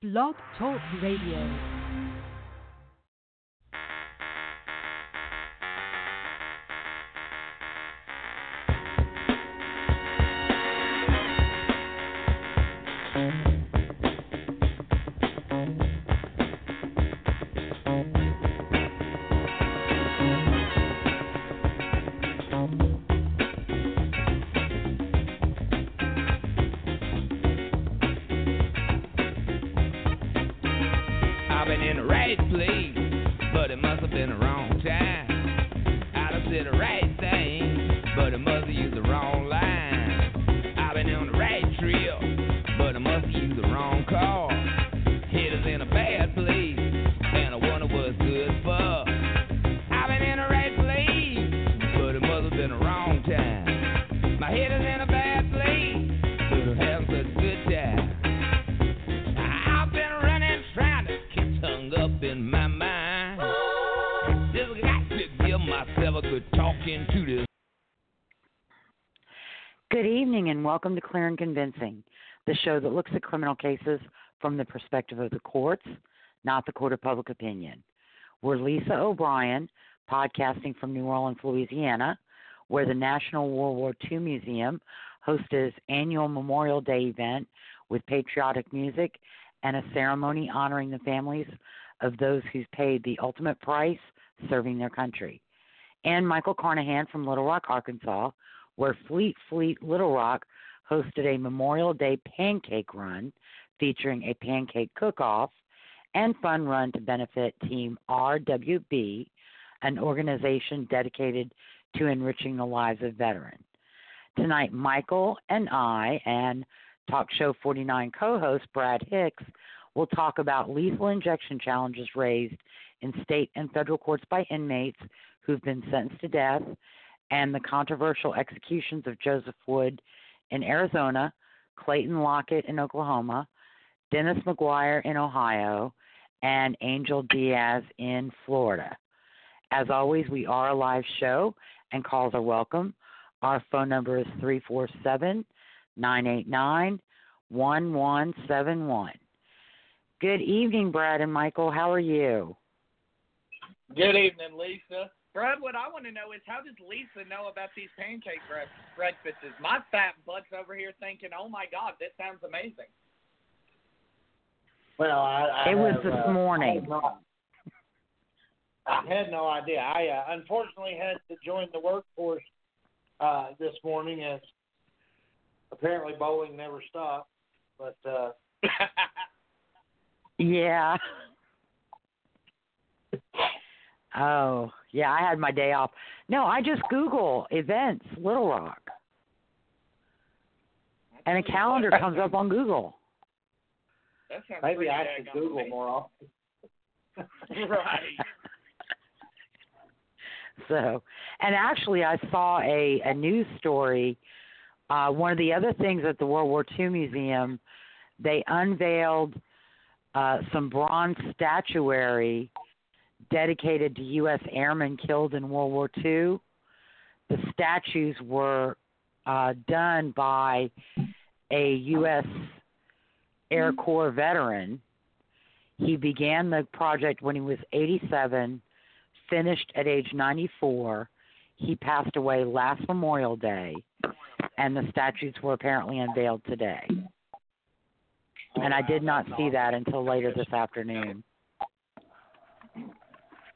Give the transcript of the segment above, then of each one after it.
Blog Talk Radio. Welcome to Clear and Convincing, the show that looks at criminal cases from the perspective of the courts, not the court of public opinion. We're Lisa O'Brien, podcasting from New Orleans, Louisiana, where the National World War II Museum hosts its annual Memorial Day event with patriotic music and a ceremony honoring the families of those who's paid the ultimate price serving their country. And Michael Carnahan from Little Rock, Arkansas, where Fleet Feet Little Rock hosted a Memorial Day pancake run featuring a pancake cook off and fun run to benefit Team RWB, an organization dedicated to enriching the lives of veterans. Tonight, Michael and I and Talk Show 49 co host Brad Hicks will talk about lethal injection challenges raised in state and federal courts by inmates who've been sentenced to death and the controversial executions of Joseph Wood in Arizona, Clayton Lockett in Oklahoma, Dennis McGuire in Ohio, and Angel Diaz in Florida. As always, we are a live show and calls are welcome. Our phone number is 347 989 1171. Good evening, Brad and Michael. How are you? Good evening, Lisa. Brad, what I want to know is how does Lisa know about these pancake break- breakfasts? My fat butt's over here thinking, oh my God, this sounds amazing. Well, I, I It was have, this uh, morning. I had no- I had no idea. I uh, unfortunately had to join the workforce uh, this morning, as apparently bowling never stopped. But uh, Yeah. Oh, yeah, I had my day off. No, I just Google events, Little Rock, and a calendar comes up on Google. That maybe I should Google amazing. more often. right. So, and actually, I saw a a news story. Uh, one of the other things at the World War II Museum, they unveiled uh, some bronze statuary dedicated to U.S. airmen killed in World War II. The statues were uh, done by a U.S. Air Corps veteran. He began the project when he was 87 finished at age 94. He passed away last Memorial Day, and the statues were apparently unveiled today. And I did not see that until later this afternoon.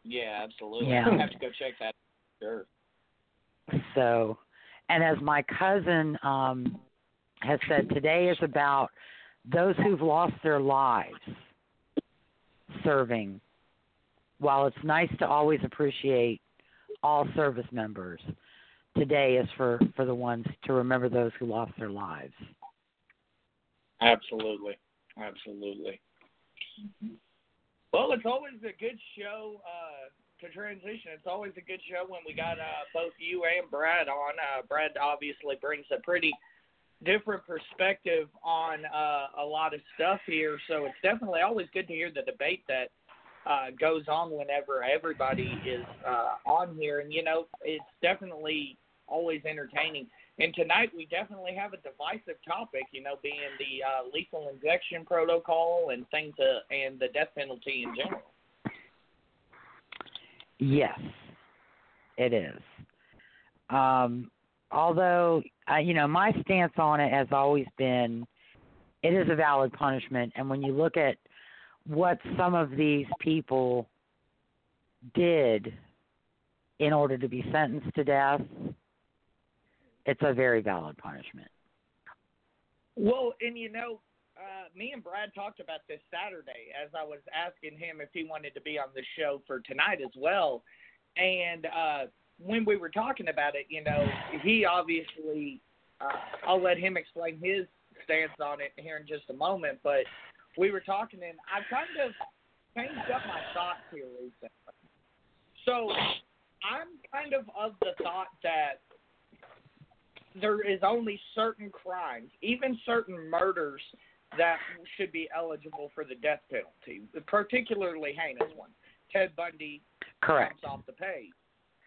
Yeah, absolutely. Yeah. I have to go check that. Sure. So, and as my cousin um, has said, today is about those who've lost their lives serving. While it's nice to always appreciate all service members, today is for for the ones to remember those who lost their lives. Absolutely. Absolutely. Well, it's always a good show uh, to transition. It's always a good show when we got uh, both you and Brad on. Uh, Brad obviously brings a pretty different perspective on uh, a lot of stuff here, so it's definitely always good to hear the debate that uh, goes on whenever everybody is uh, on here. And, you know, it's definitely always entertaining. And tonight we definitely have a divisive topic, you know, being the uh, lethal injection protocol and things, uh, and the death penalty in general. Yes, it is. Um, although, uh, you know, my stance on it has always been it is a valid punishment. And when you look at what some of these people did in order to be sentenced to death, it's a very valid punishment. Well, and you know, uh, me and Brad talked about this Saturday as I was asking him if he wanted to be on the show for tonight as well. And uh, when we were talking about it, you know, he obviously, uh, I'll let him explain his stance on it here in just a moment, but we were talking and I kind of changed up my thoughts here recently. So I'm kind of of the thought that there is only certain crimes, even certain murders, that should be eligible for the death penalty, particularly heinous one. Ted Bundy Correct. comes off the page.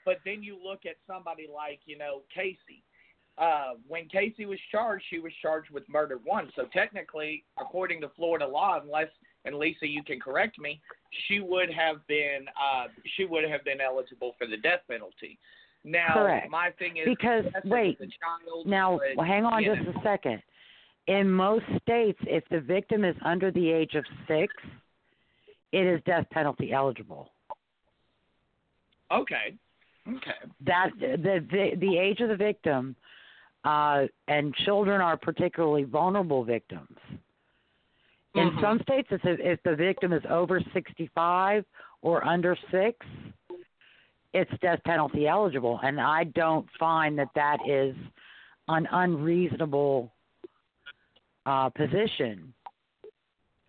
But then you look at somebody like, you know, Casey. Uh, when Casey was charged, she was charged with murder one. So technically, according to Florida law, unless and Lisa, you can correct me, she would have been uh, she would have been eligible for the death penalty. Now, Correct. my thing is Because wait, child, now but, hang on just know, a second. In most states, if the victim is under the age of six, it is death penalty eligible. Okay. Okay. That the the, the age of the victim, uh, and children are particularly vulnerable victims. In Mhm. some states, if the, if the victim is over 65 or under six, it's death penalty eligible. And I don't find that that is an unreasonable uh, position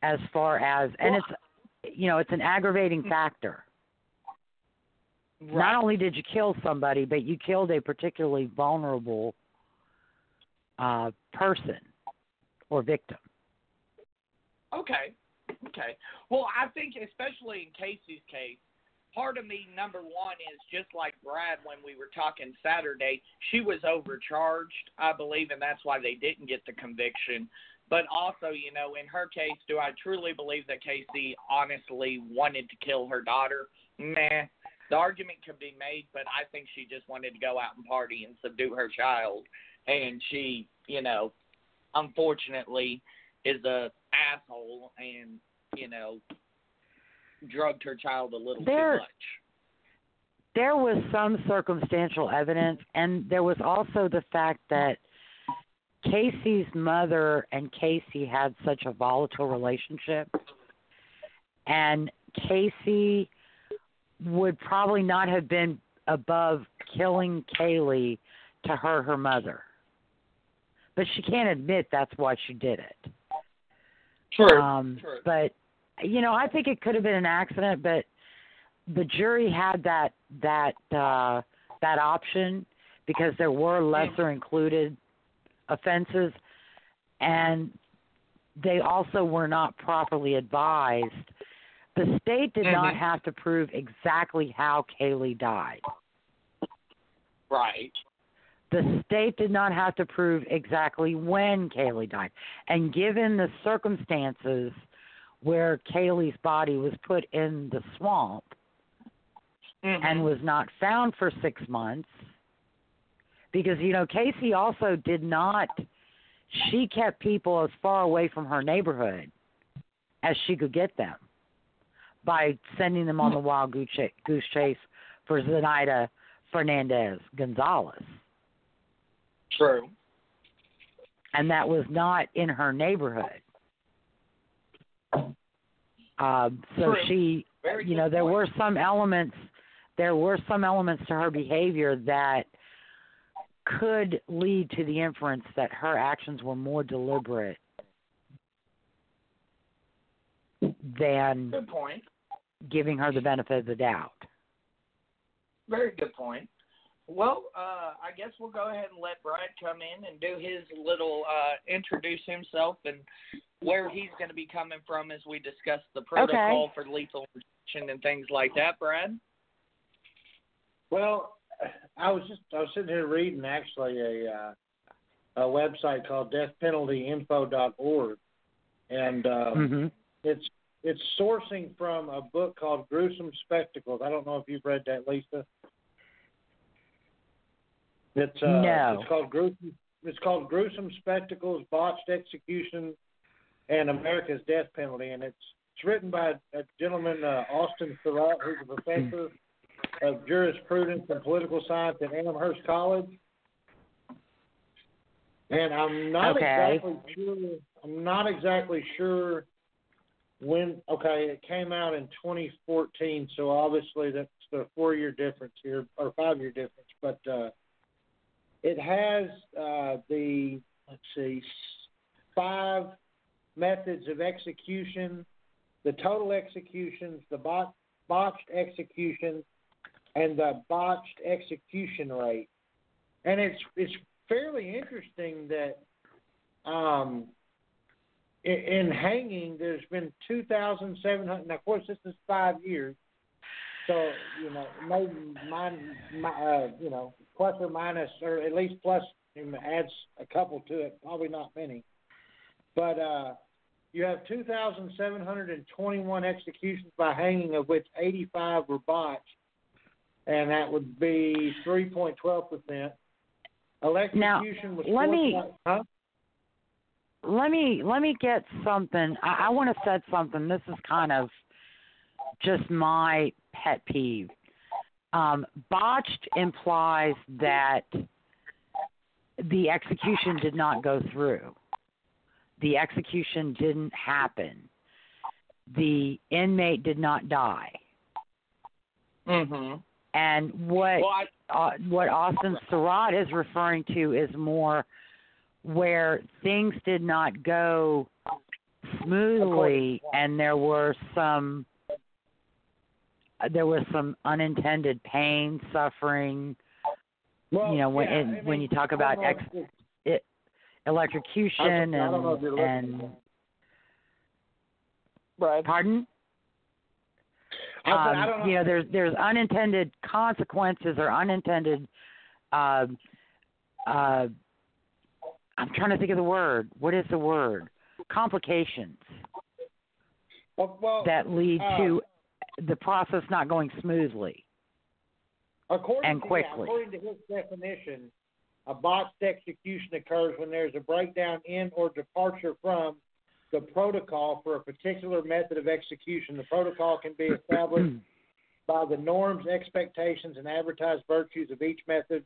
as far as, and it's, you know, it's an aggravating factor. Not only did you kill somebody, but you killed a particularly vulnerable uh, person or victim. Okay. Okay. Well, I think especially in Casey's case, part of me number one is just like Brad when we were talking Saturday, she was overcharged, I believe, and that's why they didn't get the conviction. But also, you know, in her case, do I truly believe that Casey honestly wanted to kill her daughter? Nah. The argument could be made, but I think she just wanted to go out and party and subdue her child, and she, you know, unfortunately, is a asshole and you know drugged her child a little There- too much. there was some circumstantial evidence, and there was also the fact that Casey's mother and Casey had such a volatile relationship, and Casey would probably not have been above killing Caylee to hurt her mother. But she can't admit that's why she did it. True. Um, True. But you know, I think it could have been an accident, but the jury had that that uh, that option because there were lesser included offenses, and they also were not properly advised. The state did not Mhm. have to prove exactly how Caylee died. Right. the state did not have to prove exactly when Caylee died. And given the circumstances where Caylee's body was put in the swamp Mhm. and was not found for six months, because, you know, Casey also did not, she kept people as far away from her neighborhood as she could get them by sending them on the wild goose chase, goose chase for Zenaida Fernandez Gonzalez. True. and that was not in her neighborhood. Um, so True. she, Very you know, there point. were some elements, there were some elements to her behavior that could lead to the inference that her actions were more deliberate than giving her the benefit of the doubt. Very good point. Well, uh, I guess we'll go ahead and let Brad come in and do his little uh, introduce himself and where he's going to be coming from as we discuss the protocol for lethal injection and things like that. Brad. Well, I was just I was sitting here reading actually a uh, a website called deathpenaltyinfo.org, and um, hmm it's it's sourcing from a book called Gruesome Spectacles. I don't know if you've read that, Lisa. It's uh, No. it's called gruesome. It's called Gruesome Spectacles: Botched Execution and America's Death Penalty, and it's it's written by a gentleman, uh, Austin Sarat, who's a professor of jurisprudence and political science at Amherst College. And I'm not Okay. exactly sure. I'm not exactly sure when. Okay, it came out in 2014, so obviously that's the four-year difference here or five-year difference. But uh, it has uh, the let's see, five methods of execution, the total executions, the bot, botched executions, and the botched execution rate. And it's it's fairly interesting that um, in, in hanging there's been 2,700. Now, of course, this is five years, so you know maybe mine, my, uh, you know plus or minus, or at least plus adds a couple to it. Probably not many, but uh, you have 2,721 executions by hanging, of which 85 were botched, and that would be 3.12 percent. Electrocution was let me- Huh? let me let me get something. I, I want to set something. This is kind of just my pet peeve. Um, botched implies that the execution did not go through. The execution didn't happen. The inmate did not die. Mm-hmm. And what Well, I, uh, what Austin Sarat is referring to is more where things did not go smoothly and there were some there was some unintended pain suffering Well, you know when yeah, and I when you talk about ex, it, electrocution I don't know if and and Brad. pardon said, I um, don't know. you know there's there's unintended consequences or unintended uh, uh, I'm trying to think of the word. What is the word? Complications well, well, that lead uh, to the process not going smoothly. according and to, yeah, quickly. according to his definition, a botched execution occurs when there's a breakdown in or departure from the protocol for a particular method of execution. The protocol can be established by the norms, expectations, and advertised virtues of each method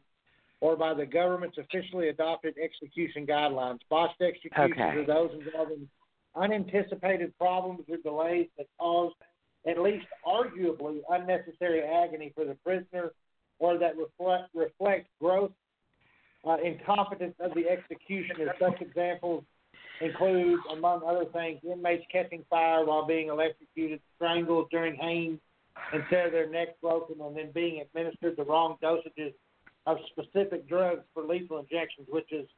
or by the government's officially adopted execution guidelines. Botched executions Okay. are those involving unanticipated problems or delays that cause at least arguably unnecessary agony for the prisoner or that reflect, reflect growth uh, incompetence of the executioner. Such examples include, among other things, inmates catching fire while being electrocuted, strangled during hanging instead of their necks broken, and then being administered the wrong dosages of specific drugs for lethal injections, which is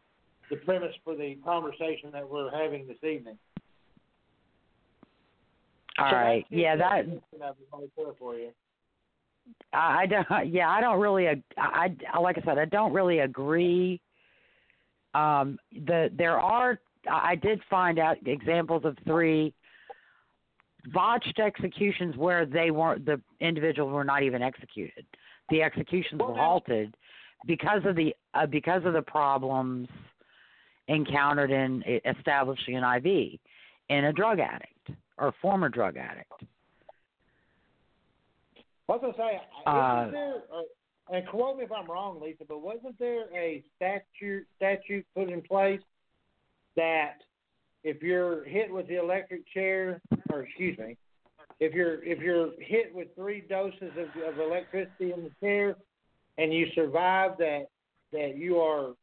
the premise for the conversation that we're having this evening. All So right. the Yeah, that definition of it right there for you. I I don't. Yeah, I don't really. I, I like I said, I don't really agree. Um, the there are. I did find out examples of three botched executions where they weren't the individuals were not even executed. The executions were halted because of the uh, because of the problems encountered in establishing an IV in a drug addict or former drug addict. I was gonna say, Uh, there? Uh, and quote me if I'm wrong, Lisa, but wasn't there a statute statute put in place that if you're hit with the electric chair, or excuse me, if you're if you're hit with three doses of, of electricity in the chair, and you survive that, that you are,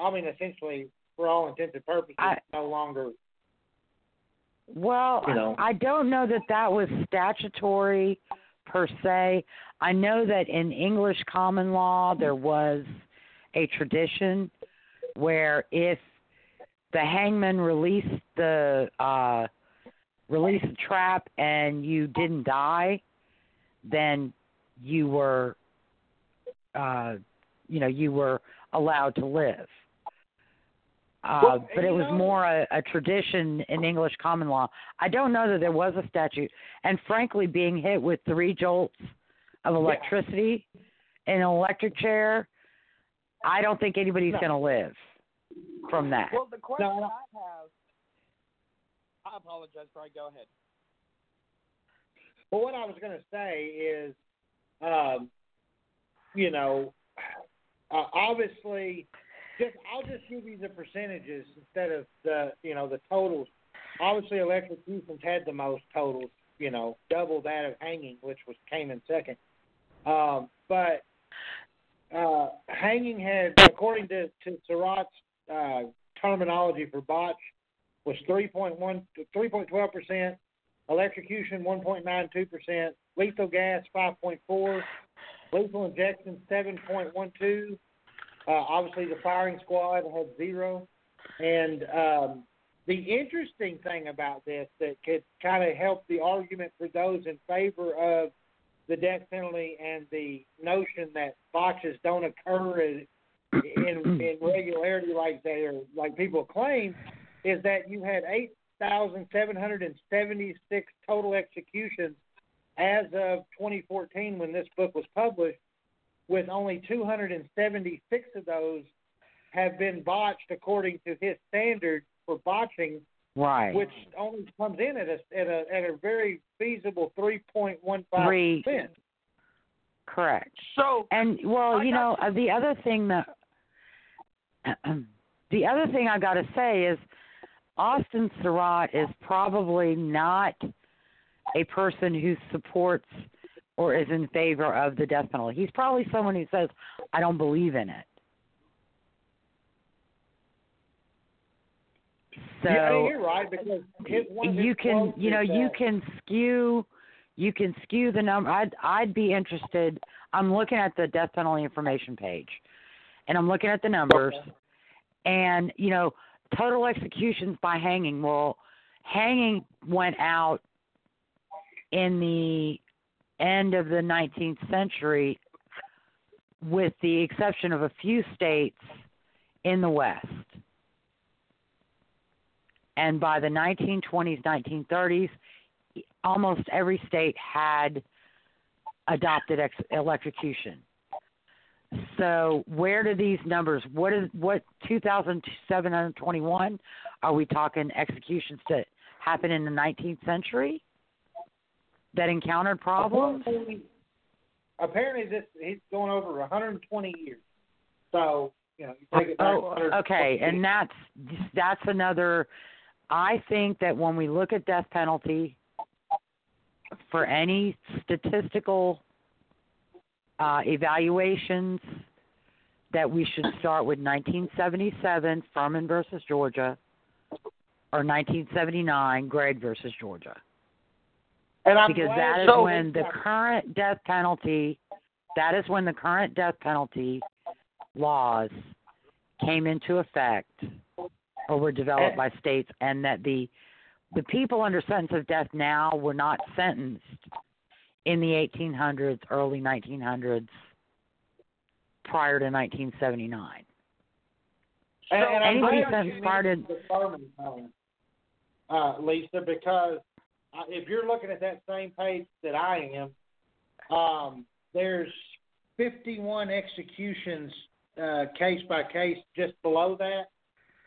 I mean, essentially, for all intents and purposes, I- no longer. Well, You know. I don't know that that was statutory per se. I know that in English common law there was a tradition where if the hangman released the uh released the trap and you didn't die, then you were uh you know, you were allowed to live. Uh, Well, but it was know- more a, a tradition in English common law. I don't know that there was a statute. And frankly, being hit with three jolts of electricity in an electric chair, I don't think anybody's No. going to live from that. Well, the question No, no. I have, I apologize, Brian. Go ahead. Well, what I was going to say is, um, you know, uh, obviously, just I'll just give you the percentages instead of the you know the totals. Obviously, electrocutions had the most totals, you know, double that of hanging, which was came in second. Um, but uh, hanging had, according to to Sarat's uh, terminology for botch, was 3.1 3.12 percent electrocution 1.92%, lethal gas 5.4, lethal injection 7.12. Uh, obviously, the firing squad had zero. And um, the interesting thing about this that could kind of help the argument for those in favor of the death penalty and the notion that botches don't occur in, in, in regularity like they are, like people claim, is that you had 8,776 total executions as of 2014 when this book was published, with only 276 of those have been botched according to his standard for botching, right. which only comes in at a at a at a very feasible 3.15 Three. percent. Correct. So, And well, I you know, got uh, the other thing that the other thing I got to say is Austin Sarat is probably not a person who supports or is in favor of the death penalty. He's probably someone who says, "I don't believe in it." So yeah, you're right because his, you can you know you can skew you can skew the number i'd i'd be interested i'm looking at the death penalty information page and i'm looking at the numbers and you know total executions by hanging well hanging went out in the end of the 19th century with the exception of a few states in the west and by the 1920s, 1930s, almost every state had adopted ex- electrocution. So where do these numbers? What is what 2,721? Are we talking executions that happened in the 19th century that encountered problems? Apparently, apparently this he's going over 120 years. So you know, you take it back. Oh, okay, years. and that's that's another. I think that when we look at death penalty for any statistical uh, evaluations, that we should start with 1977 Furman versus Georgia, or 1979 Gregg versus Georgia and I'm because that is so when the it's- current death penalty that is when the current death penalty laws came into effect or were developed by states and that the the people under sentence of death now were not sentenced in the 1800s early 1900s prior to 1979 And, and I'm Anybody glad that you started- the Furman thing, uh, Lisa, because uh, if you're looking at that same page that I am, um, there's 51 executions uh, case by case just below that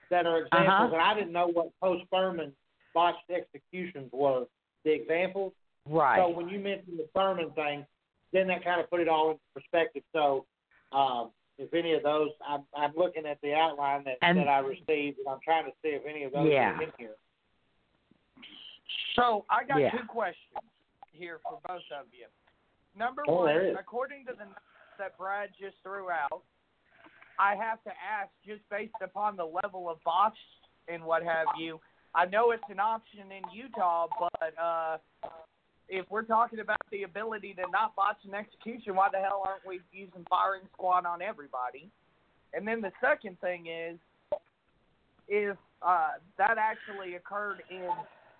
that are examples, Uh-huh. and I didn't know what post Furman botched executions were. The examples. right So when you mentioned the Furman thing, then that kind of put it all into perspective. So um, if any of those, I'm, I'm looking at the outline that, And- that I received, and I'm trying to see if any of those Yeah. are in here. So I got Yeah. two questions here for both of you. Number Oh, one, according to the that Brad just threw out, I have to ask, just based upon the level of botched and what have you. I know it's an option in Utah, but uh, if we're talking about the ability to not botch an execution, why the hell aren't we using firing squad on everybody? And then the second thing is, if uh, that actually occurred in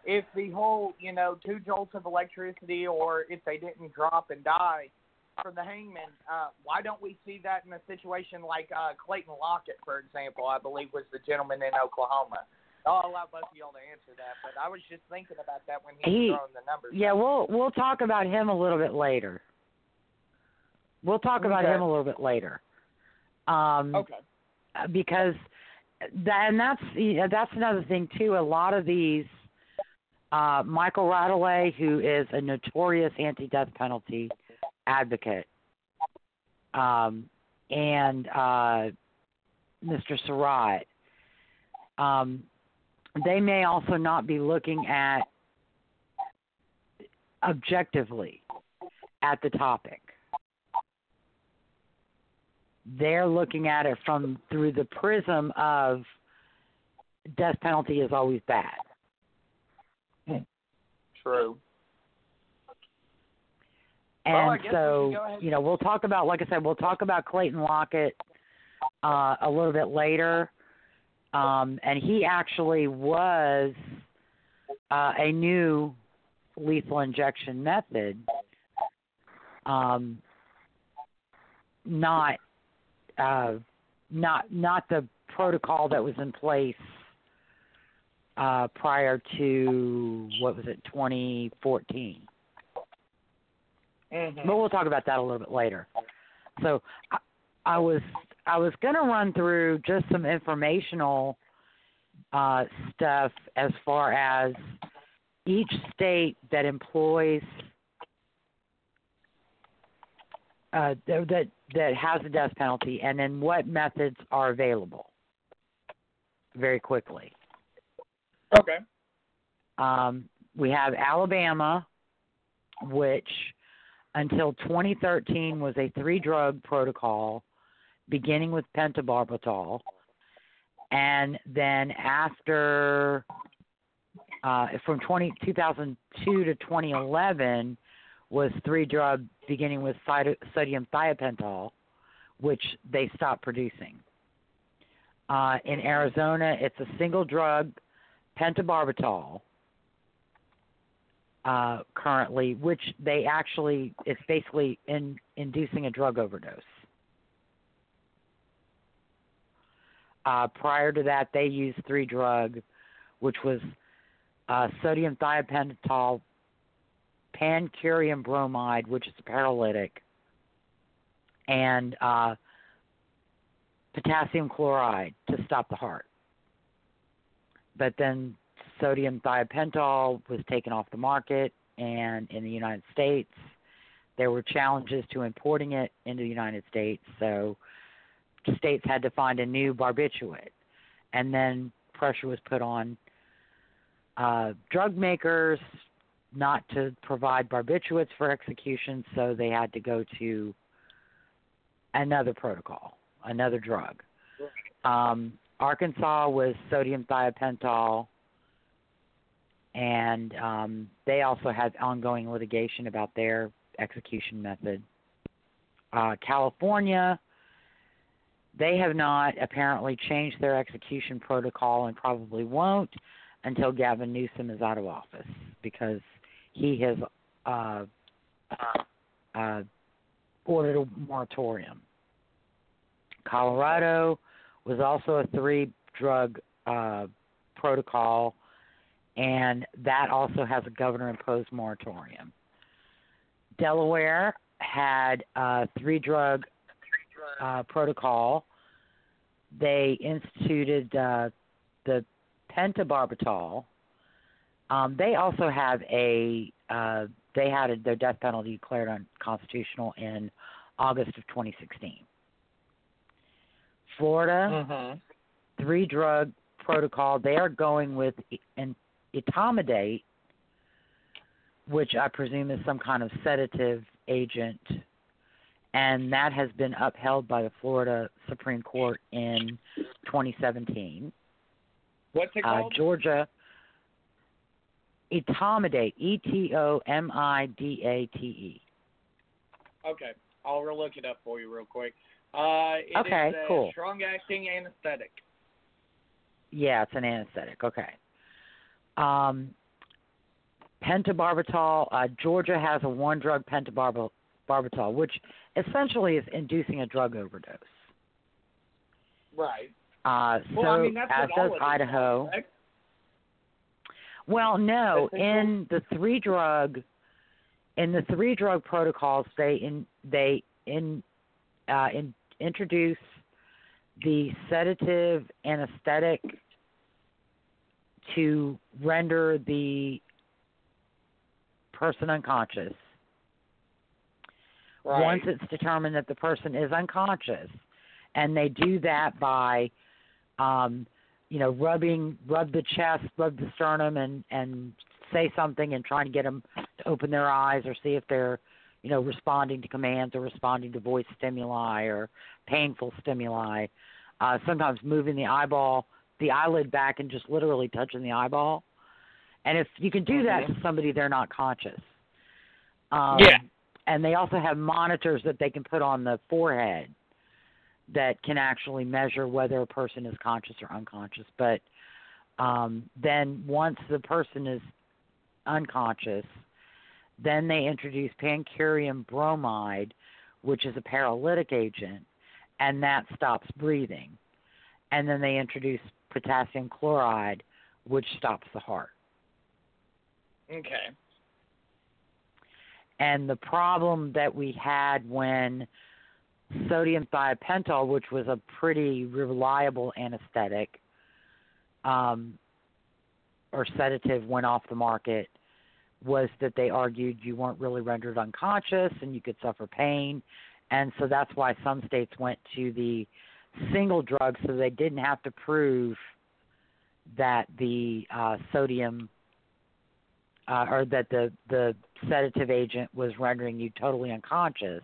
if the whole, you know, two jolts of electricity or if they didn't drop and die, for the hangman. Uh, why don't we see that in a situation like uh, Clayton Lockett, for example? I believe was the gentleman in Oklahoma. Oh, I'll allow both of y'all to answer that, but I was just thinking about that when he, He- was throwing the numbers. Yeah, we'll we'll talk about him a little bit later. We'll talk about Okay. him a little bit later. Um, Okay. because that and that's that's another thing too. A lot of these, uh, Michael Radelet, who is a notorious anti-death penalty advocate, um, and uh, Mr. Sarat, um, they may also not be looking at objectively at the topic they're looking at it from through the prism of death penalty is always bad. True. And guess we so, can go ahead you know, we'll talk about like I said, we'll talk about Clayton Lockett uh a little bit later. Um and he actually was uh a new lethal injection method. Um not uh, not not the protocol that was in place uh, prior to what was it 2014. Mhm. But we'll talk about that a little bit later. So I, I was I was going to run through just some informational uh, stuff as far as each state that employs uh, that that- that has a death penalty, and then what methods are available. Very quickly, Okay. um, we have Alabama, which until 2013 was a three-drug protocol, beginning with pentobarbital, and then after uh, from 20, 2002 to 2011 was three drug beginning with sodi- sodium thiopental, which they stopped producing. Uh, in Arizona, it's a single drug, pentobarbital, uh, currently, which they actually, it's basically in, inducing a drug overdose. Uh, prior to that, they used three drug, which was uh, sodium thiopental, pancuronium bromide, which is a paralytic, and uh, potassium chloride to stop the heart. But then sodium thiopental was taken off the market, and in the United States, there were challenges to importing it into the United States, so states had to find a new barbiturate, and then pressure was put on uh, drug makers not to provide barbiturates for execution, so they had to go to another protocol, another drug. Um, Arkansas was sodium thiopental, and um, they also had ongoing litigation about their execution method. Uh, California, they have not apparently changed their execution protocol and probably won't until Gavin Newsom is out of office because he has uh, uh, ordered a moratorium. Colorado was also a three drug uh, protocol, and that also has a governor imposed moratorium. Delaware had a three drug uh, protocol. They instituted uh, the pentobarbital. Um, they also have a uh, they had a, their death penalty declared unconstitutional in August of 2016. Florida Mhm. three drug protocol. They are going with an etomidate, which I presume is some kind of sedative agent, and that has been upheld by the Florida Supreme Court in 2017. What's it Uh, called? Georgia etomidate, E T O M I D A T E. Okay, I'll look it up for you real quick. Uh, Okay, is a cool. strong-acting anesthetic. Yeah, it's an anesthetic. Okay. Um, pentobarbital. Uh, Georgia has a one-drug pentobarbital pentobarbital, which essentially is inducing a drug overdose. Right. Uh, so Well, I mean, that's as does of it is, Idaho. Well, no, in the three drug in the three drug protocols they in they in uh in introduce the sedative anesthetic to render the person unconscious. Right. Once it's determined that the person is unconscious, and they do that by um you know, rubbing, rub the chest, rub the sternum, and and say something, and trying to get them to open their eyes or see if they're, you know, responding to commands or responding to voice stimuli or painful stimuli. Uh, sometimes moving the eyeball, the eyelid back, and just literally touching the eyeball. And if you can do that to somebody, they're not conscious. Um, Yeah. And they also have monitors that they can put on the forehead that can actually measure whether a person is conscious or unconscious. But um, then once the person is unconscious, then they introduce pancuronium bromide, which is a paralytic agent, and that stops breathing. And then they introduce potassium chloride, which stops the heart. Okay. And the problem that we had when sodium thiopental, which was a pretty reliable anesthetic um, or sedative, went off the market, was that they argued you weren't really rendered unconscious and you could suffer pain. And so that's why some states went to the single drug so they didn't have to prove that the uh, sodium uh, or that the the sedative agent was rendering you totally unconscious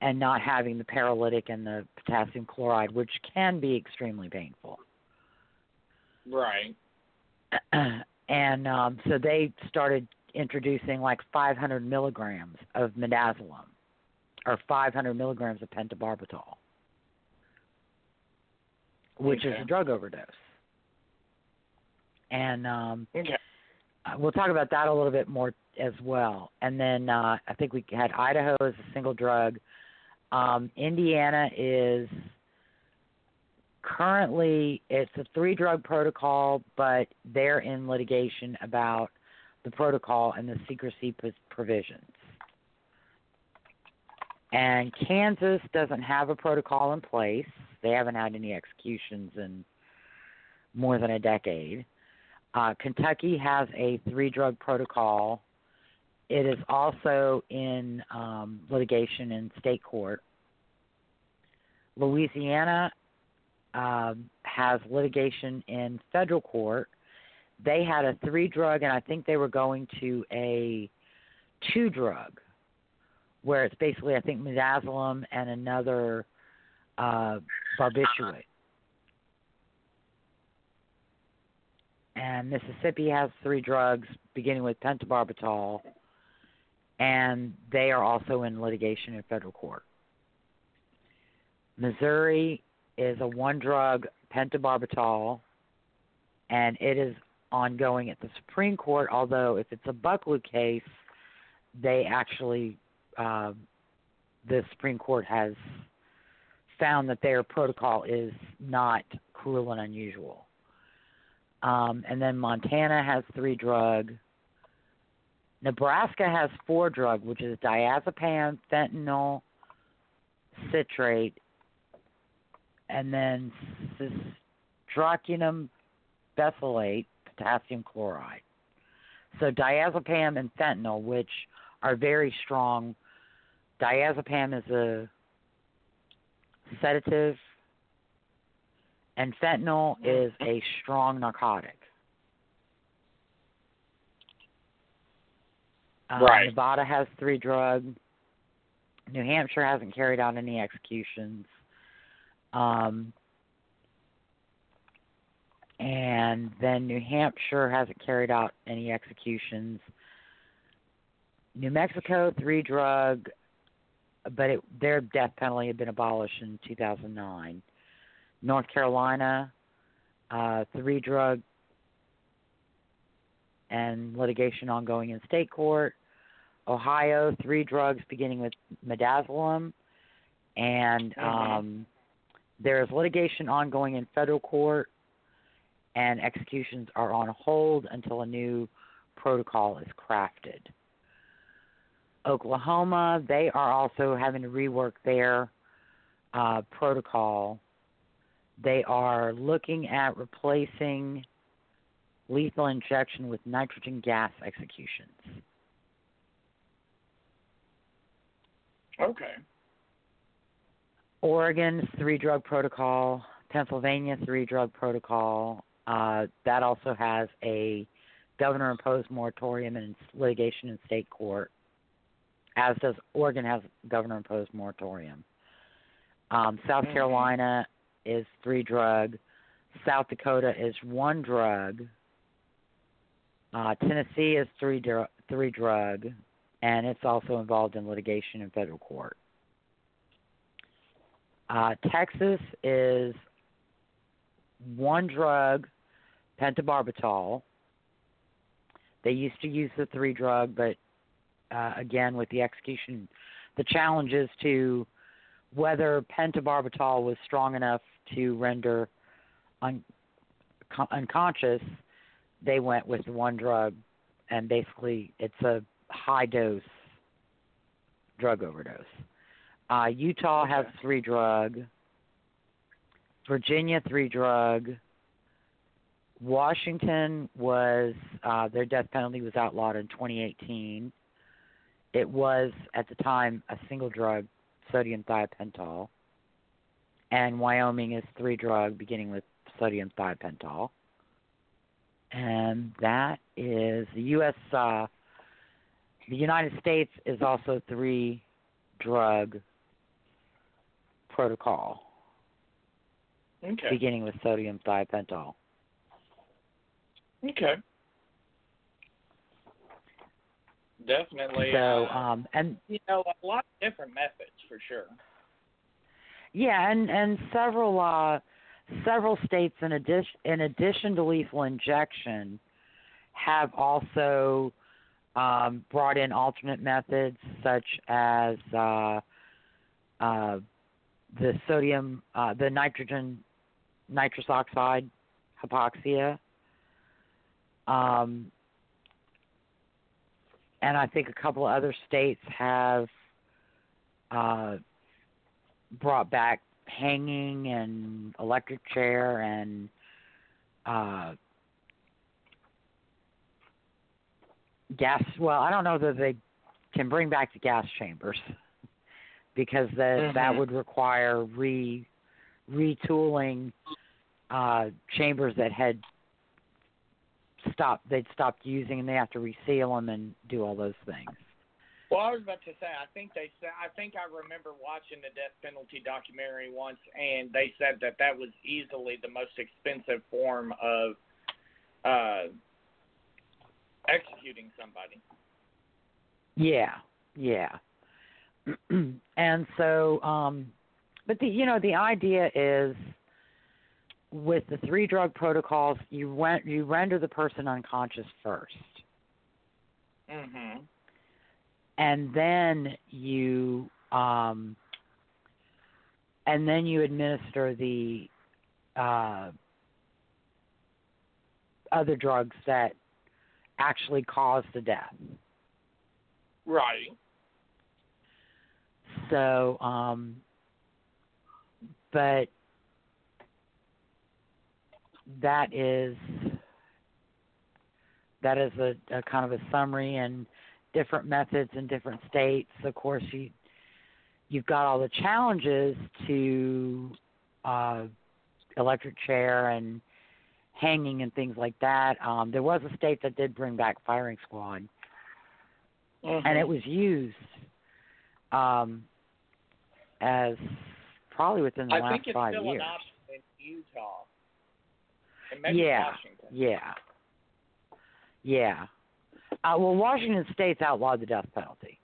and not having the paralytic and the potassium chloride, which can be extremely painful. Right. and um, so they started introducing like 500 milligrams of midazolam or 500 milligrams of pentobarbital, which is a drug overdose. And um, Okay. uh, we'll talk about that a little bit more as well. And then uh, I think we had Idaho as a single drug. Um, Indiana is currently it's a three drug protocol, but they're in litigation about the protocol and the secrecy provisions. And Kansas doesn't have a protocol in place. They haven't had any executions in more than a decade. Uh, Kentucky has a three drug protocol. It is also in um, litigation in state court. Louisiana um, has litigation in federal court. They had a three drug, and I think they were going to a two drug, where it's basically, I think, midazolam and another uh, barbiturate. and Mississippi has three drugs, beginning with pentobarbital, and they are also in litigation in federal court. Missouri is a one drug pentobarbital, and it is ongoing at the Supreme Court, although if it's a Bucklew case, they actually, uh, the Supreme Court has found that their protocol is not cruel and unusual. Um, and then Montana has three drug. Nebraska has four drug, which is diazepam, fentanyl, citrate, and then cisatracurium besylate, potassium chloride. So diazepam and fentanyl, which are very strong. Diazepam is a sedative and fentanyl is a strong narcotic. Uh, Right. Nevada has three drugs. New Hampshire hasn't carried out any executions. Um, and then New Hampshire hasn't carried out any executions. New Mexico, three drug, but it, their death penalty had been abolished in 2009. North Carolina, uh, three drug and litigation ongoing in state court. Ohio, three drugs beginning with midazolam, and Mhm. um, there is litigation ongoing in federal court, and executions are on hold until a new protocol is crafted. Oklahoma, they are also having to rework their uh, protocol. They are looking at replacing lethal injection with nitrogen gas executions. Okay. Oregon's three drug protocol, Pennsylvania three drug protocol. Uh, that also has a governor imposed moratorium and litigation in state court, as does Oregon has governor imposed moratorium. Um, South Mhm. Carolina is three drug. South Dakota is one drug. Uh, Tennessee is three dr- three drug, and it's also involved in litigation in federal court. Uh, Texas is one drug, pentobarbital. They used to use the three drug, but uh, again, with the execution, the challenge is to whether pentobarbital was strong enough to render un- con- unconscious. They went with one drug, and basically, it's a high dose drug overdose. Uh, Utah has three drug. Virginia three drug. Washington was uh, their death penalty was outlawed in 2018. It was at the time a single drug, sodium thiopental. And Wyoming is three drug, beginning with sodium thiopental. And that is the U.S. Uh, the United States is also three drug protocol, Okay. beginning with sodium thiopental. Okay. Definitely. So, uh, um, and you know, a lot of different methods for sure. yeah, and and several uh, several states in addition in addition to lethal injection have also um, brought in alternate methods such as uh, uh, the sodium, uh, the nitrogen, nitrous oxide hypoxia. Um, and I think a couple of other states have uh, brought back hanging and electric chair and uh, gas. Well, I don't know that they can bring back the gas chambers because that that Mhm. would require re retooling uh, chambers that had stopped. They'd stopped using, and they have to reseal them and do all those things. Well, I was about to say, I think they said, I think I remember watching the death penalty documentary once, and they said that that was easily the most expensive form of uh, executing somebody. Yeah, yeah. and so, um, but the you know the idea is with the three drug protocols, you went you render the person unconscious first, Mhm. and then you um, and then you administer the uh, other drugs that actually cause the death. Right. So, um, but that is that is a, a kind of a summary and different methods in different states. Of course, you you've got all the challenges to uh, electric chair and hanging and things like that. Um, there was a state that did bring back firing squad and Mhm. it was used um, as probably within the I last think it's five still years. an option in Utah. Yeah. Washington. Yeah, yeah. Uh, well, Washington State's outlawed the death penalty.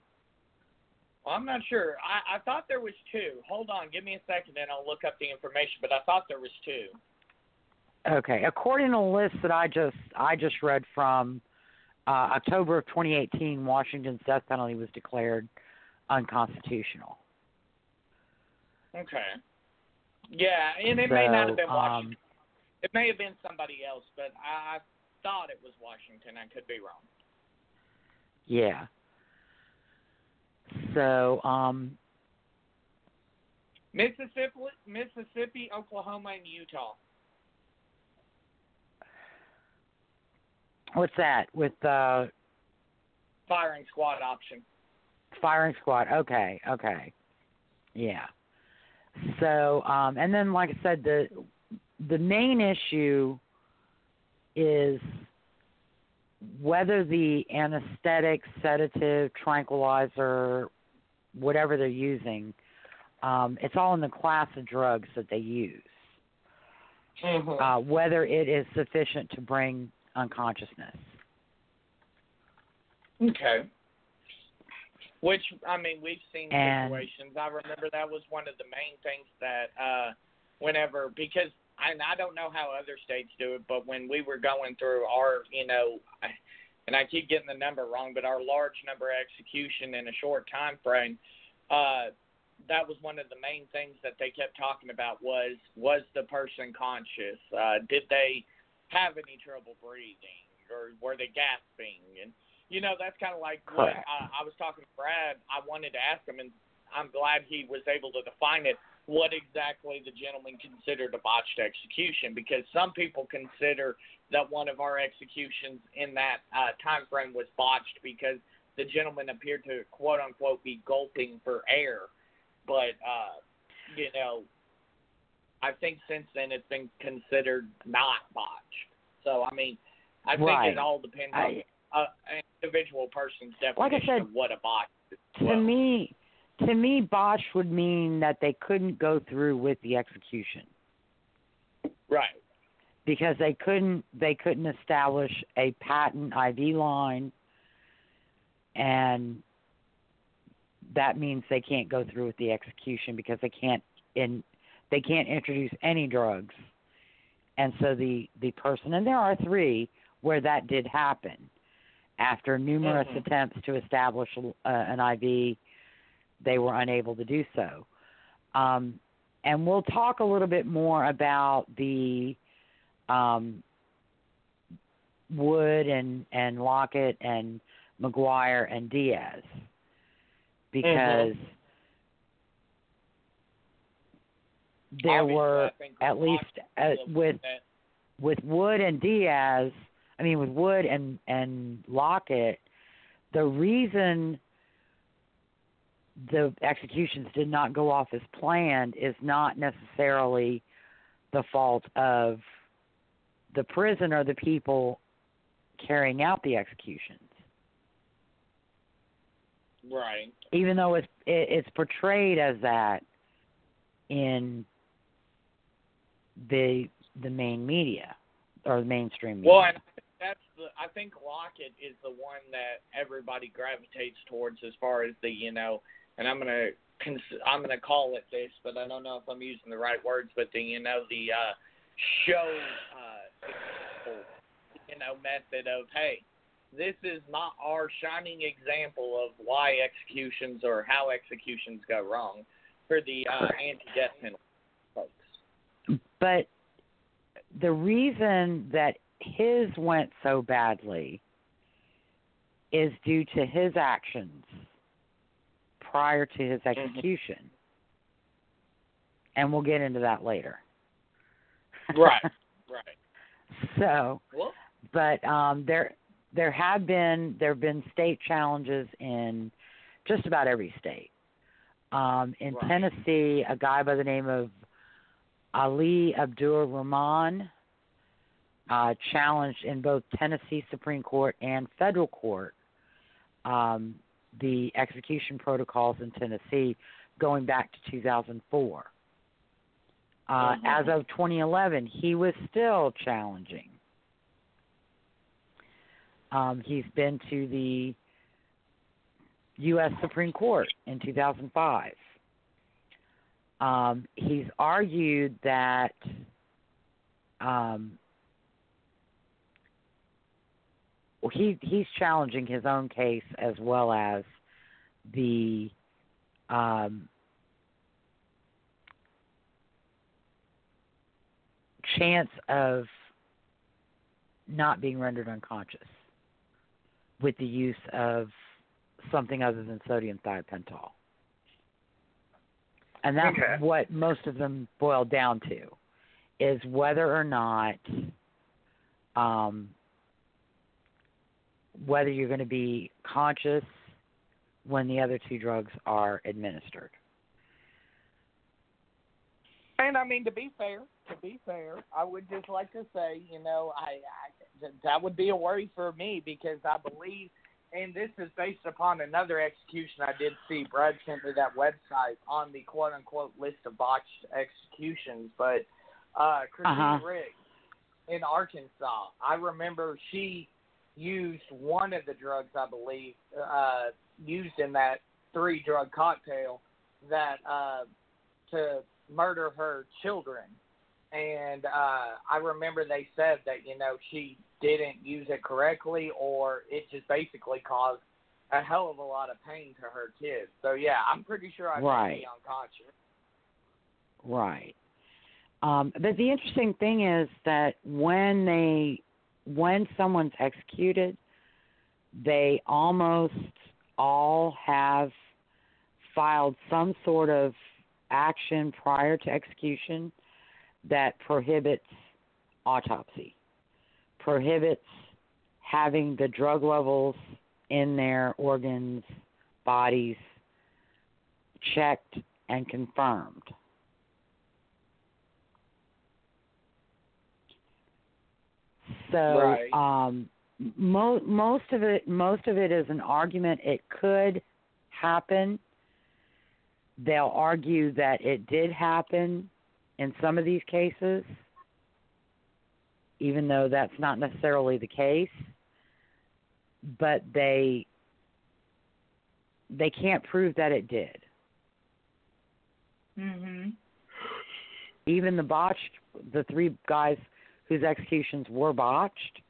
Well, I'm not sure. I, I thought there was two. Hold on, give me a second, and I'll look up the information. But I thought there was two. Okay, according to a list that I just I just read from uh, October of 2018, Washington's death penalty was declared unconstitutional. Okay. Yeah, and it may not have been Washington. um, it may have been somebody else, but I, I thought it was Washington. I could be wrong. Yeah. So, um, Mississippi, Mississippi, Oklahoma, and Utah. what's that with uh, Firing squad option. Firing squad? Okay, okay, yeah. So, um, and then, like I said, the the main issue is whether the anesthetic, sedative, tranquilizer, whatever they're using, um, it's all in the class of drugs that they use. Mm-hmm. uh, whether it is sufficient to bring unconsciousness. Okay. Which I mean, we've seen And- situations. I remember that was one of the main things that uh whenever because and I don't know how other states do it, but when we were going through our, you know, and I keep getting the number wrong, but our large number execution in a short time frame, uh that was one of the main things that they kept talking about was was the person conscious? Uh did they have any trouble breathing or were they gasping and you know that's kind of like what uh, I was talking to Brad. I wanted to ask him, and I'm glad he was able to define it. What exactly the gentleman considered a botched execution? Because some people consider that one of our executions in that uh, time frame was botched because the gentleman appeared to quote unquote be gulping for air, but uh, you know, I think since then it's been considered not botched. So I mean, I think Right. it all depends on I, uh, an individual person's Like I definition said, of what a bot is. to Well, me, to me, botch would mean that they couldn't go through with the execution right. because they couldn't they couldn't establish a patent IV line, and that means they can't go through with the execution because they can't in they can't introduce any drugs, and so the the person and there are three where that did happen after numerous Mhm. attempts to establish uh, an IV, they were unable to do so. Um, and we'll talk a little bit more about the um, Wood and and Lockett and McGuire and Diaz because there Obviously, were at least uh, with with Wood and Diaz, I mean with Wood and and Lockett, the reason the executions did not go off as planned is not necessarily the fault of the prison or the people carrying out the executions. right. Even though it's it, it's portrayed as that in the the main media or the mainstream media. Well, and I think that's the. I think Lockett is the one that everybody gravitates towards as far as the you know. And I'm gonna I'm gonna call it this, but I don't know if I'm using the right words. But the you know the uh, show uh, you know method of hey, this is not our shining example of why executions or how executions go wrong for the uh, anti-death penalty folks. But the reason that his went so badly is due to his actions prior to his execution. And we'll get into that later. Right. Right. so, Well, but um there there have been there have been state challenges in just about every state. Um in Right. Tennessee, a guy by the name of Ali Abdul Rahman uh, challenged in both Tennessee Supreme Court and federal court um, the execution protocols in Tennessee going back to 2004. Uh, Mhm. As of 2011, he was still challenging. Um, he's been to the U.S. Supreme Court in 2005. Um, he's argued that um, he he's challenging his own case as well as the um, chance of not being rendered unconscious with the use of something other than sodium thiopental. And that's Okay. what most of them boil down to is whether or not um, whether you're going to be conscious when the other two drugs are administered. And I mean, to be fair, to be fair, I would just like to say, you know, I, I that would be a worry for me because I believe, and this is based upon another execution I did see. Brad sent me that website on the quote unquote list of botched executions, but uh, Christine Uh-huh. Riggs in Arkansas, I remember she used one of the drugs, I believe, uh, used in that three drug cocktail that uh, to murder her children. And uh, I remember they said that, you know, she didn't use it correctly or it just basically caused a hell of a lot of pain to her kids. So, yeah, I'm pretty sure I Right. be unconscious. Right. Um, but the interesting thing is that when they when someone's executed, they almost all have filed some sort of action prior to execution that prohibits autopsy, prohibits having the drug levels in their organs, bodies checked and confirmed. So Right. um mo- most of it most of it is an argument it could happen. They'll argue that it did happen in some of these cases even though that's not necessarily the case. But they they can't prove that it did. Mm-hmm. even the botched the three guys whose executions were botched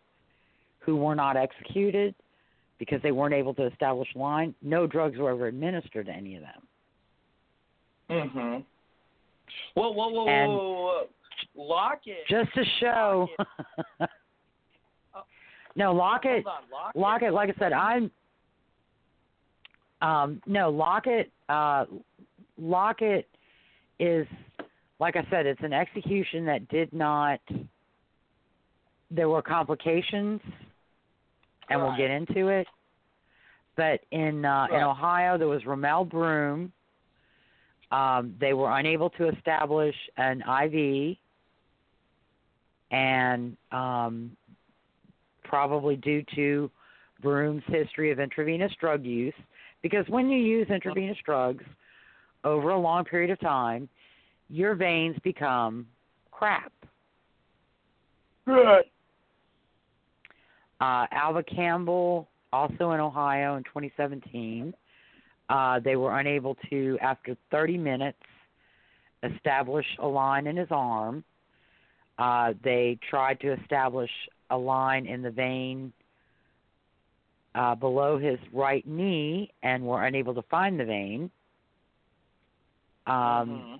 who were not executed because they weren't able to establish line no drugs were ever administered to any of them Mm-hmm. Whoa, whoa, whoa, And- whoa, whoa. Lockett. just to show no lockett Hold on, Lockett. lockett like i said i'm um no lockett uh lockett is like i said it's an execution that did not there were complications and we'll get into it but in uh in ohio there was romell broom um they were unable to establish an iv and um probably due to Broom's history of intravenous drug use. Because when you use intravenous drugs over a long period of time, your veins become crap. Right. Uh, Alva Campbell, also in Ohio in 2017, uh, they were unable to, after 30 minutes, establish a line in his arm. Uh, they tried to establish a line in the vein uh, below his right knee and were unable to find the vein. Um, Mhm.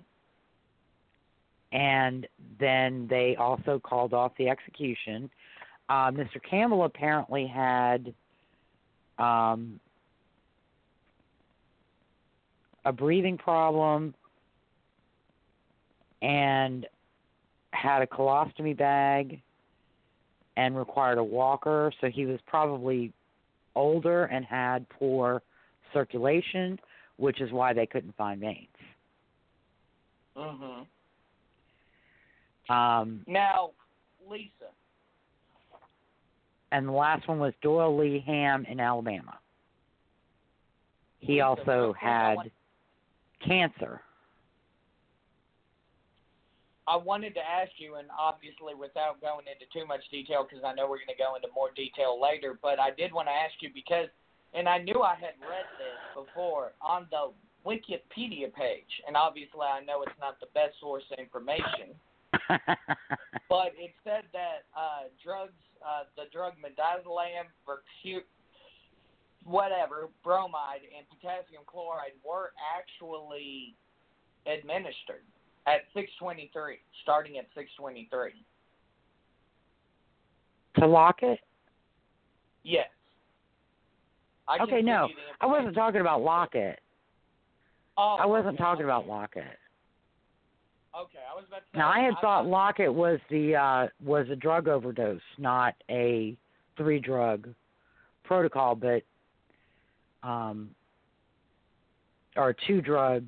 and then they also called off the execution. Uh, Mr. Campbell apparently had um, a breathing problem and had a colostomy bag and required a walker, so he was probably older and had poor circulation, which is why they couldn't find veins. Mhm. Um, Now, Lisa. And the last one was Doyle Lee Hamm in Alabama. He also real quick, I had cancer. I wanted to ask you, and obviously without going into too much detail, because I know we're going to go into more detail later, but I did want to ask you because, and I knew I had read this before on the Wikipedia page, and obviously I know it's not the best source of information, but it said that uh, drugs uh, the drug midazolam, vercu- whatever, bromide, and potassium chloride were actually administered at 623, starting at 623. To Lockett? Yes. I Okay, no, I wasn't talking about Lockett. Oh, I wasn't okay, talking about Lockett. Okay, I was about to say. Now I had thought thought Lockett was the uh was a drug overdose, not a three drug protocol, but um or two drug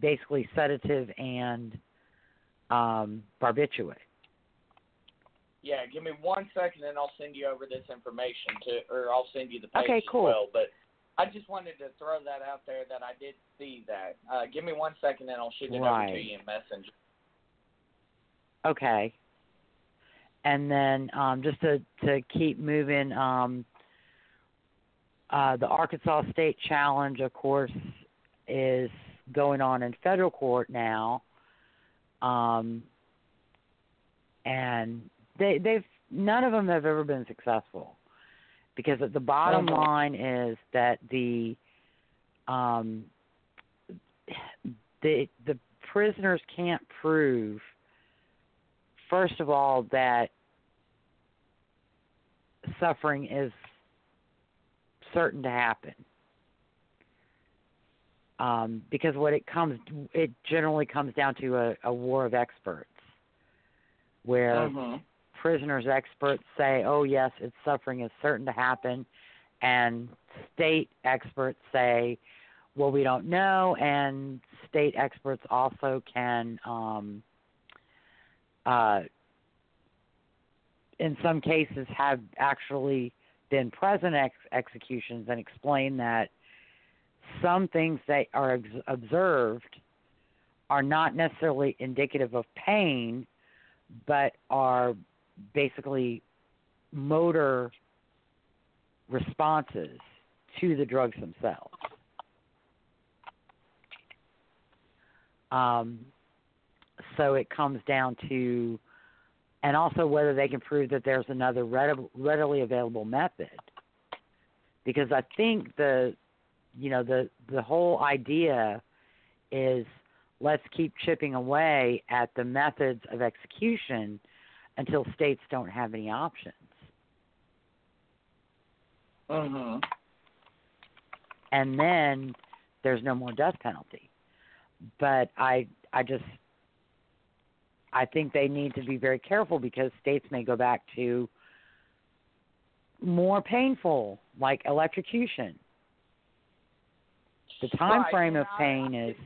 basically sedative and um barbiturate. Yeah, give me one second and I'll send you over this information to, or I'll send you the page Okay, as cool. well. But I just wanted to throw that out there that I did see that. Uh, give me one second and I'll shoot it over to you in Messenger. Okay. And then um, just to to keep moving, um, uh, the Arkansas State Challenge, of course, is going on in federal court now, um, and they they've none of them have ever been successful because the bottom Mhm. line is that the um, the the prisoners can't prove first of all that suffering is certain to happen um, because what it comes it generally comes down to a, a war of experts where Mhm. Prisoners experts say oh yes its suffering is certain to happen. And state experts say well we don't know. And state experts also can um uh in some cases have actually been present ex- executions and explain that some things that are ex- observed are not necessarily indicative of pain but are basically motor responses to the drugs themselves. Um, so it comes down to, and also whether they can prove that there's another readily available method. Because I think the, you know, the the whole idea is let's keep chipping away at the methods of execution until states don't have any options. Mhm. and then there's no more death penalty. But I I just I think they need to be very careful because states may go back to more painful like electrocution. The time frame of pain is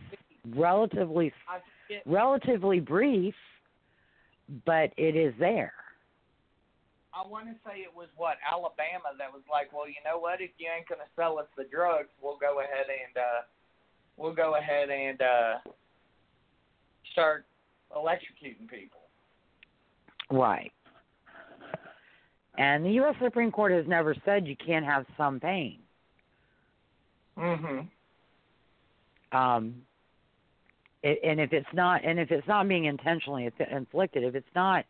relatively relatively brief, but it is there. I want to say it was what Alabama that was like, well, you know what? If you ain't gonna sell us the drugs, we'll go ahead and uh, we'll go ahead and uh, start electrocuting people. Right. And the US Supreme Court has never said you can't have some pain. Mm-hmm. um it, and if it's not and if it's not being intentionally inflicted if it's not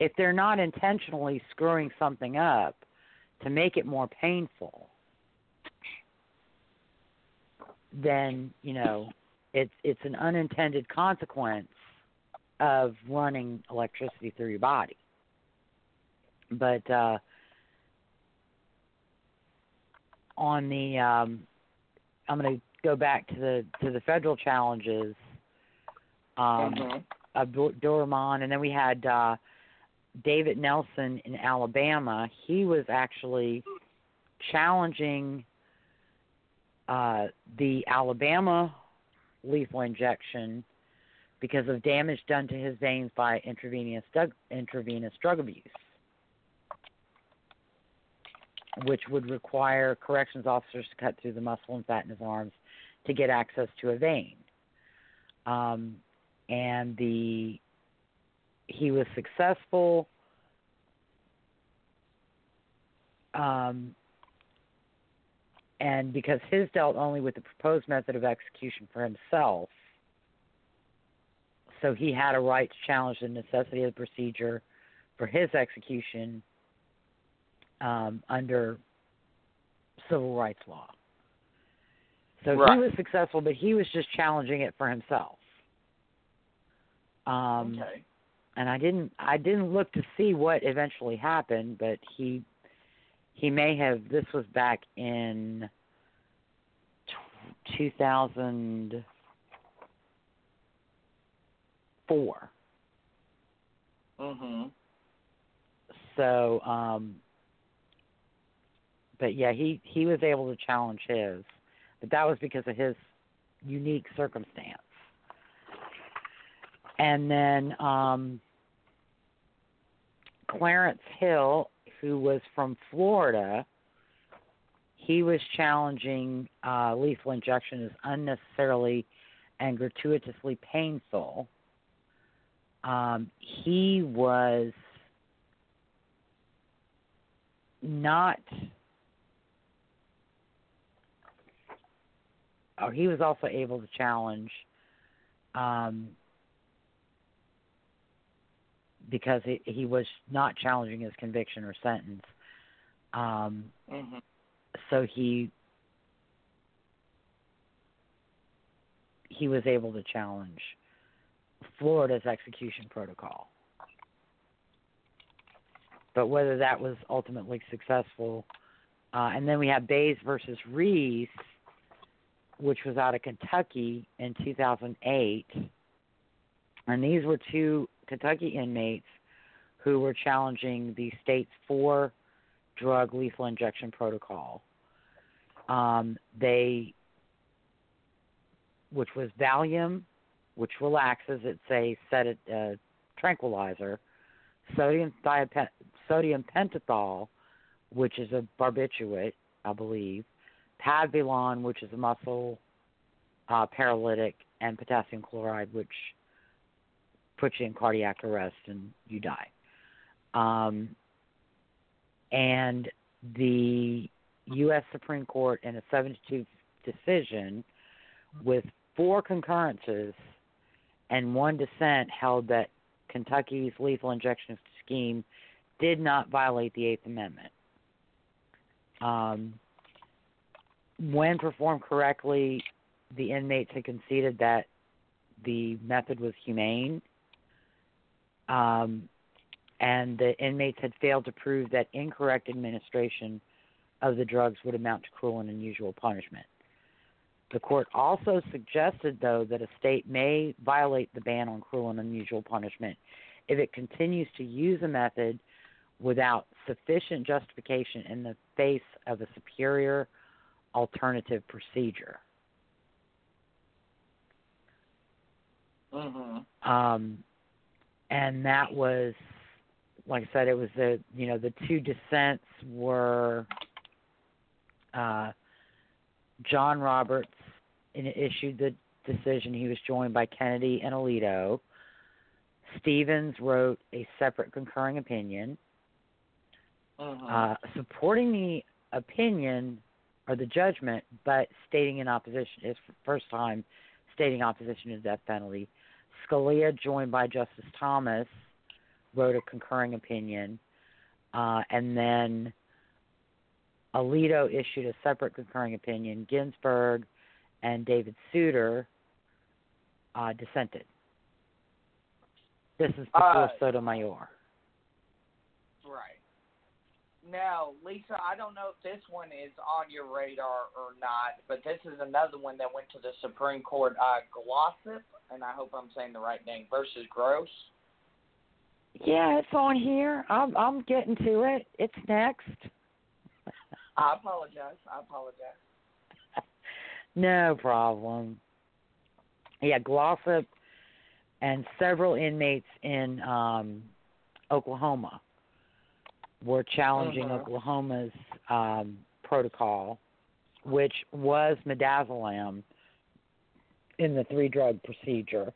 if they're not intentionally screwing something up to make it more painful then you know it's it's an unintended consequence of running electricity through your body. But uh on the um I'm going to go back to the to the federal challenges um Mhm. Dor- Dorman and then we had uh David Nelson in Alabama. He was actually challenging uh the Alabama lethal injection because of damage done to his veins by intravenous drug, intravenous drug abuse which would require corrections officers to cut through the muscle and fat in his arms to get access to a vein. Um, and the he was successful. Um, and because his dealt only with the proposed method of execution for himself, so he had a right to challenge the necessity of the procedure for his execution um, under civil rights law. So Right. he was successful, but he was just challenging it for himself. Um, okay. and I didn't I didn't look to see what eventually happened, but he he may have this was back in 2004. Mhm. So um but yeah, he he was able to challenge his, but that was because of his unique circumstance. And then um Clarence Hill, who was from Florida, he was challenging uh, lethal injection as unnecessarily and gratuitously painful. Um, he was not, or he was also able to challenge um, because he, he was not challenging his conviction or sentence. Um, Mhm. so he he was able to challenge Florida's execution protocol. But whether that was ultimately successful, uh, and then we have Baze versus Rees, which was out of Kentucky in 2008, and these were two Kentucky inmates who were challenging the state's four drug lethal injection protocol. Um, they, which was Valium, which relaxes, it's a sedate, uh, tranquilizer, sodium thiop- sodium pentothal, which is a barbiturate, I believe, Pavulon, which is a muscle uh, paralytic, and potassium chloride, which puts you in cardiac arrest and you die. Um, and the U.S. Supreme Court, in a 7 2 decision, with four concurrences and one dissent, held that Kentucky's lethal injection scheme did not violate the Eighth Amendment. Um, when performed correctly, the inmates had conceded that the method was humane. Um, and the inmates had failed to prove that incorrect administration of the drugs would amount to cruel and unusual punishment. The court also suggested, though, that a state may violate the ban on cruel and unusual punishment if it continues to use a method without sufficient justification in the face of a superior alternative procedure. Mhm. um, and that was, like I said, it was the you know the two dissents were uh, John Roberts and issued the decision. He was joined by Kennedy and Alito. Stevens wrote a separate concurring opinion Mhm. uh, supporting the opinion or the judgment, but stating in opposition. His first time stating opposition to the death penalty. Scalia, joined by Justice Thomas, wrote a concurring opinion, uh, and then Alito issued a separate concurring opinion. Ginsburg and David Souter uh, dissented. This is before Uh, Sotomayor. Now, Lisa, I don't know if this one is on your radar or not, but this is another one that went to the Supreme Court. Uh, Glossip, and I hope I'm saying the right name, versus Gross. Yeah, it's on here. I'm I'm getting to it. It's next. I apologize. I apologize. no problem. Yeah, Glossip and several inmates in um Oklahoma were challenging Mhm. Oklahoma's um protocol, which was midazolam in the three drug procedure.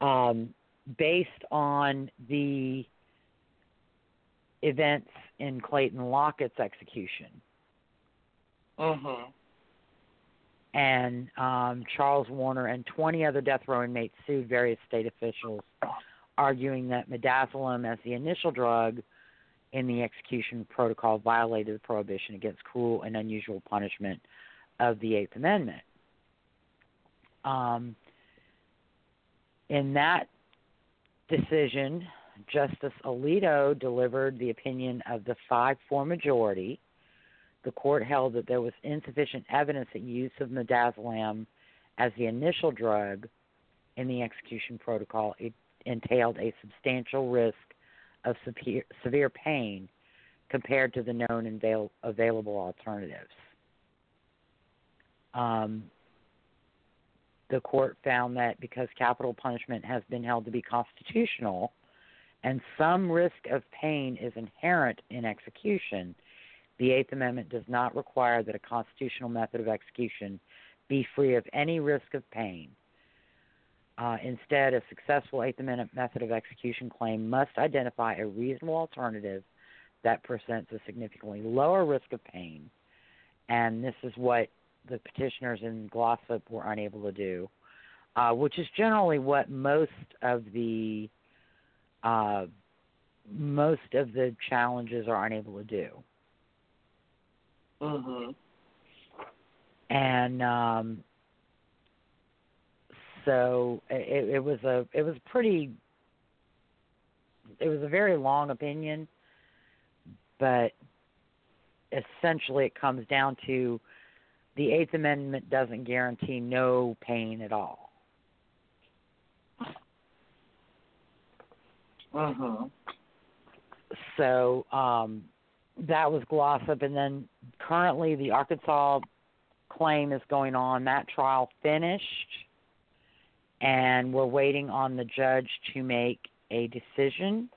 Um based on the events in Clayton Lockett's execution. Mhm. And um, Charles Warner and 20 other death row inmates sued various state officials arguing that midazolam, as the initial drug in the execution protocol, violated the prohibition against cruel and unusual punishment of the Eighth Amendment. Um, in that decision, Justice Alito delivered the opinion of the 5 4 majority. The court held that there was insufficient evidence that use of midazolam as the initial drug in the execution protocol entailed a substantial risk of severe, severe pain compared to the known and avail- available alternatives. Um, the court found that because capital punishment has been held to be constitutional and some risk of pain is inherent in execution, the Eighth Amendment does not require that a constitutional method of execution be free of any risk of pain. Uh, instead, a successful Eighth Amendment method of execution claim must identify a reasonable alternative that presents a significantly lower risk of pain, and this is what the petitioners in Glossip were unable to do, uh, which is generally what most of the uh, most of the challenges are unable to do. Mhm. And um, so it, it was a it was pretty it was a very long opinion, but essentially it comes down to the Eighth Amendment doesn't guarantee no pain at all. Mhm. So um, that was Glossip, and then currently the Arkansas claim is going on. That trial finished, and we're waiting on the judge to make a decision.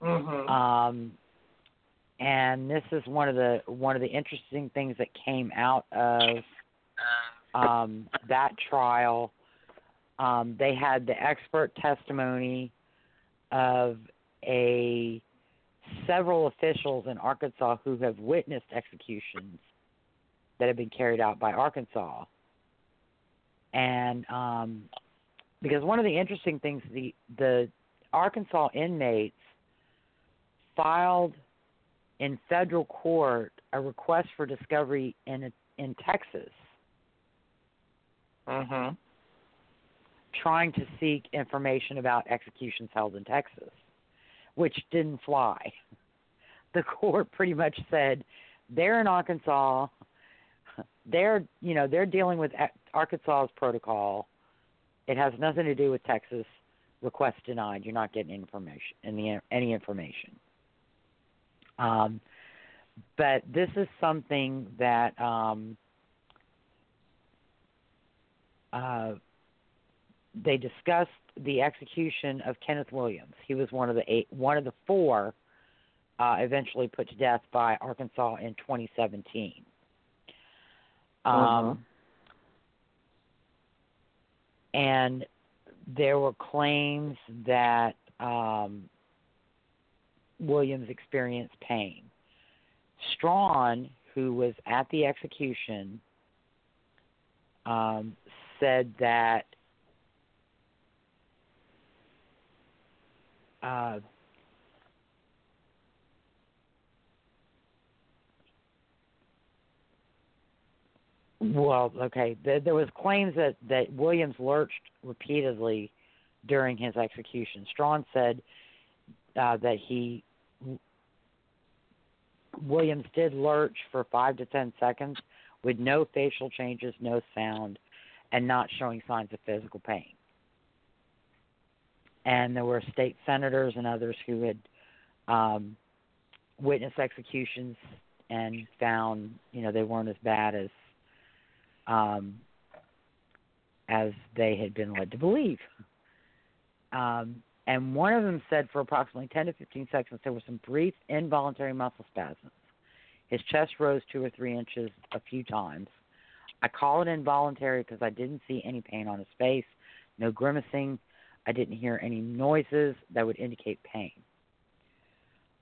Mhm. Um, and this is one of the one of the interesting things that came out of um, that trial. Um, they had the expert testimony of a several officials in Arkansas who have witnessed executions that have been carried out by Arkansas. And um, because one of the interesting things, the the Arkansas inmates filed in federal court a request for discovery in in Texas, Mhm. trying to seek information about executions held in Texas, which didn't fly. The court pretty much said they're in Arkansas. They're you know they're dealing with Arkansas's protocol. It has nothing to do with Texas. Request denied. You're not getting information any any information. Um, but this is something that um, uh, they discussed the execution of Kenneth Williams. He was one of the eight, one of the four uh, eventually put to death by Arkansas in 2017. Um, Mhm. And there were claims that um, Williams experienced pain. Strawn, who was at the execution, um, said that uh, well, okay, there, was claims that that Williams lurched repeatedly during his execution. Strawn said uh, that he Williams did lurch for five to ten seconds with no facial changes, no sound, and not showing signs of physical pain. And there were state senators and others who had um, witnessed executions and found, you know, they weren't as bad as um, as they had been led to believe. Um, and one of them said for approximately 10 to 15 seconds there were some brief involuntary muscle spasms. His chest rose two or three inches a few times. I call it involuntary because I didn't see any pain on his face, no grimacing. I didn't hear any noises that would indicate pain.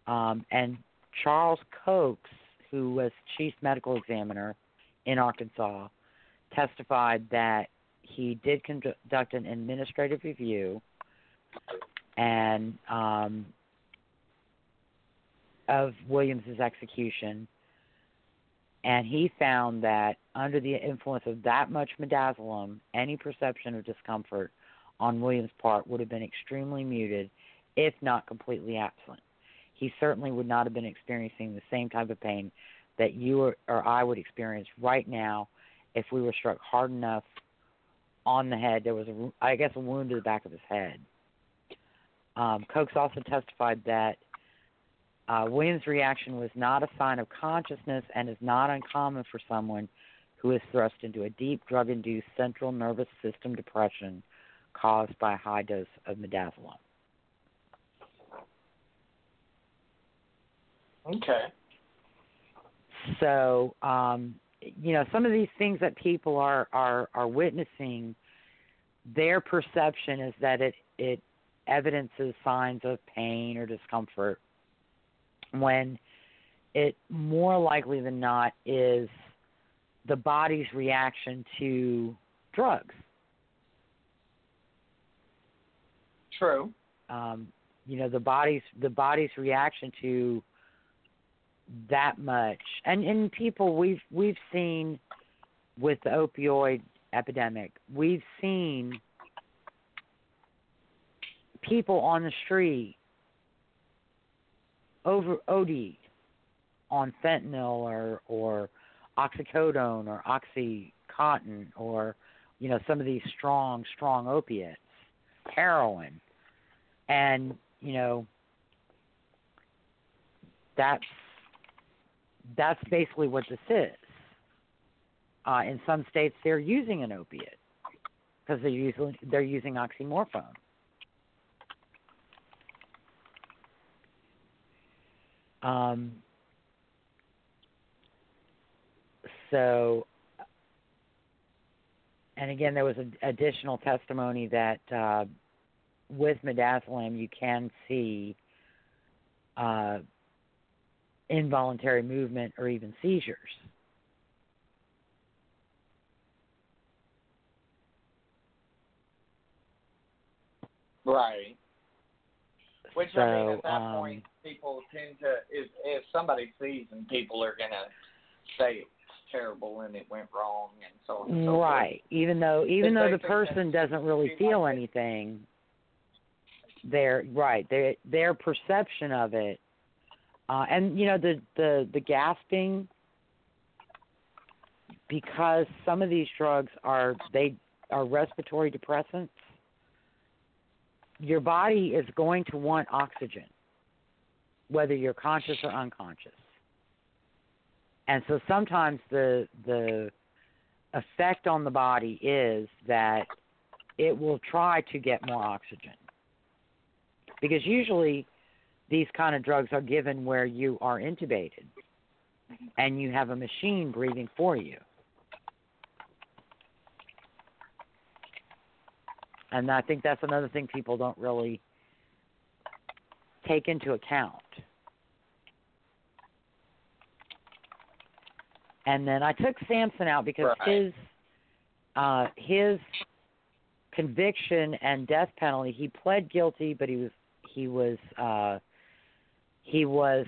Um, and Charles Kokes, who was chief medical examiner in Arkansas, testified that he did conduct an administrative review and um, of Williams's execution, and he found that under the influence of that much midazolam, any perception of discomfort on William's part would have been extremely muted, if not completely absent. He certainly would not have been experiencing the same type of pain that you or, or I would experience right now if we were struck hard enough on the head. There was, a, I guess, a wound to the back of his head. Um, Kokes also testified that uh, Williams' reaction was not a sign of consciousness and is not uncommon for someone who is thrust into a deep drug induced central nervous system depression caused by a high dose of midazolam. Okay. So, um, you know, some of these things that people are, are, are witnessing, their perception is that it, it evidences signs of pain or discomfort when it more likely than not is the body's reaction to drugs. True. Um, you know, the body's the body's reaction to that much, and and people we've we've seen with the opioid epidemic, we've seen people on the street over OD on fentanyl or or oxycodone or oxycontin or you know some of these strong strong opiates, heroin, and you know that's that's basically what this is. Uh, in some states, they're using an opiate because they're using they're using oxymorphone. Um, so, and again, there was additional testimony that uh, with midazolam, you can see uh, involuntary movement or even seizures. Right. Which so, I mean, at that um, point, people tend to if if somebody sees them, people are gonna say it's terrible and it went wrong and so on. And so right. Even though even though the person doesn't really feel anything, their right their their perception of it, uh, and you know the the the gasping because some of these drugs are they are respiratory depressants. Your body is going to want oxygen, whether you're conscious or unconscious. And so sometimes the the effect on the body is that it will try to get more oxygen. Because usually these kind of drugs are given where you are intubated and you have a machine breathing for you. And I think that's another thing people don't really take into account. And then I took Samson out because Right. his uh his conviction and death penalty, he pled guilty, but he was he was uh he was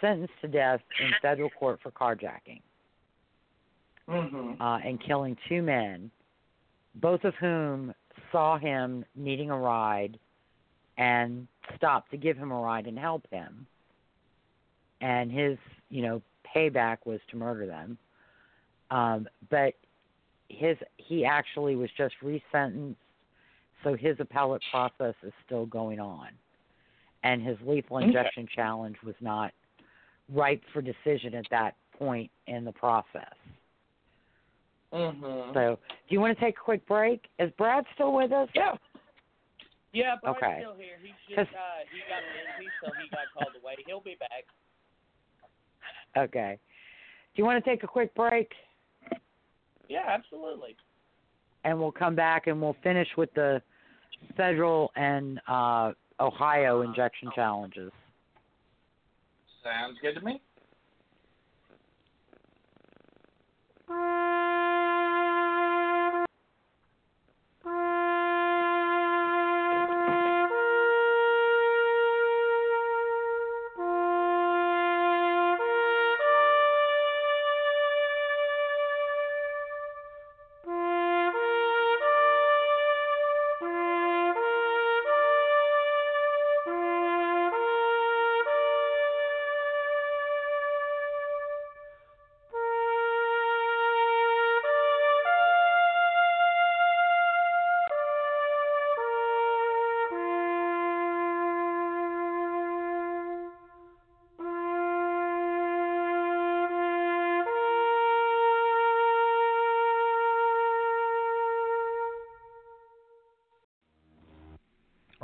sentenced to death in federal court for carjacking Mhm. uh, and killing two men, both of whom saw him needing a ride and stopped to give him a ride and help him. And his, you know, payback was to murder them. Um, but his he actually was just resentenced, so his appellate process is still going on. And his lethal Okay. injection challenge was not ripe for decision at that point in the process. Mhm. So, do you want to take a quick break? Is Brad still with us? yeah. Yeah, but Okay. still here. He just uh he got busy, so he got called away. He'll be back. Okay. Do you want to take a quick break? Yeah, absolutely. And we'll come back and we'll finish with the federal and uh, Ohio injection challenges. Sounds good to me. Uh,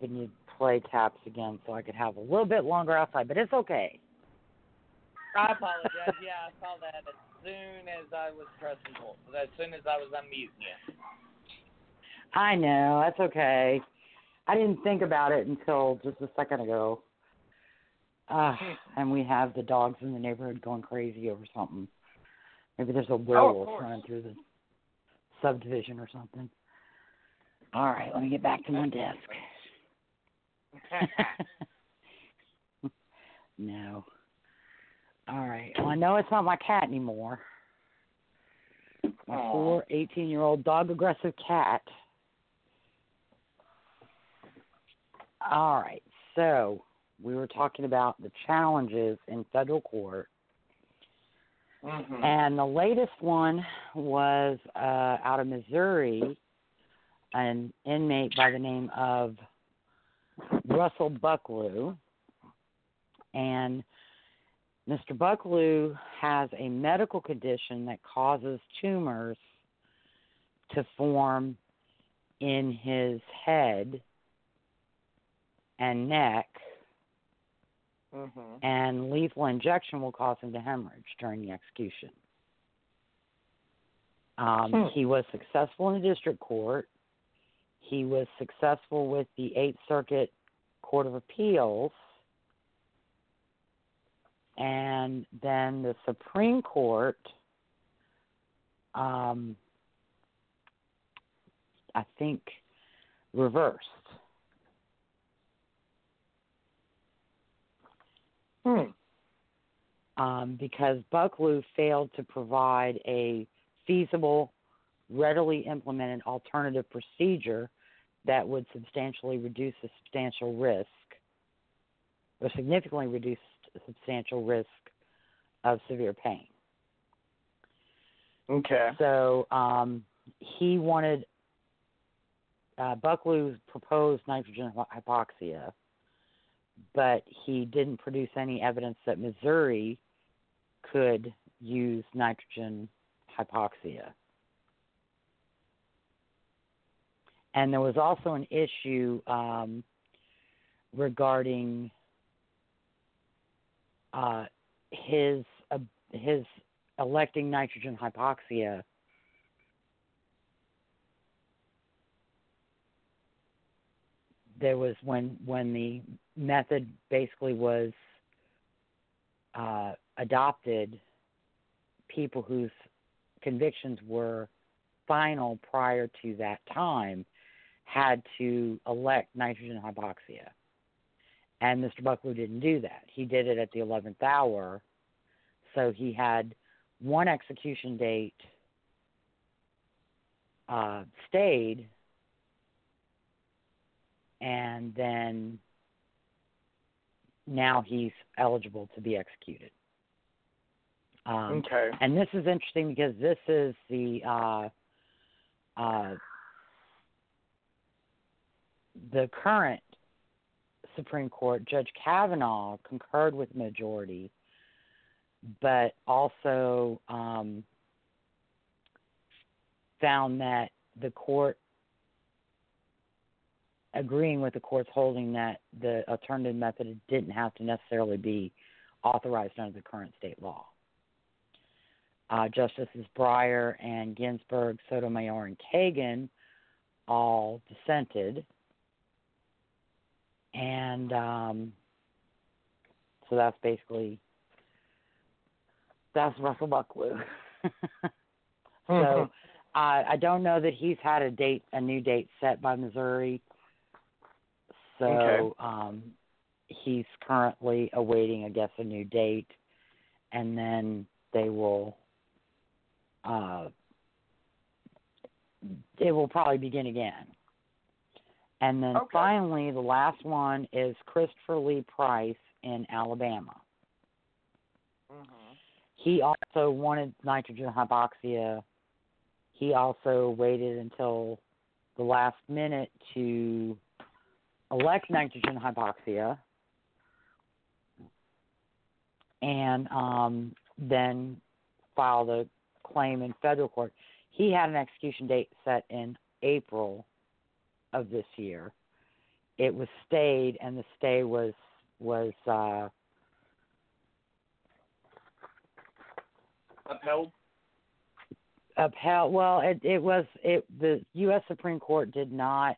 Hoping you'd play taps again so I could have a little bit longer outside, but it's okay. I apologize. yeah, I saw that as soon as I was pressing hold. As soon as I was unmuting you. I know, that's okay. I didn't think about it until just a second ago. Uh, and we have the dogs in the neighborhood going crazy over something. Maybe there's a werewolf course. running through the subdivision or something. All right, let me get back to my desk. no. All right. Well, I know it's not my cat anymore. My Aw. poor 18 year old dog aggressive cat. All right. So we were talking about the challenges in federal court. Mhm. And the latest one was uh, out of Missouri, an inmate by the name of Russell Bucklew. And Mr. Bucklew has a medical condition that causes tumors to form in his head and neck Mhm. and lethal injection will cause him to hemorrhage during the execution. Um, Hmm. He was successful in the district court. He was successful with the Eighth Circuit Court of Appeals. And then the Supreme Court, um, I think, reversed. Hmm. um, because Bucklew failed to provide a feasible, readily implemented alternative procedure that would substantially reduce the substantial risk, or significantly reduce substantial risk of severe pain. Okay. So um, he wanted uh, Bucklew proposed nitrogen hypoxia, but he didn't produce any evidence that Missouri could use nitrogen hypoxia. And there was also an issue um, regarding uh, his uh, his electing nitrogen hypoxia. There was when when the method basically was uh, adopted people whose convictions were final prior to that time had to elect nitrogen hypoxia and mr buckley didn't do that he did it at the 11th hour so he had one execution date uh, stayed, and then now he's eligible to be executed. Um, Okay. and this is interesting because this is the uh, uh, the current Supreme Court Judge Kavanaugh concurred with the majority, but also um, found that the court agreeing with the court's holding that the alternative method didn't have to necessarily be authorized under the current state law. Uh, Justices Breyer and Ginsburg, Sotomayor, and Kagan all dissented. And um, so that's basically that's Russell Buckley. so uh, I don't know that he's had a date, a new date set by Missouri. So Okay. um, he's currently awaiting, I guess, a new date, and then they will. Uh, it will probably begin again. And then Okay. finally, the last one is Christopher Lee Price in Alabama. Mhm. He also wanted nitrogen hypoxia. He also waited until the last minute to elect nitrogen hypoxia and um, then filed a claim in federal court. He had an execution date set in April of this year. It was stayed, and the stay was was uh, Upheld. upheld. Well, it it was it. The U.S. Supreme Court did not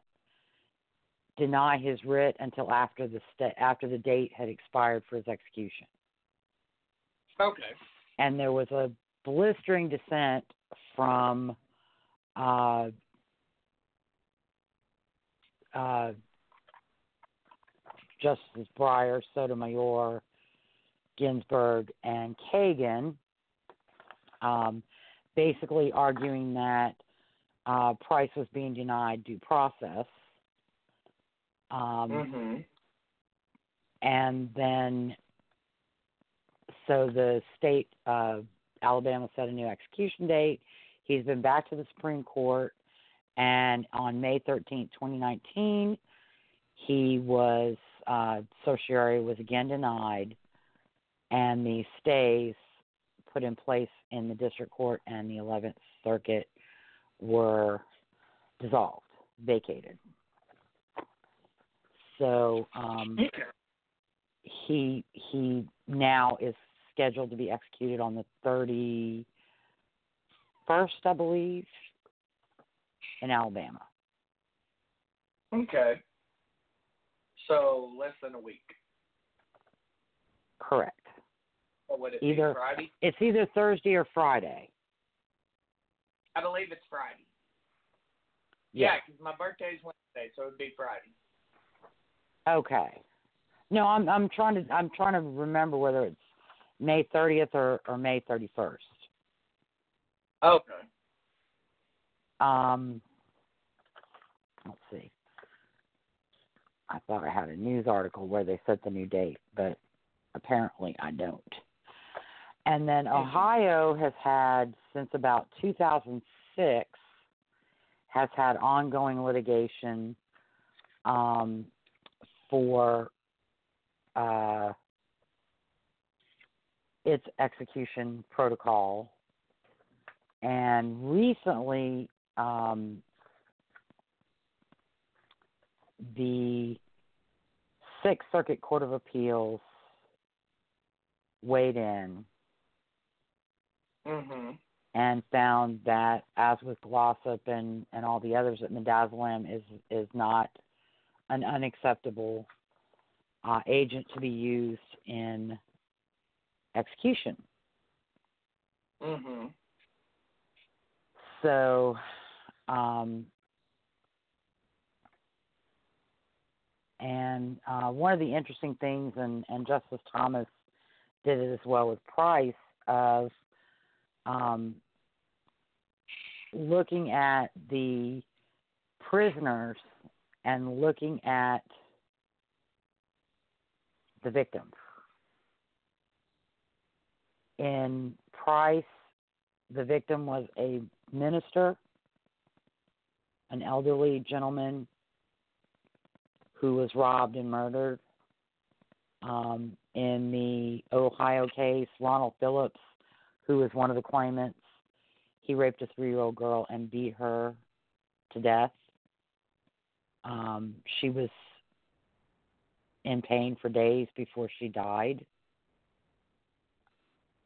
deny his writ until after the sta- after the date had expired for his execution, Okay. and there was a blistering dissent from uh, uh, Justices Breyer, Sotomayor, Ginsburg, and Kagan, um, basically arguing that uh, Price was being denied due process. Um, Mhm. and then so the state of Alabama set a new execution date. He's been back to the Supreme Court, and on May thirteenth, 2019, he was uh, certiorari was again denied, and the stays put in place in the district court and the 11th Circuit were dissolved, vacated. So um, he he now is scheduled to be executed on the thirty first, I believe, in Alabama. Okay. So less than a week. Correct. Or would it Either- be Friday? It's either Thursday or Friday. I believe it's Friday. Yeah. Yeah, 'cause my birthday is Wednesday, so it'd be Friday. Okay. No, I'm I'm trying to I'm trying to remember whether it's May thirtieth or, or May thirty first. Okay. Um, let's see. I thought I had a news article where they set the new date, but apparently I don't. And then Ohio has had since about 2006 has had ongoing litigation um, for uh, its execution protocol and recently um, the Sixth Circuit Court of Appeals weighed in Mhm. and found that, as with Glossip and, and all the others, that midazolam is is not an unacceptable uh, agent to be used in execution. Mhm. So, um, and uh, one of the interesting things, and, and Justice Thomas did it as well with Price, of um, looking at the prisoners and looking at the victims. In Price, the victim was a minister, an elderly gentleman who was robbed and murdered. Um, in the Ohio case, Ronald Phillips, who was one of the claimants, he raped a three year old girl and beat her to death. Um, she was in pain for days before she died.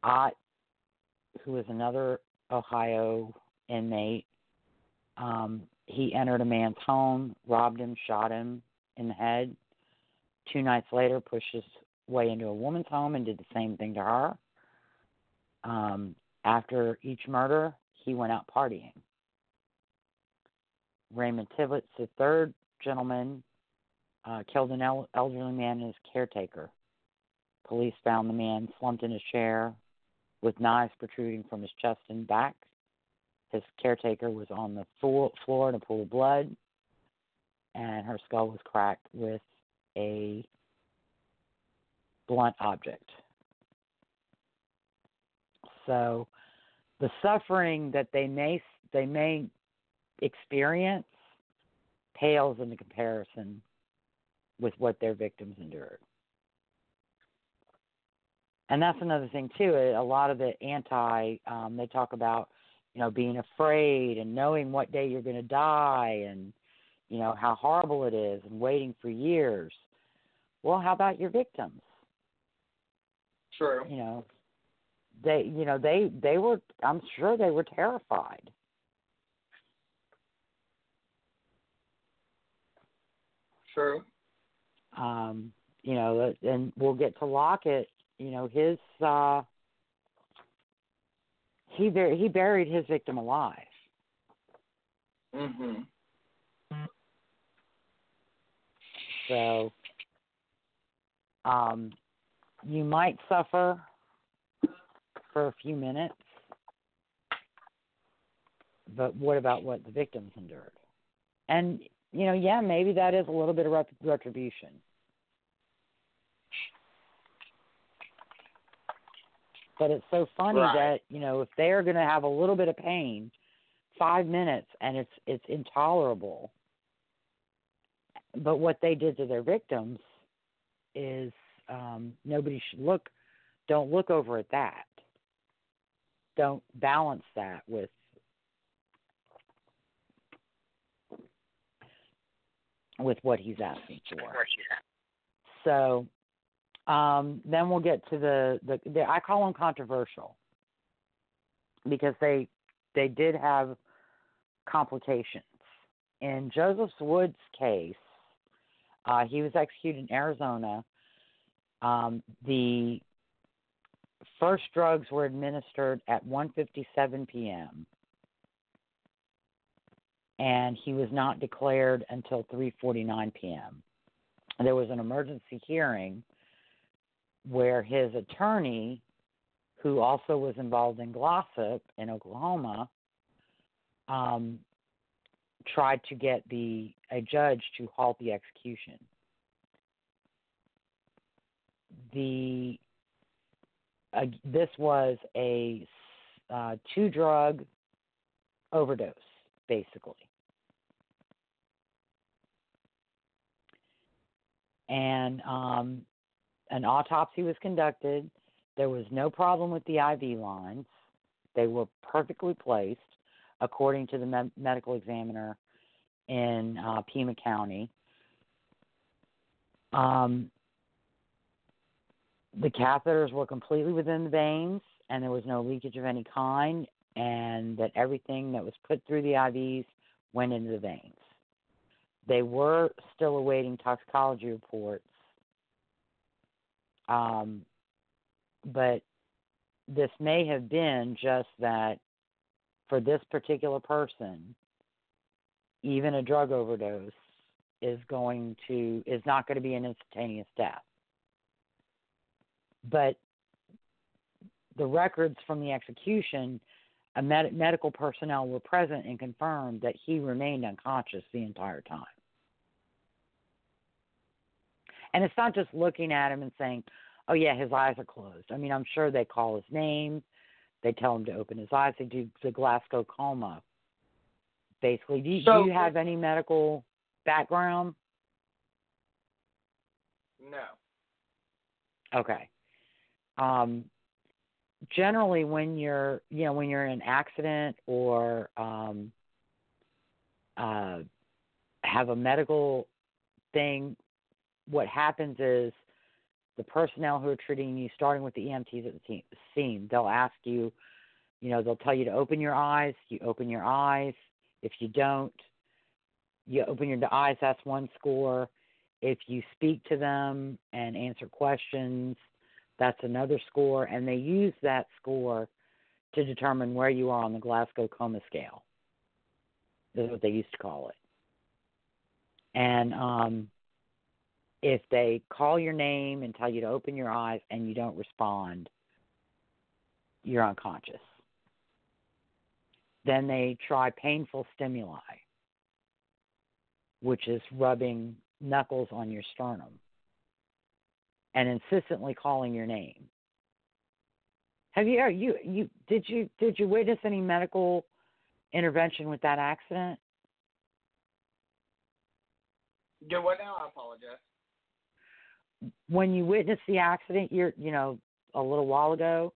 Ott, who was another Ohio inmate, um, he entered a man's home, robbed him, shot him in the head. Two nights later, pushed his way into a woman's home and did the same thing to her. Um, after each murder, he went out partying. Raymond Tibbetts, the third gentleman, uh, killed an el- elderly man and his caretaker. Police found the man slumped in a chair with knives protruding from his chest and back. His caretaker was on the floor in a pool of blood, and her skull was cracked with a blunt object. So, the suffering that they may they may experience pales in the comparison with what their victims endured. And that's another thing too. A lot of the anti, um, they talk about, you know, being afraid and knowing what day you're going to die, and you know how horrible it is, and waiting for years. Well, how about your victims? True. You know, they, you know, they they were. I'm sure they were terrified. True. Um, you know, and we'll get to Lockett. You know, his uh, he bur- he buried his victim alive. Mhm. So, um, you might suffer for a few minutes, but what about what the victims endured? And you know, yeah, maybe that is a little bit of retribution. But it's so funny right. that you know if they are going to have a little bit of pain, five minutes, and it's it's intolerable. But what they did to their victims is um, nobody should look. Don't look over at that. Don't balance that with with what he's asking for. So um, then we'll get to the, the, the I call them controversial because they they did have complications. In Joseph Wood's case, uh, he was executed in Arizona. Um, the first drugs were administered at 1:57 p.m and he was not declared until 3:49 p.m. There was an emergency hearing where his attorney, who also was involved in Glossip in Oklahoma, um, tried to get the a judge to halt the execution. The uh, this was a uh, two drug overdose basically. And um, an autopsy was conducted. There was no problem with the IV lines. They were perfectly placed, according to the me- medical examiner in uh, Pima County. Um, the catheters were completely within the veins, and there was no leakage of any kind and that everything that was put through the IVs went into the veins. They were still awaiting toxicology reports, um, but this may have been just that for this particular person, even a drug overdose is going to is not going to be an instantaneous death. But the records from the execution, a med- medical personnel were present and confirmed that he remained unconscious the entire time. And it's not just looking at him and saying, "Oh yeah, his eyes are closed." I mean, I'm sure they call his name, they tell him to open his eyes. They do the Glasgow coma. Basically, do you, So- do you have any medical background? No. Okay. Um, generally, when you're, you know, when you're in an accident or um, uh, have a medical thing, what happens is the personnel who are treating you, starting with the EMTs at the scene, they'll ask you, you know, they'll tell you to open your eyes. You open your eyes. If you don't, you open your eyes. That's one score. If you speak to them and answer questions, that's another score. And they use that score to determine where you are on the Glasgow Coma Scale. Is what they used to call it. And um, if they call your name and tell you to open your eyes and you don't respond, you're unconscious. Then they try painful stimuli, which is rubbing knuckles on your sternum and insistently calling your name. Have you you you did you did you witness any medical intervention with that accident? Do what now? I apologize. When you witnessed the accident, you're you know a little while ago,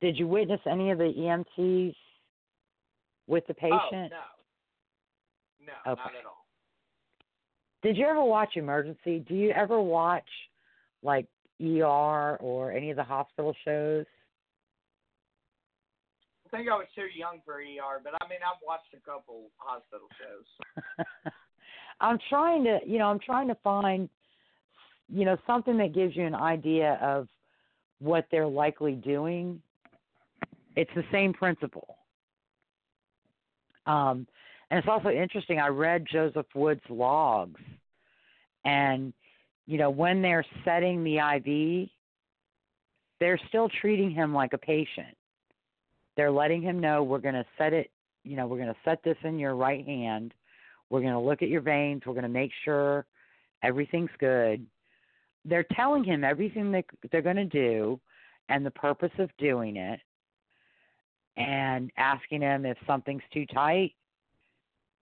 did you witness any of the EMTs with the patient? Oh, no. No, Okay. not at all. Did you ever watch Emergency? Do you ever watch like ER or any of the hospital shows? I think I was too young for ER, but I mean, I've watched a couple hospital shows. I'm trying to, you know, I'm trying to find, you know, something that gives you an idea of what they're likely doing. It's the same principle. Um, and it's also interesting. I read Joseph Wood's logs, and you know, when they're setting the IV, they're still treating him like a patient. They're letting him know we're going to set it, you know, we're going to set this in your right hand. We're going to look at your veins. We're going to make sure everything's good. They're telling him everything they, they're going to do and the purpose of doing it and asking him if something's too tight,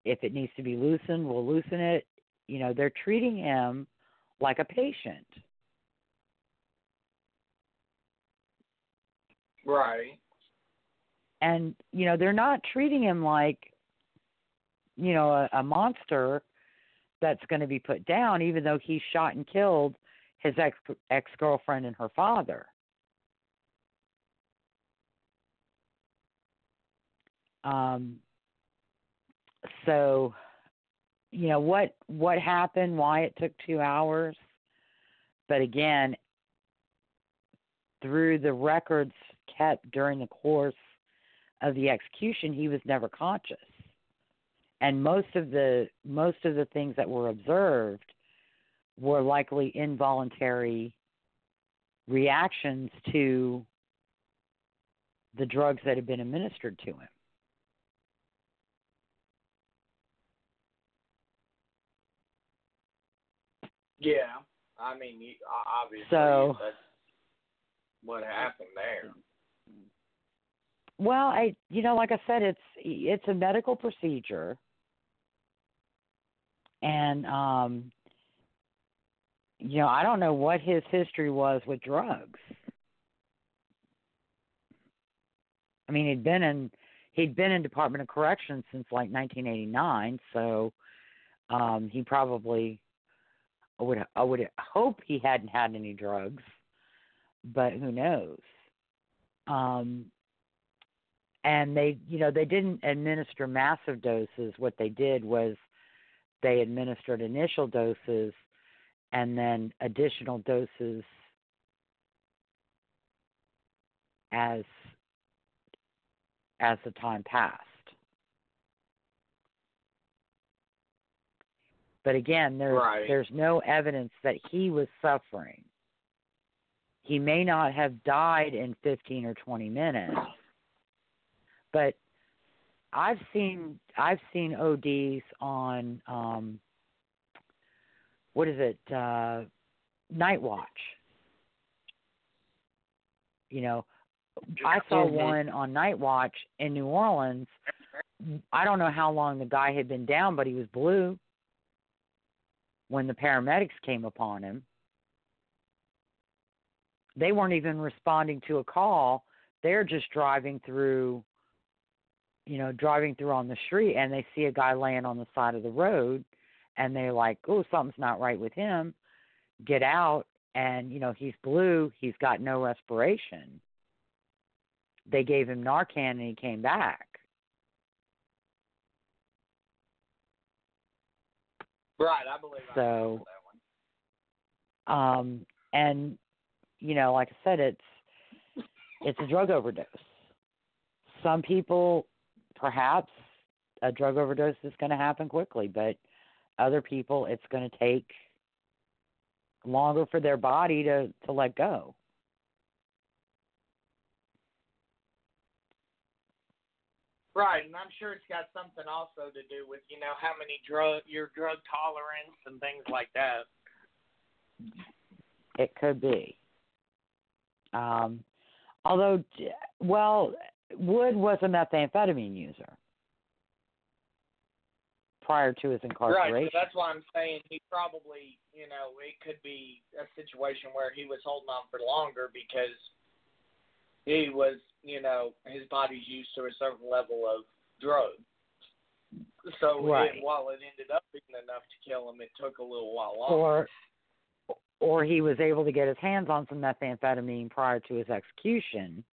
if it needs to be loosened, we'll loosen it. You know, they're treating him like a patient. Right. And, you know, they're not treating him like, you know, a, a monster that's going to be put down, even though he's shot and killed his ex ex girlfriend and her father. Um, so, you know what what happened, why it took two hours, but again, through the records kept during the course of the execution, he was never conscious, and most of the most of the things that were observed were likely involuntary reactions to the drugs that had been administered to him. Yeah. I mean, you- obviously, So- that's what happened there. Well, I you know, like I said, it's it's a medical procedure, and um, you know, I don't know what his history was with drugs. I mean, he'd been in he'd been in Department of Corrections since like 1989, so um, he probably I would I would hope he hadn't had any drugs, but who knows? Um, and they you know they didn't administer massive doses what they did was they administered initial doses and then additional doses as as the time passed but again there's Right. there's no evidence that he was suffering he may not have died in 15 or 20 minutes, but I've seen I've seen ODs on um what is it uh Night Watch. You know, I saw one on Night Watch in New Orleans. I don't know how long the guy had been down, but he was blue when the paramedics came upon him. They weren't even responding to a call. They're just driving through, you know, driving through on the street and they see a guy laying on the side of the road and they're like, oh, something's not right with him. Get out. And, you know, he's blue. He's got no respiration. They gave him Narcan and he came back. Right, I believe I So- one. um and you know like i said it's it's a drug overdose some people perhaps a drug overdose is going to happen quickly but other people it's going to take longer for their body to to let go. Right, and I'm sure it's got something also to do with you know how many drug your drug tolerance and things like that. it could be. Um although well wood was a methamphetamine user prior to his incarceration Right, so that's why I'm saying he probably, you know, it could be a situation where he was holding on for longer because he was, you know, his body's used to a certain level of drug. So Right. it, while it ended up being enough to kill him, it took a little while longer. or or he was able to get his hands on some methamphetamine prior to his execution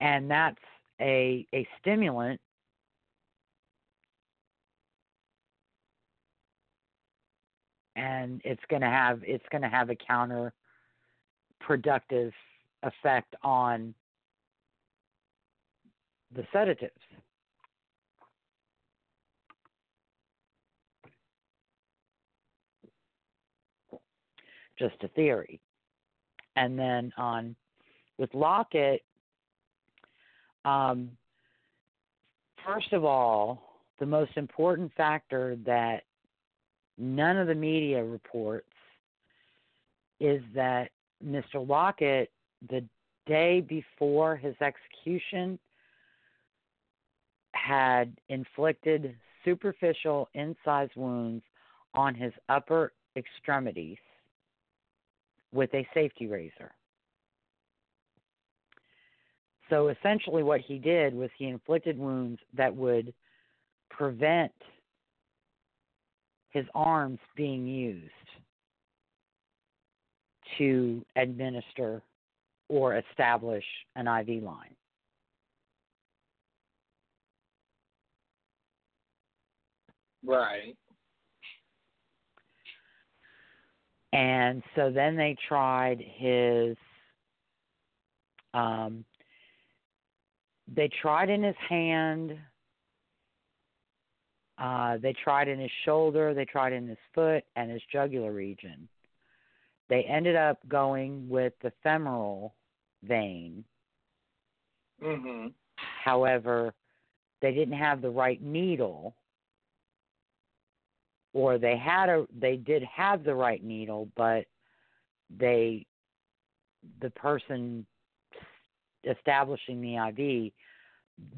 and that's a a stimulant and it's going to have it's going to have a counter productive effect on the sedatives just a theory. And then on with Lockett, um, first of all, the most important factor that none of the media reports is that Mr. Lockett, the day before his execution, had inflicted superficial incised wounds on his upper extremities with a safety razor. So essentially, what he did was he inflicted wounds that would prevent his arms being used to administer or establish an IV line. Right. And so then they tried his um they tried in his hand uh they tried in his shoulder, they tried in his foot and his jugular region. They ended up going with the femoral vein. Mhm. However, they didn't have the right needle or they had a they did have the right needle but they the person establishing the IV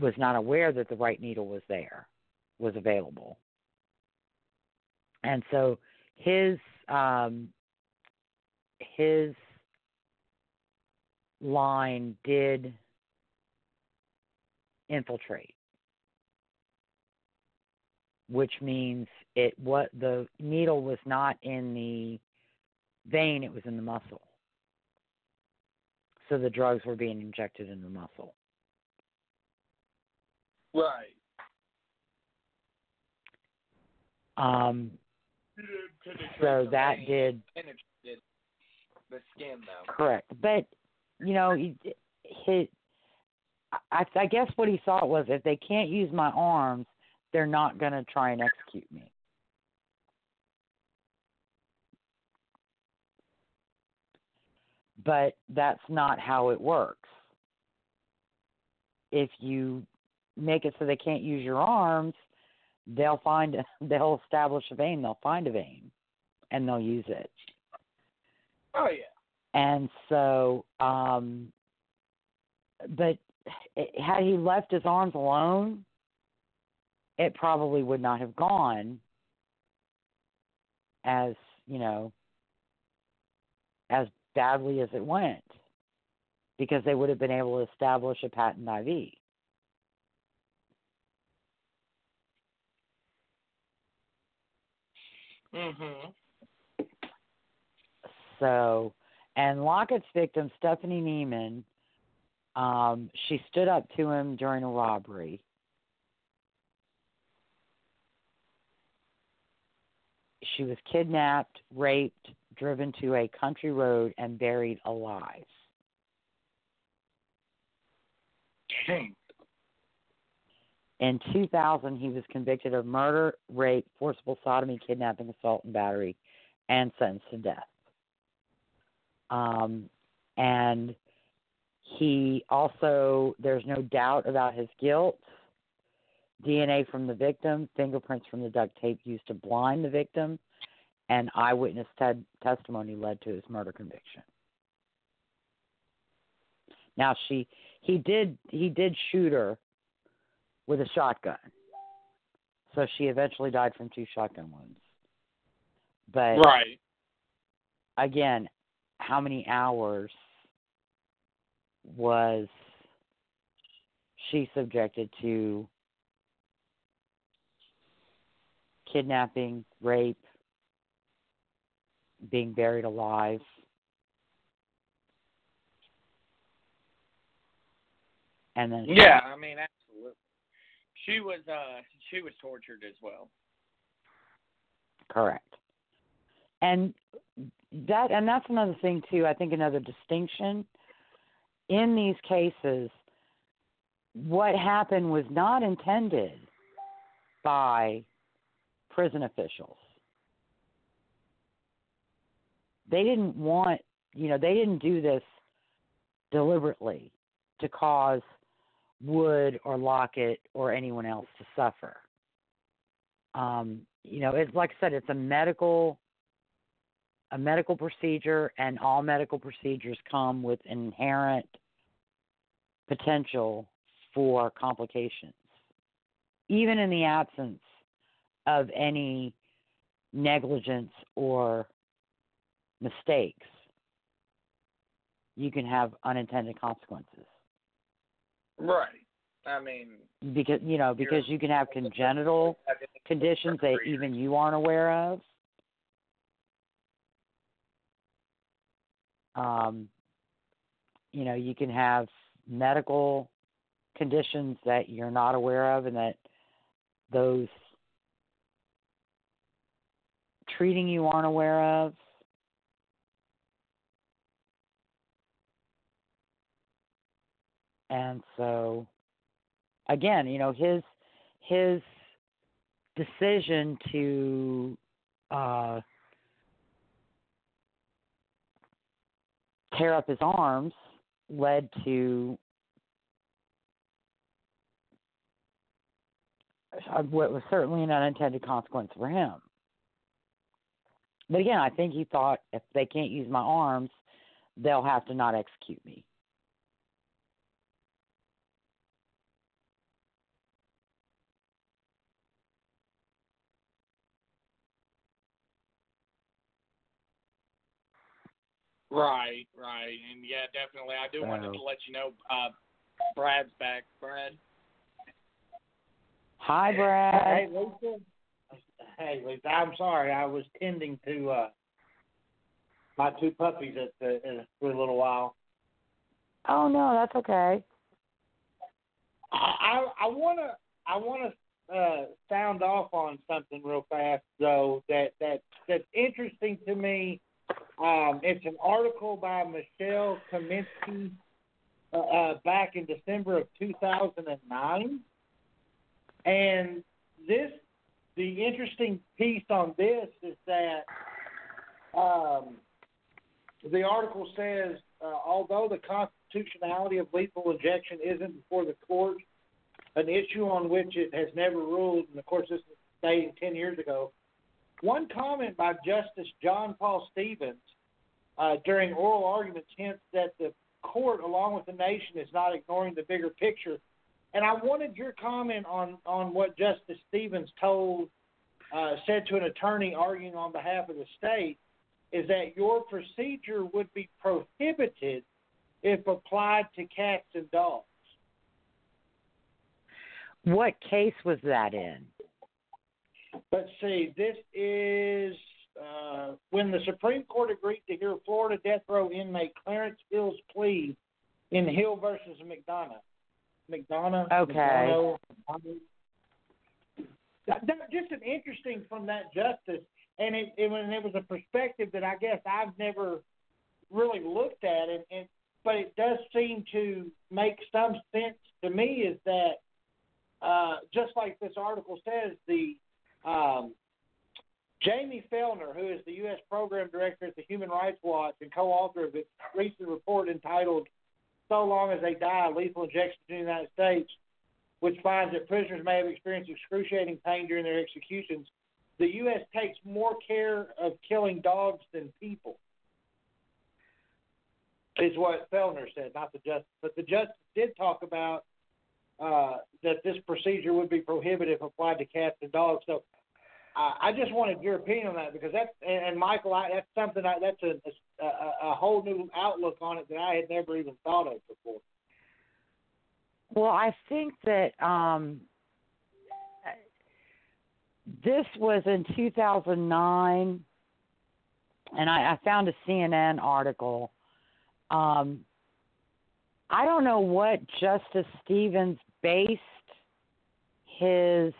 was not aware that the right needle was there was available. And so his um his line did infiltrate which means it what the needle was not in the vein it was in the muscle. So the drugs were being injected in the muscle. Right. Um so that did the skin though. correct but you know he he I, I guess what he thought was if they can't use my arms they're not going to try and execute me but that's not how it works. If you make it so they can't use your arms, they'll find they'll establish a vein, they'll find a vein, and they'll use it. Oh yeah. And so, um, but had he left his arms alone, it probably would not have gone as you know as badly as it went because they would have been able to establish a patent IV. Mhm. So, and Lockett's victim, Stephanie Neiman, um, she stood up to him during a robbery. She was kidnapped, raped, driven to a country road, and buried alive. Dang. In 2000, he was convicted of murder, rape, forcible sodomy, kidnapping, assault, and battery, and sentenced to death. Um, and he also, there's no doubt about his guilt. DNA from the victim, fingerprints from the duct tape used to blind the victim, and eyewitness te- testimony led to his murder conviction. Now she he did he did shoot her with a shotgun. So she eventually died from two shotgun wounds. But Right. again, how many hours was she subjected to kidnapping, rape, being buried alive? And then Yeah, I mean. She was uh she was tortured as well. Correct. And that and that's another thing too, I think another distinction in these cases what happened was not intended by prison officials. They didn't want, you know, they didn't do this deliberately to cause Wood or Lockett or anyone else to suffer. Um, you know, it's like I said, it's a medical a medical procedure, and all medical procedures come with inherent potential for complications, even in the absence of any negligence or mistakes. You can have unintended consequences Right. I mean because you know because you can have congenital conditions that even you aren't aware of. Um, you know, you can have medical conditions that you're not aware of, and that those treating you aren't aware of. And so, again, you know, his his decision to uh, tear up his arms led to what was certainly an unintended consequence for him. But again, I think he thought if they can't use my arms, they'll have to not execute me. Right, right. And yeah, definitely I do wanted So- to let you know uh Brad's back. Brad. Hi, Brad. Hey, Lisa. Hey, Lisa. I'm sorry. I was tending to uh my two puppies at the in, for a little while. Oh no, that's okay. I I want to I want to uh, sound off on something real fast though that that that's interesting to me. Um, it's an article by Michelle Kaminsky uh, uh, back in December of 2009, and this the interesting piece on this is that um, the article says uh, although the constitutionality of lethal injection isn't before the court, an issue on which it has never ruled, and of course this is dating 10 years ago, one comment by Justice John Paul Stevens uh, during oral arguments hints that the court, along with the nation, is not ignoring the bigger picture. And I wanted your comment on, on what Justice Stevens told, uh, said to an attorney arguing on behalf of the state, is that your procedure would be prohibited if applied to cats and dogs. What case was that in? Let's see. This is uh, when the Supreme Court agreed to hear Florida death row inmate Clarence Hill's plea in Hill versus McDonough. McDonough. Okay. McDonough. That, that, just an interesting from that justice, and it, it, and it was a perspective that I guess I've never really looked at, and, and but it does seem to make some sense to me. Is that uh, just like this article says, the um, Jamie Fellner, who is the U.S. Program Director at the Human Rights Watch and co-author of its recent report entitled "So Long as They Die: Lethal Injections in the United States," which finds that prisoners may have experienced excruciating pain during their executions, the U.S. takes more care of killing dogs than people. Is what Fellner said, not the justice. But the justice did talk about uh, that this procedure would be prohibited if applied to cats and dogs. So uh, I just wanted your opinion on that because that's and, and Michael, I, that's something I, that's a, a a whole new outlook on it that I had never even thought of before. Well, I think that um, this was in 2009, and I, I found a CNN article. Um, I don't know what Justice Stevens based his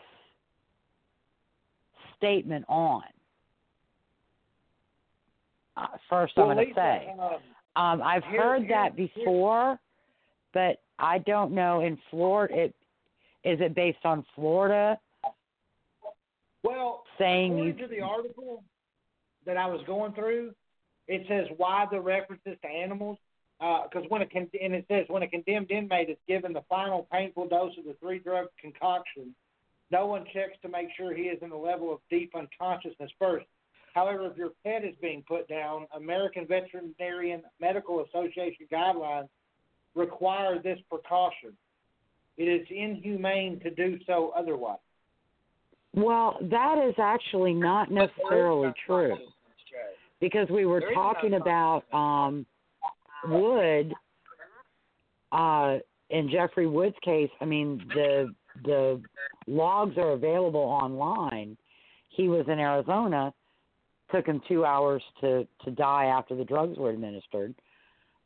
statement on. Uh, first, Well, I'm going to say um, um, I've here- heard here- that here- before, but I don't know in Florida. It is it based on Florida well, saying you according to the article that I was going through, it says why the references to animals. Because when a con- and it says when a condemned inmate is given the final painful dose of the three drug concoction, no one checks to make sure he is in a level of deep unconsciousness first. However, if your pet is being put down, American Veterinarian Medical Association guidelines require this precaution. It is inhumane to do so otherwise. Well, that is actually not necessarily true because we were talking about um Wood uh in Jeffrey Wood's case, I mean the the logs are available online. He was in Arizona, took him 2 hours to to die after the drugs were administered.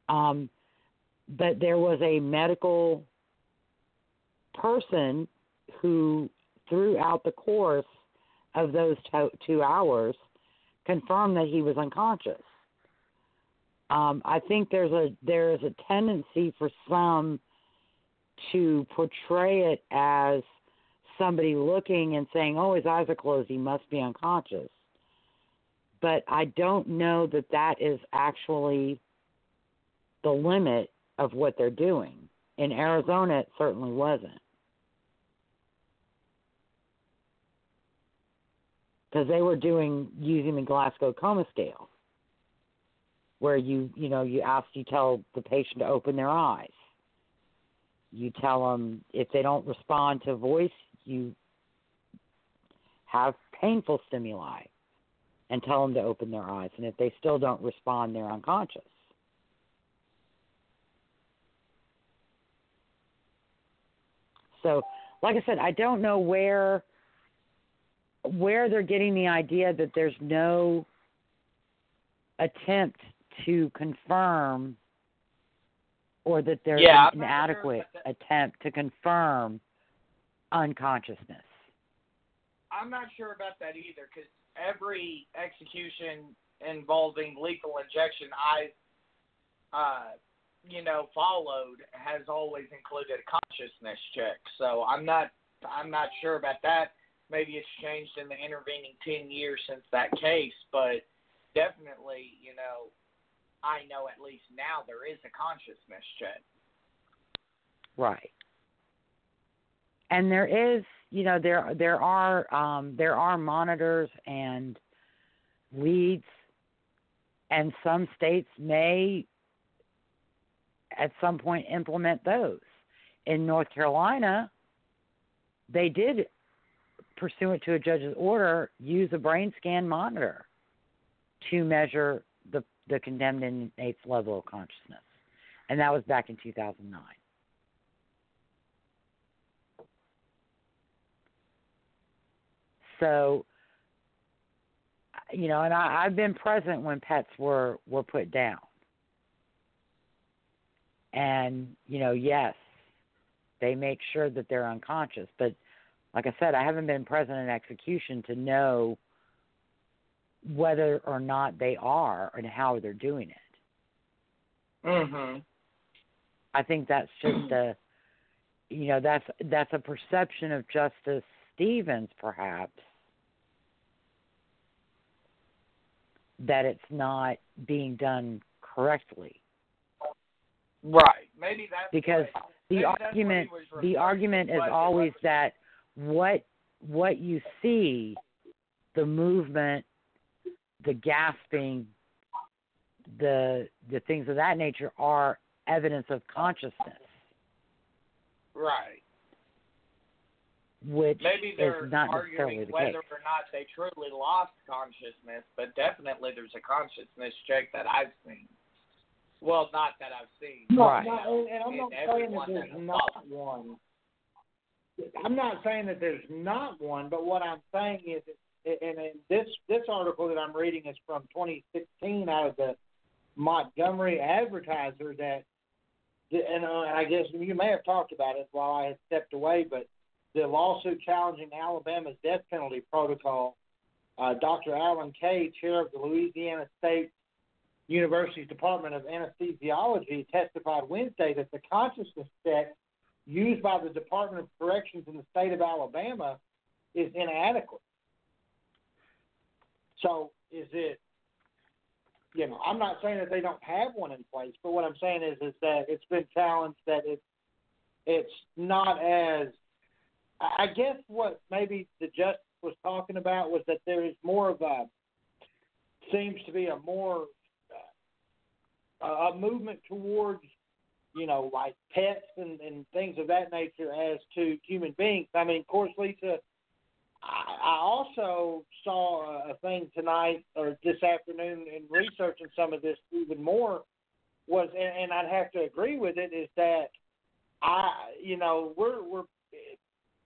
Um but there was a medical person who throughout the course of those to- two hours confirmed that he was unconscious. Um, I think there's a there is a tendency for some to portray it as somebody looking and saying, "Oh, his eyes are closed; he must be unconscious." But I don't know that that is actually the limit of what they're doing. In Arizona, it certainly wasn't. because they were doing using the Glasgow coma scale, where you you know you ask you tell the patient to open their eyes. You tell them if they don't respond to voice, you have painful stimuli, and tell them to open their eyes. And if they still don't respond, they're unconscious. So, like I said, I don't know where where they're getting the idea that there's no attempt to confirm or that there's Yeah, an I'm sure that. attempt to confirm unconsciousness. I'm not sure about that either because every execution involving lethal injection I've, uh, you know, followed has always included a consciousness check. So I'm not, I'm not sure about that. Maybe it's changed in the intervening ten years since that case, but definitely, you know, I know at least now there is a consciousness check. Right. And there is, you know, there there are um, there are monitors and leads, and some states may at some point implement those. In North Carolina, they did, pursuant to a judge's order, use a brain scan monitor to measure the condemned inmate's level of consciousness, and that was back in 2009. So, you know, and I, I've been present when pets were were put down, and you know, yes, they make sure that they're unconscious, but like I said, I haven't been present in execution to know whether or not they are and how they're doing it. Mhm. I think that's just a you know, that's that's a perception of Justice Stevens perhaps that it's not being done correctly. Right. Maybe that's Because what, the maybe that's what he argument the argument is always that what what you see the movement the gasping the the things of that nature are evidence of consciousness Right. which Maybe they're is not necessarily arguing the whether case or not they truly lost consciousness, but definitely there's a consciousness check that I've seen. Well, not that I've seen. No, Right. no, and, and I'm In not saying that there's that not has one. I'm not saying that there's not one, but what I'm saying is, and, and this this article that I'm reading is from 2016 out of the Montgomery Advertiser. That, and uh, I guess you may have talked about it while I had stepped away, but the lawsuit challenging Alabama's death penalty protocol. Uh, Dr. Alan Kaye, chair of the Louisiana State University's Department of Anesthesiology testified Wednesday that the consciousness check used by the Department of Corrections in the state of Alabama is inadequate. So, is it, you know, I'm not saying that they don't have one in place, but what I'm saying is, is that it's been challenged that it's, it's not as, I guess what maybe the justice was talking about was that there is more of a, seems to be a more a, a movement towards, you know, like pets and, and things of that nature as to human beings. I mean, of course, Lisa, I, I also saw a, thing tonight or this afternoon in researching some of this even more was, and, and I'd have to agree with it, is that I, you know, we're we're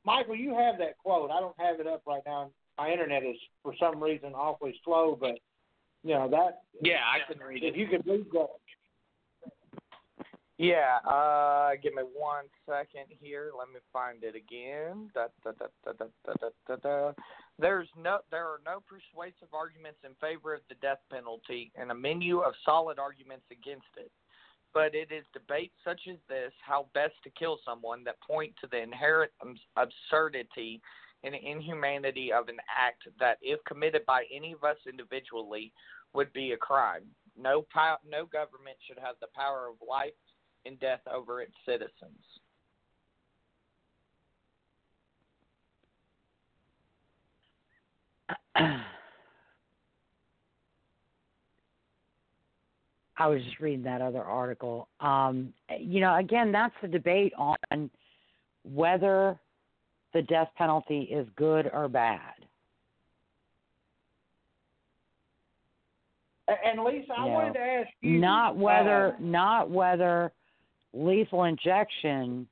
Michael, you have that quote. I don't have it up right now. My internet is for some reason awfully slow, but you know that. Yeah, I can read If it. you could read that, yeah, uh, give me one second here. Let me find it again. Da, da, da, There's no, there are no persuasive arguments in favor of the death penalty, and a menu of solid arguments against it. But it is debates such as this, how best to kill someone, that point to the inherent absurdity and inhumanity of an act that, if committed by any of us individually, would be a crime. No, no government should have the power of life and death over its citizens. I was just reading that other article. Um, you know, again, that's the debate on whether the death penalty is good or bad. and Lisa, I Yeah. wanted to ask you Not whether, uh, not whether lethal injection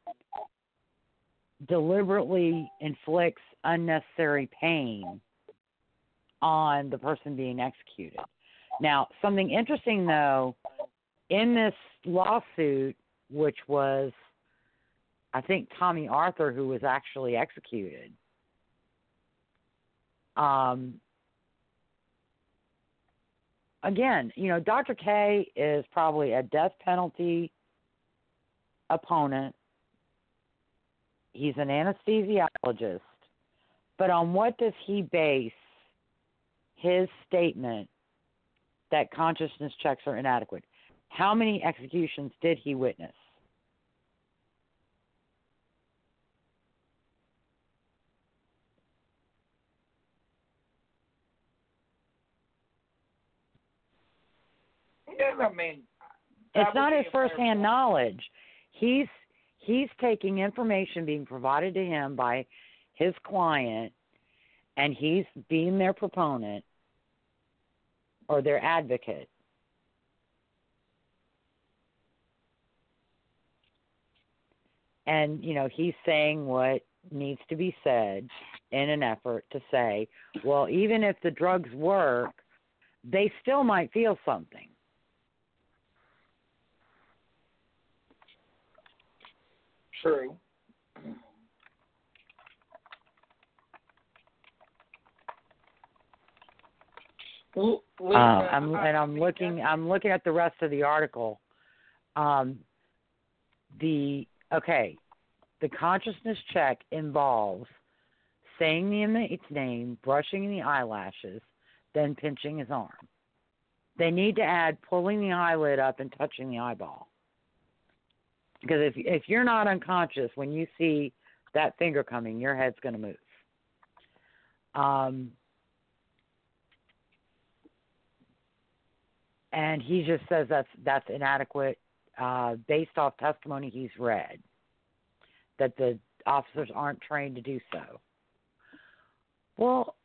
deliberately inflicts unnecessary pain on the person being executed. Now, something interesting though, in this lawsuit, which was, I think, Tommy Arthur, who was actually executed, um, again, you know, Dr. Kaye is probably a death penalty opponent. He's an anesthesiologist. But on what does he base his statement that consciousness checks are inadequate? How many executions did he witness? Yeah, I mean, It's not his firsthand knowledge. He's he's taking information being provided to him by his client and he's being their proponent or their advocate. And, you know, he's saying what needs to be said in an effort to say, well, even if the drugs work, they still might feel something. True. L- Uh, Lisa, I'm and I I'm looking. I'm looking at the rest of the article. Um, the okay, the consciousness check involves saying the inmate's name, brushing the eyelashes, then pinching his arm. They need to add pulling the eyelid up and touching the eyeball. Because if if you're not unconscious when you see that finger coming, your head's going to move. Um, and he just says that's that's inadequate uh, based off testimony he's read that the officers aren't trained to do so. Well,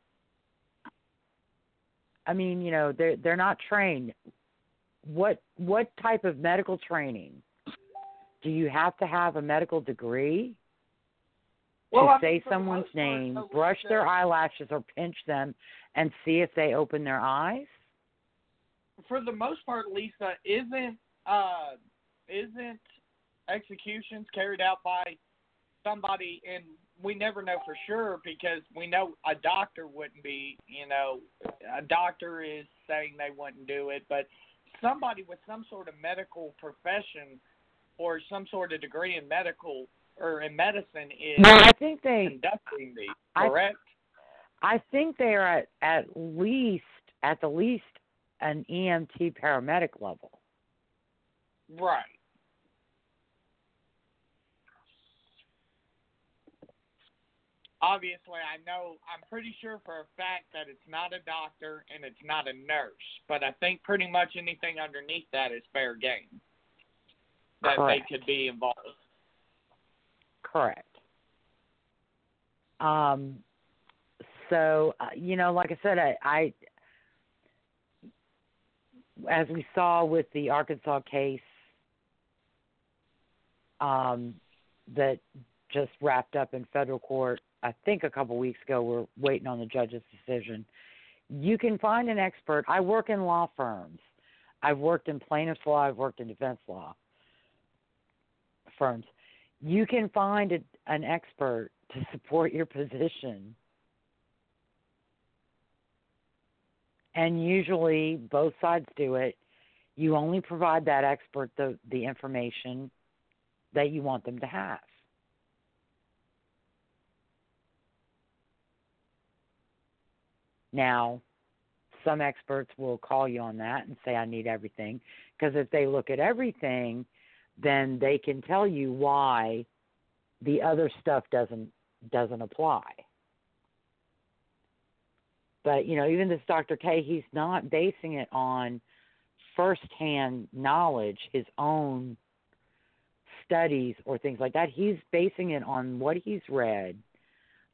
I mean, you know, they're they're not trained. What what type of medical training? Do you have to have a medical degree Well, to I say someone's most part, name, brush their eyelashes, or pinch them, and see if they open their eyes? for the most part, Lisa, isn't uh isn't executions carried out by somebody and we never know for sure because we know a doctor wouldn't be, you know, a doctor is saying they wouldn't do it, but somebody with some sort of medical profession or some sort of degree in medical or in medicine is Well, I think they conducting these, I- correct? I think they are at at least at the least an EMT paramedic level. Right. Obviously, I know, I'm pretty sure for a fact that it's not a doctor and it's not a nurse, but I think pretty much anything underneath that is fair game that Correct. they could be involved. Correct. Um. So uh, you know, like I said, I, I as we saw with the Arkansas case um, that just wrapped up in federal court, I think a couple weeks ago. We're waiting on the judge's decision. You can find an expert. I work in law firms. I've worked in plaintiff's law. I've worked in defense law firms. You can find a, an expert to support your position. And usually both sides do it. You only provide that expert the, the information that you want them to have. Now, some experts will call you on that and say, I need everything. Because if they look at everything, then they can tell you why the other stuff doesn't doesn't apply. But you know, even this Dr. Kaye, he's not basing it on firsthand knowledge, his own studies or things like that. He's basing it on what he's read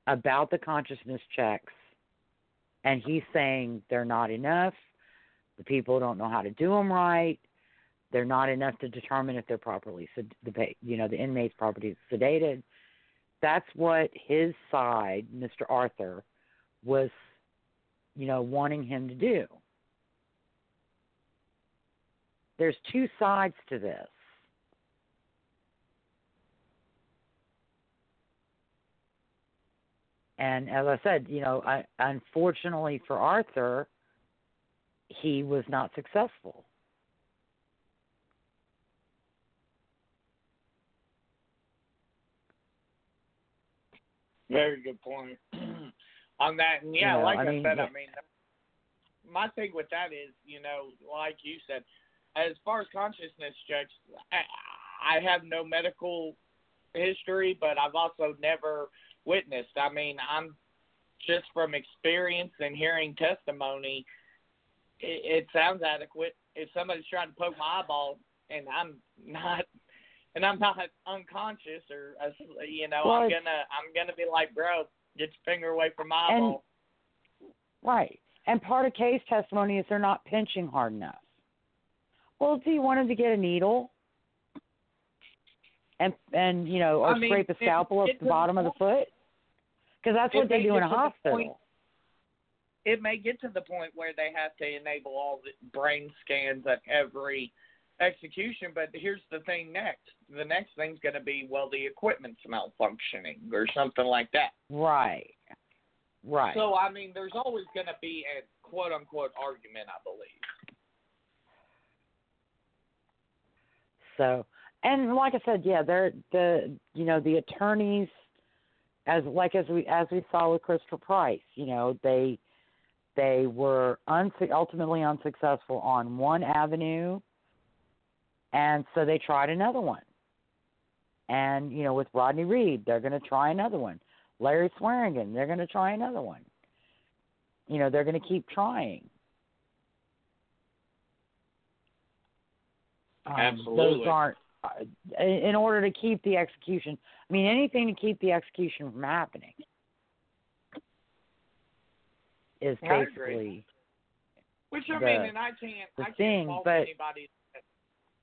about the consciousness checks, and he's saying they're not enough. The people don't know how to do them right. They're not enough to determine if they're properly, the you know, the inmate's properly sedated. That's what his side, Mr. Arthur, was, you know, wanting him to do. There's two sides to this. And as I said, you know, I, unfortunately for Arthur, he was not successful. Very good point on that. And yeah, You know, like I I, mean, said, yeah. I mean, my thing with that is, you know, like you said, as far as consciousness checks, I, I have no medical history, but I've also never witnessed. I mean, I'm just from experience and hearing testimony. It, it sounds adequate. If somebody's trying to poke my eyeball and I'm not, and I'm not unconscious or you know, Well, I'm gonna I'm gonna be like, bro, get your finger away from my And- eyeball. Right. And part of Kaye's testimony is they're not pinching hard enough. Well, if he wanted to get a needle and and you know, or I mean, scrape a scalpel up the bottom of the foot, because that's what they do in a hospital. point- it may get to the point where they have to enable all the brain scans at every execution. But here's the thing next. The next thing's going to be, well, the equipment's malfunctioning or something like that. Right. Right. So, I mean, there's always going to be a quote unquote argument, I believe. So, and like I said, yeah, they're the you know the attorneys, as like as we as we saw with Christopher Price, you know they they were unsu- ultimately unsuccessful on one avenue, and so they tried another one. And you know with Rodney Reed, they're going to try another one. Larry Swearingen, they're going to try another one. You know they're going to keep trying. Um, Absolutely. Those aren't uh, in in order to keep the execution. I mean, anything to keep the execution from happening is I basically Which I the- mean, and I can't, the I can't thing, fault but- anybody that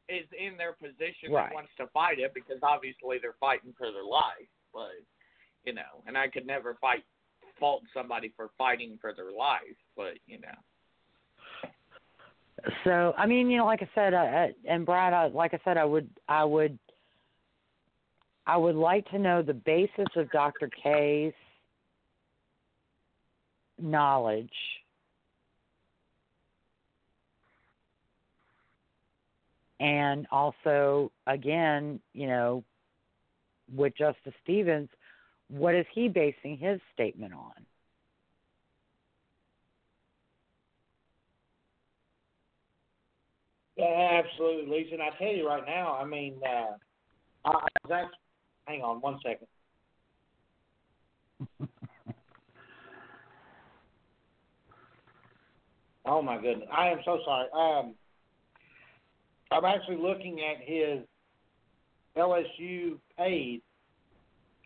is in their position Right. that wants to fight it because obviously they're fighting for their life. But you know, and I could never fight fault somebody for fighting for their life. But you know, so. I mean, you know, like I said, uh, uh, and Brad, I, like I said, I would, I would, I would like to know the basis of Dr. Kaye's knowledge. And also, again, you know, with Justice Stevens, what is he basing his statement on? Yeah, absolutely, Lisa. And I tell you right now, I mean, uh, I, was actually, hang on one second. Oh my goodness, I am so sorry. Um, I'm actually looking at his LSU page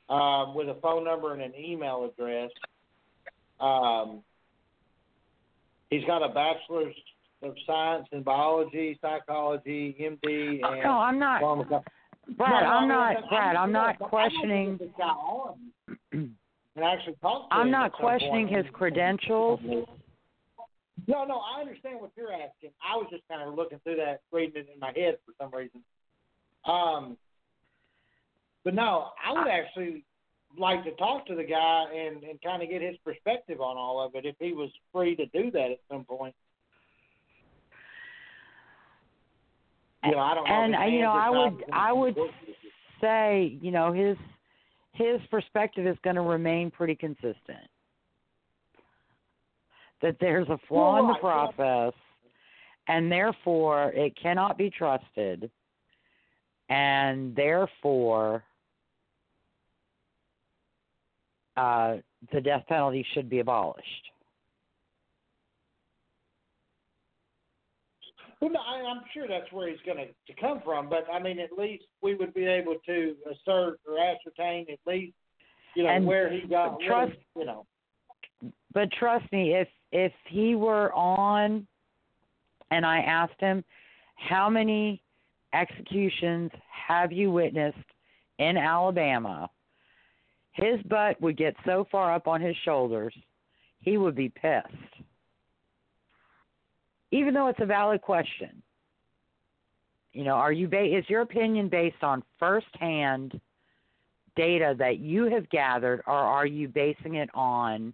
um, with a phone number and an email address. Um, he's got a bachelor's of science in biology, psychology, MD, and no, I'm not. pharmacology. Brad, No, I'm not. no, Brad, I'm not questioning. I'm gonna get this guy on and actually talk to I'm not questioning his credentials. No, no, I understand what you're asking. I was just kind of looking through that, reading it in my head for some reason. Um, but no, I would actually like to talk to the guy and and kind of get his perspective on all of it if he was free to do that at some point. You know, I don't know. And you know, I would. I would say, you know, his his perspective is going to remain pretty consistent. That there's a flaw in the process, and therefore it cannot be trusted, and therefore uh, the death penalty should be abolished. Well, no, I, I'm sure that's where he's going to to come from, but I mean, at least we would be able to assert or ascertain at least, you know, And where he got. where- you know. but trust me, if if he were on and I asked him how many executions have you witnessed in Alabama, his butt would get so far up on his shoulders, he would be pissed. Even though it's a valid question. You know, are you ba- is your opinion based on firsthand data that you have gathered or are you basing it on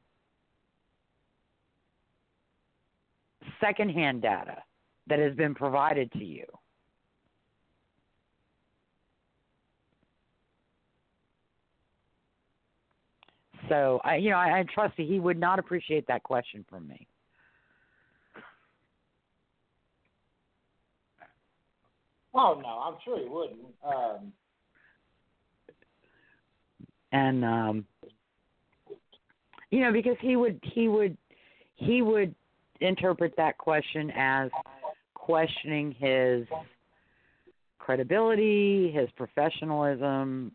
secondhand data that has been provided to you. So I, you know, I, I trust that he would not appreciate that question from me. Oh no, I'm sure he wouldn't. Um, and um you know because he would he would he would interpret that question as questioning his credibility, his professionalism,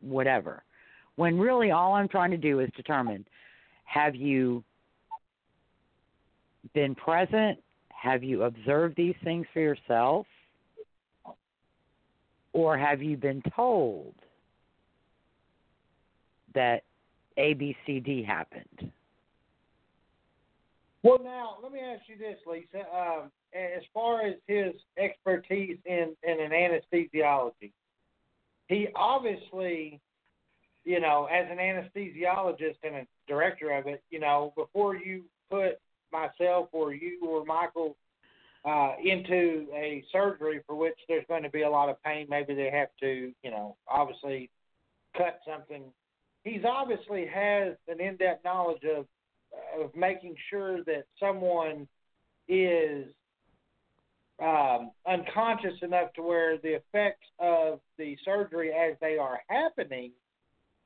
whatever. When really all I'm trying to do is determine have you been present? Have you observed these things for yourself? Or have you been told that ABCD happened? Well, now let me ask you this, Lisa. Um, as far as his expertise in in an anesthesiology, he obviously, you know, as an anesthesiologist and a director of it, you know, before you put myself or you or Michael uh, into a surgery for which there's going to be a lot of pain, maybe they have to, you know, obviously cut something. He's obviously has an in-depth knowledge of of making sure that someone is um, unconscious enough to where the effects of the surgery as they are happening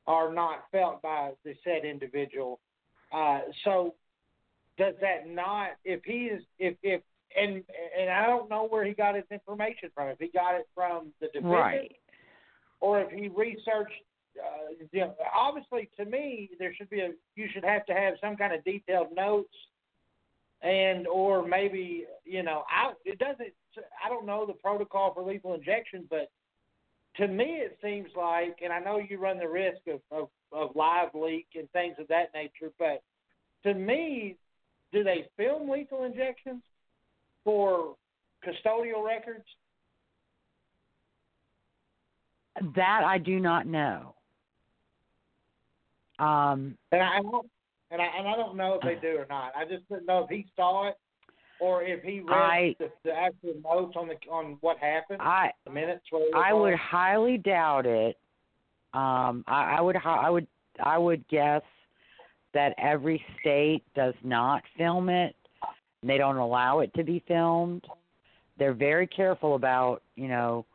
are not felt by the said individual. Uh, so does that not if he is if if and and I don't know where he got his information from. If he got it from the defendant, Right. or if he researched. Uh, you know, obviously, to me, there should be a. You should have to have some kind of detailed notes, and or maybe you know, I it doesn't. I don't know the protocol for lethal injection, but to me, it seems like, and I know you run the risk of of, of LiveLeak and things of that nature, but to me, do they film lethal injections for custodial records? That I do not know. Um, And I, and I and I don't know if they do or not. I just didn't know if he saw it or if he read I- the, the actual notes on the on what happened, I the minutes. I call would highly doubt it. Um, I, I would I would I would guess that every state does not film it. They don't allow it to be filmed. They're very careful about you know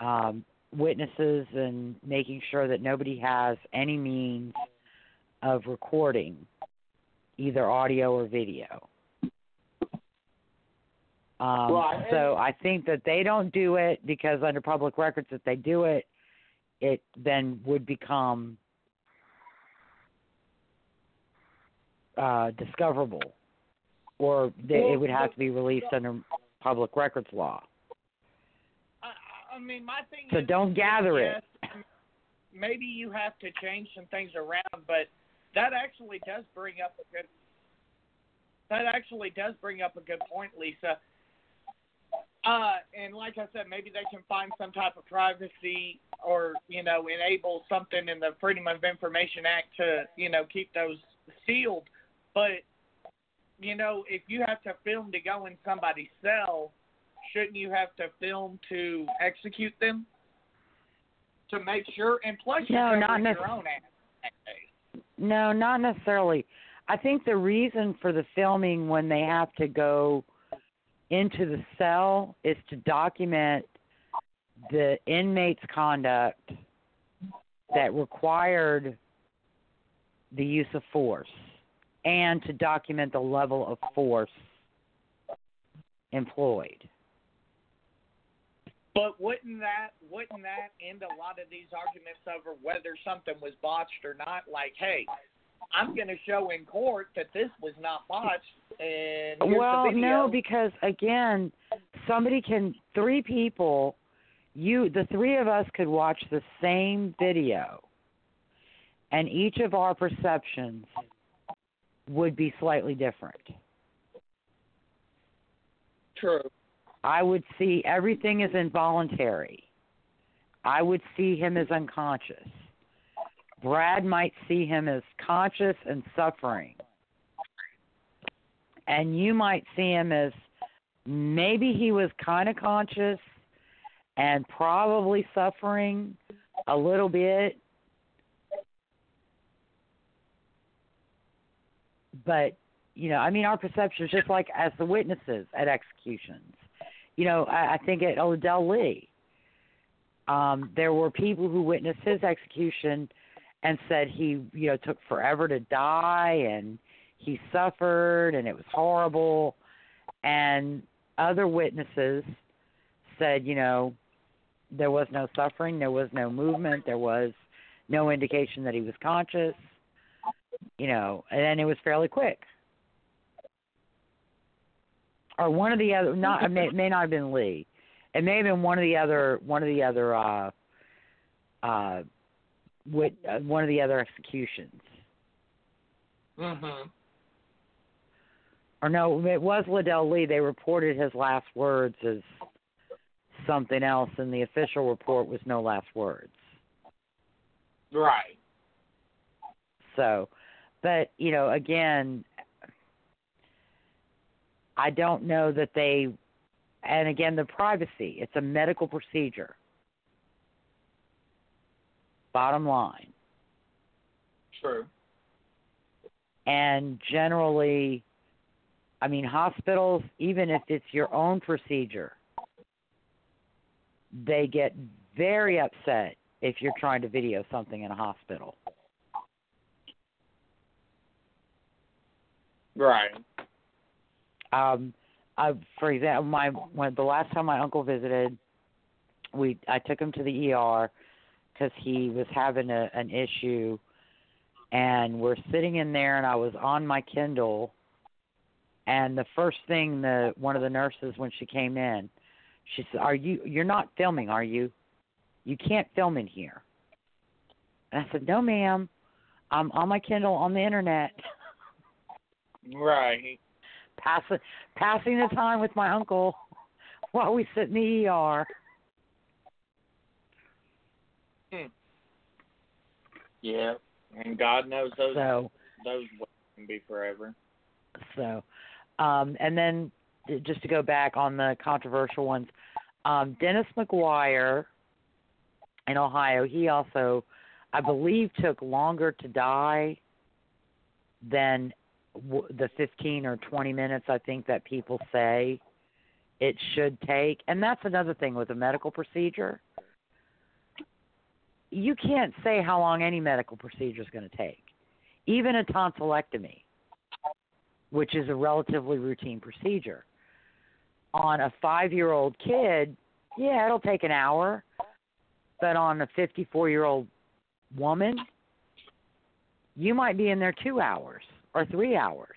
um, witnesses and making sure that nobody has any means of recording either audio or video. Um, Right, So I think that they don't do it because under public records, if they do it, it then would become uh, discoverable, or they, it would have to be released under public records law. I, mean, my thing So is, don't gather it. Maybe you have to change some things around, but that actually does bring up a good. That actually does bring up a good point, Lisa. Uh, and like I said, maybe they can find some type of privacy or you know enable something in the Freedom of Information Act to you know keep those sealed. But you know, if you have to film to go in somebody's cell, shouldn't you have to film to execute them? To make sure, and plus No, you're not nec- your own ass. No, not necessarily. I think the reason for the filming when they have to go into the cell is to document the inmate's conduct that required the use of force and to document the level of force employed. But wouldn't that wouldn't that end a lot of these arguments over whether something was botched or not? Like, hey, I'm going to show in court that this was not botched, and well, no, because again, somebody can three people, you the three of us could watch the same video, and each of our perceptions would be slightly different. True. I would see everything as involuntary. I would see him as unconscious. Brad might see him as conscious and suffering. And you might see him as maybe he was kind of conscious and probably suffering a little bit. But, you know, I mean, our perceptions, just like as the witnesses at executions, you know, I, I think at Odell Lee, um, there were people who witnessed his execution and said he, you know, took forever to die and he suffered and it was horrible. And other witnesses said, you know, there was no suffering, there was no movement, there was no indication that he was conscious, you know, and it was fairly quick. Or one of the other, not it may, may not have been Lee. It may have been one of the other, one of the other, uh, uh, with uh, one of the other executions. Mhm. Or no, it was Ledell Lee. They reported his last words as something else, and the official report was no last words. Right. So, but you know, again, I don't know that they, and again, the privacy. It's a medical procedure. Bottom line, True. and generally, I mean, hospitals, even if it's your own procedure, they get very upset if you're trying to video something in a hospital. Right. Um I, for example my when the last time my uncle visited we I took him to the ER cuz he was having a an issue. And we're sitting in there and I was on my Kindle. And the first thing the one of the nurses when she came in she said are you you're not filming are you? You can't film in here. And I said no ma'am. I'm on my Kindle on the internet. Right. Passing passing the time with my uncle while we sit in the ER. Yeah. And God knows those So those can be forever. so um and then just to go back on the controversial ones, um Dennis McGuire in Ohio, he also I believe took longer to die than the 15 or 20 minutes I think that people say it should take. And that's another thing with a medical procedure. You can't say how long any medical procedure is going to take. Even a tonsillectomy, which is a relatively routine procedure. On a 5-year-old kid, yeah, it'll take an hour. But on a 54-year-old woman, you might be in there 2 hours or 3 hours.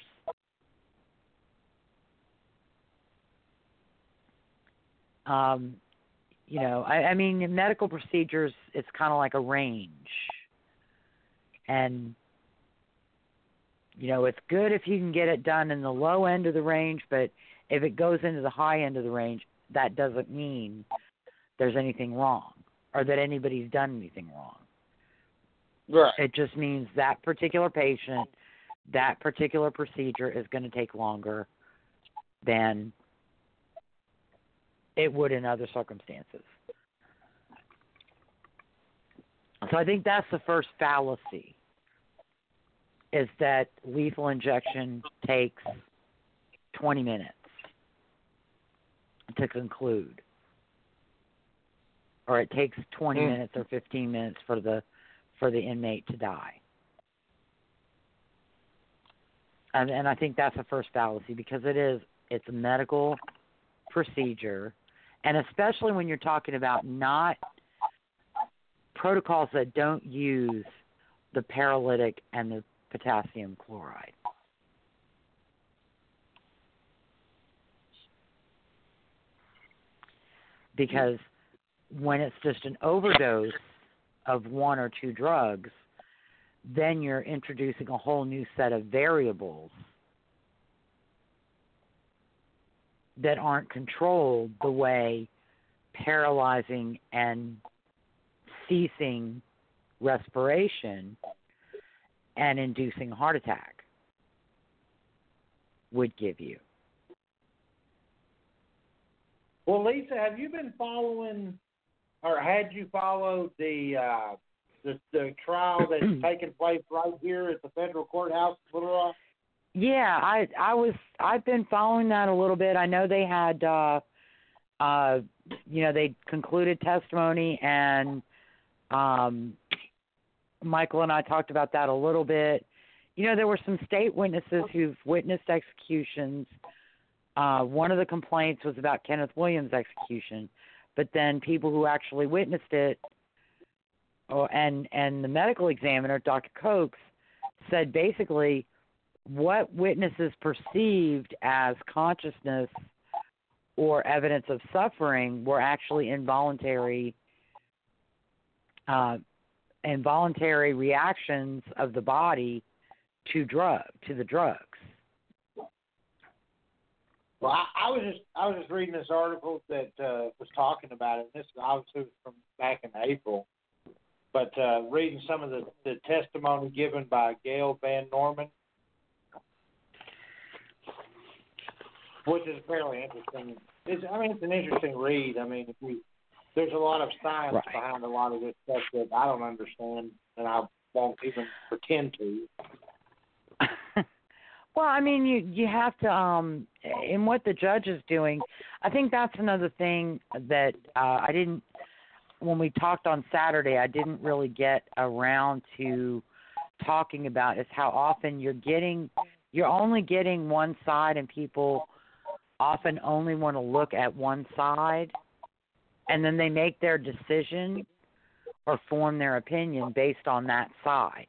Um, you know, I, I mean, in medical procedures, it's kind of like a range, and you know, it's good if you can get it done in the low end of the range, but if it goes into the high end of the range, that doesn't mean there's anything wrong or that anybody's done anything wrong. Right. It just means that particular patient, that particular procedure is going to take longer than it would in other circumstances. So I think that's the first fallacy is that lethal injection takes 20 minutes to conclude or it takes 20 Mm. minutes or 15 minutes for the for the inmate to die. And, and I think that's the first fallacy because it is it's a medical procedure, and especially when you're talking about not protocols that don't use the paralytic and the potassium chloride. Because when it's just an overdose of one or two drugs, then you're introducing a whole new set of variables that aren't controlled the way paralyzing and ceasing respiration and inducing heart attack would give you. Well, Lisa, have you been following, or had you followed the uh, the, the trial that's taking place right here at the federal courthouse in Little Rock? Yeah, I I was I've been following that a little bit. I know they had uh uh, you know, they concluded testimony, and um, Michael and I talked about that a little bit. You know, there were some state witnesses who've witnessed executions. Uh, one of the complaints was about Kenneth Williams' execution, but then people who actually witnessed it, oh, and and the medical examiner, Dr. Kokes, said basically what witnesses perceived as consciousness or evidence of suffering were actually involuntary uh, involuntary reactions of the body to drug to the drugs. Well, I, I was just I was just reading this article that uh, was talking about it. This obviously was from back in April, but uh, reading some of the, the testimony given by Gail Van Norman, which is fairly interesting. It's, I mean, it's an interesting read. I mean, if you, there's a lot of science Right. behind a lot of this stuff that I don't understand, and I won't even pretend to. well, I mean, you you have to um in what the judge is doing. I think that's another thing that uh, I didn't when we talked on Saturday. I didn't really get around to talking about is how often you're getting you're only getting one side, and people often only want to look at one side, and then they make their decision or form their opinion based on that side.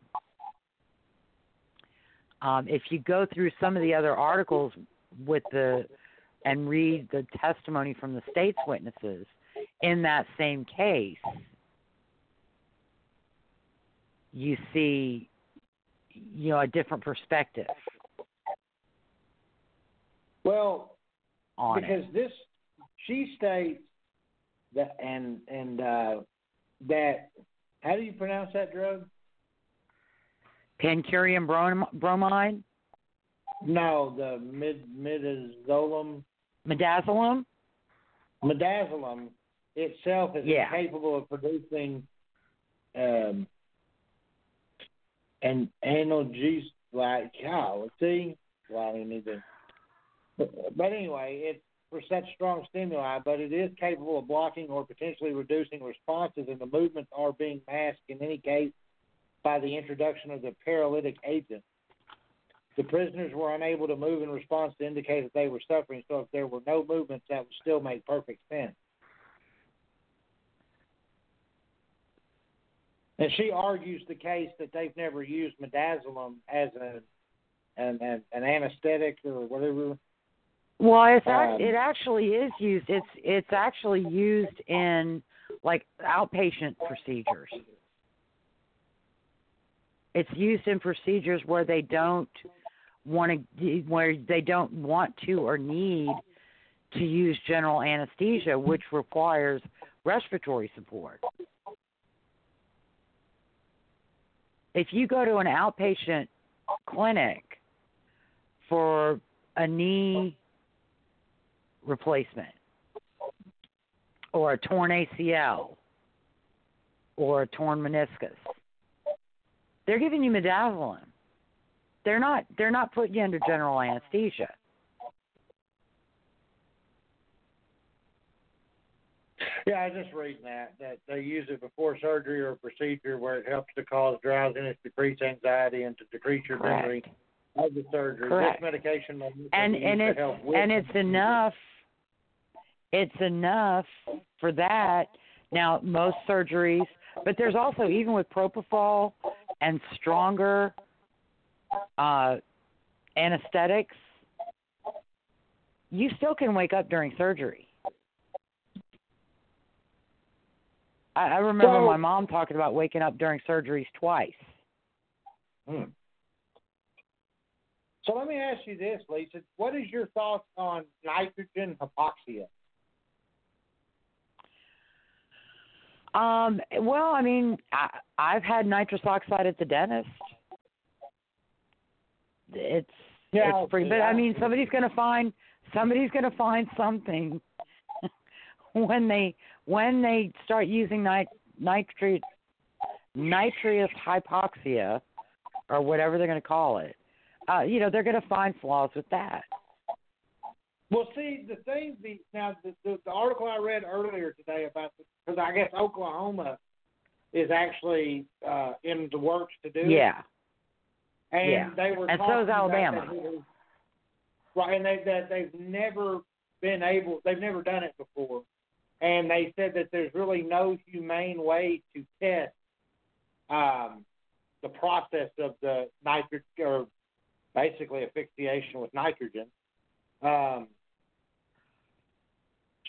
Um, if you go through some of the other articles with the and read the testimony from the state's witnesses in that same case, you see, you know, a different perspective Well, on because it. this she states that and and uh that how do you pronounce that drug? Pancurium brom- bromide, No, the mid midazolam midazolam. midazolam itself is Yeah. incapable of producing um an analgesic like cow. See, need to. But, but anyway, it's for such strong stimuli, but it is capable of blocking or potentially reducing responses, and the movements are being masked in any case by the introduction of the paralytic agent. The prisoners were unable to move in response to indicate that they were suffering, so if there were no movements, that would still make perfect sense. And she argues the case that they've never used midazolam as a an, an, an anesthetic or whatever. Well, it's act- Um, it actually is used. It's it's actually used in like outpatient procedures. It's used in procedures where they don't want to where they don't want to or need to use general anesthesia, which requires respiratory support. If you go to an outpatient clinic for a knee replacement or a torn ACL or a torn meniscus. They're giving you midazolam. They're not they're not putting you under general anesthesia. Yeah, I was just reading that that they use it before surgery or procedure where it helps to cause drowsiness, decrease anxiety, and to decrease your Correct. memory of the surgery. Correct. This medication may And and it's help with and it's enough it's enough for that. Now most surgeries but there's also even with propofol and stronger uh anesthetics you still can wake up during surgery. I, I remember my mom talking about waking up during surgeries twice. Hmm. So let me ask you this, Lisa. What is your thoughts on nitrogen hypoxia? Um, well, I mean, I, I've had nitrous oxide at the dentist. It's Yeah, it's pretty, but I I- mean, somebody's gonna find somebody's gonna find something when they when they start using nit nitrate nitrous hypoxia or whatever they're gonna call it. Uh, you know, they're gonna find flaws with that. Well, see, the thing, the now the, the, the article I read earlier today about because I guess Oklahoma is actually uh, in the works to do it. Yeah. and yeah. they were And so is Alabama. it right, and they that they've never been able, they've never done it before, and they said that there's really no humane way to test um, the process of the nitrogen or basically asphyxiation with nitrogen. Um,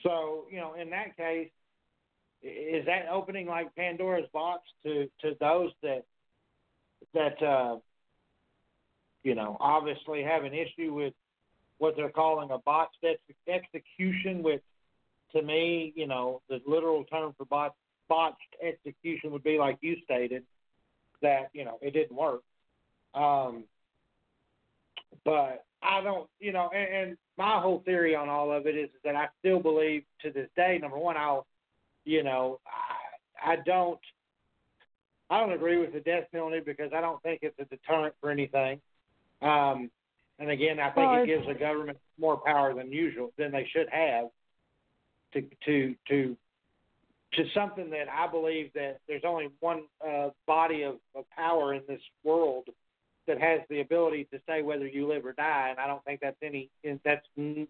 so you know, in that case, is that opening like Pandora's box to to those that that uh, you know obviously have an issue with what they're calling a botched ex- execution, which to me, you know, the literal term for bot, botched execution would be like you stated that you know it didn't work. Um, but I don't, you know, and, and my whole theory on all of it is that I still believe to this day. Number one, I'll, you know, I, I don't, I don't agree with the death penalty because I don't think it's a deterrent for anything. Um, and again, I think Well, it gives the government more power than usual than they should have to to to to something that I believe that there's only one uh, body of, of power in this world that has the ability to say whether you live or die, and I don't think that's any that's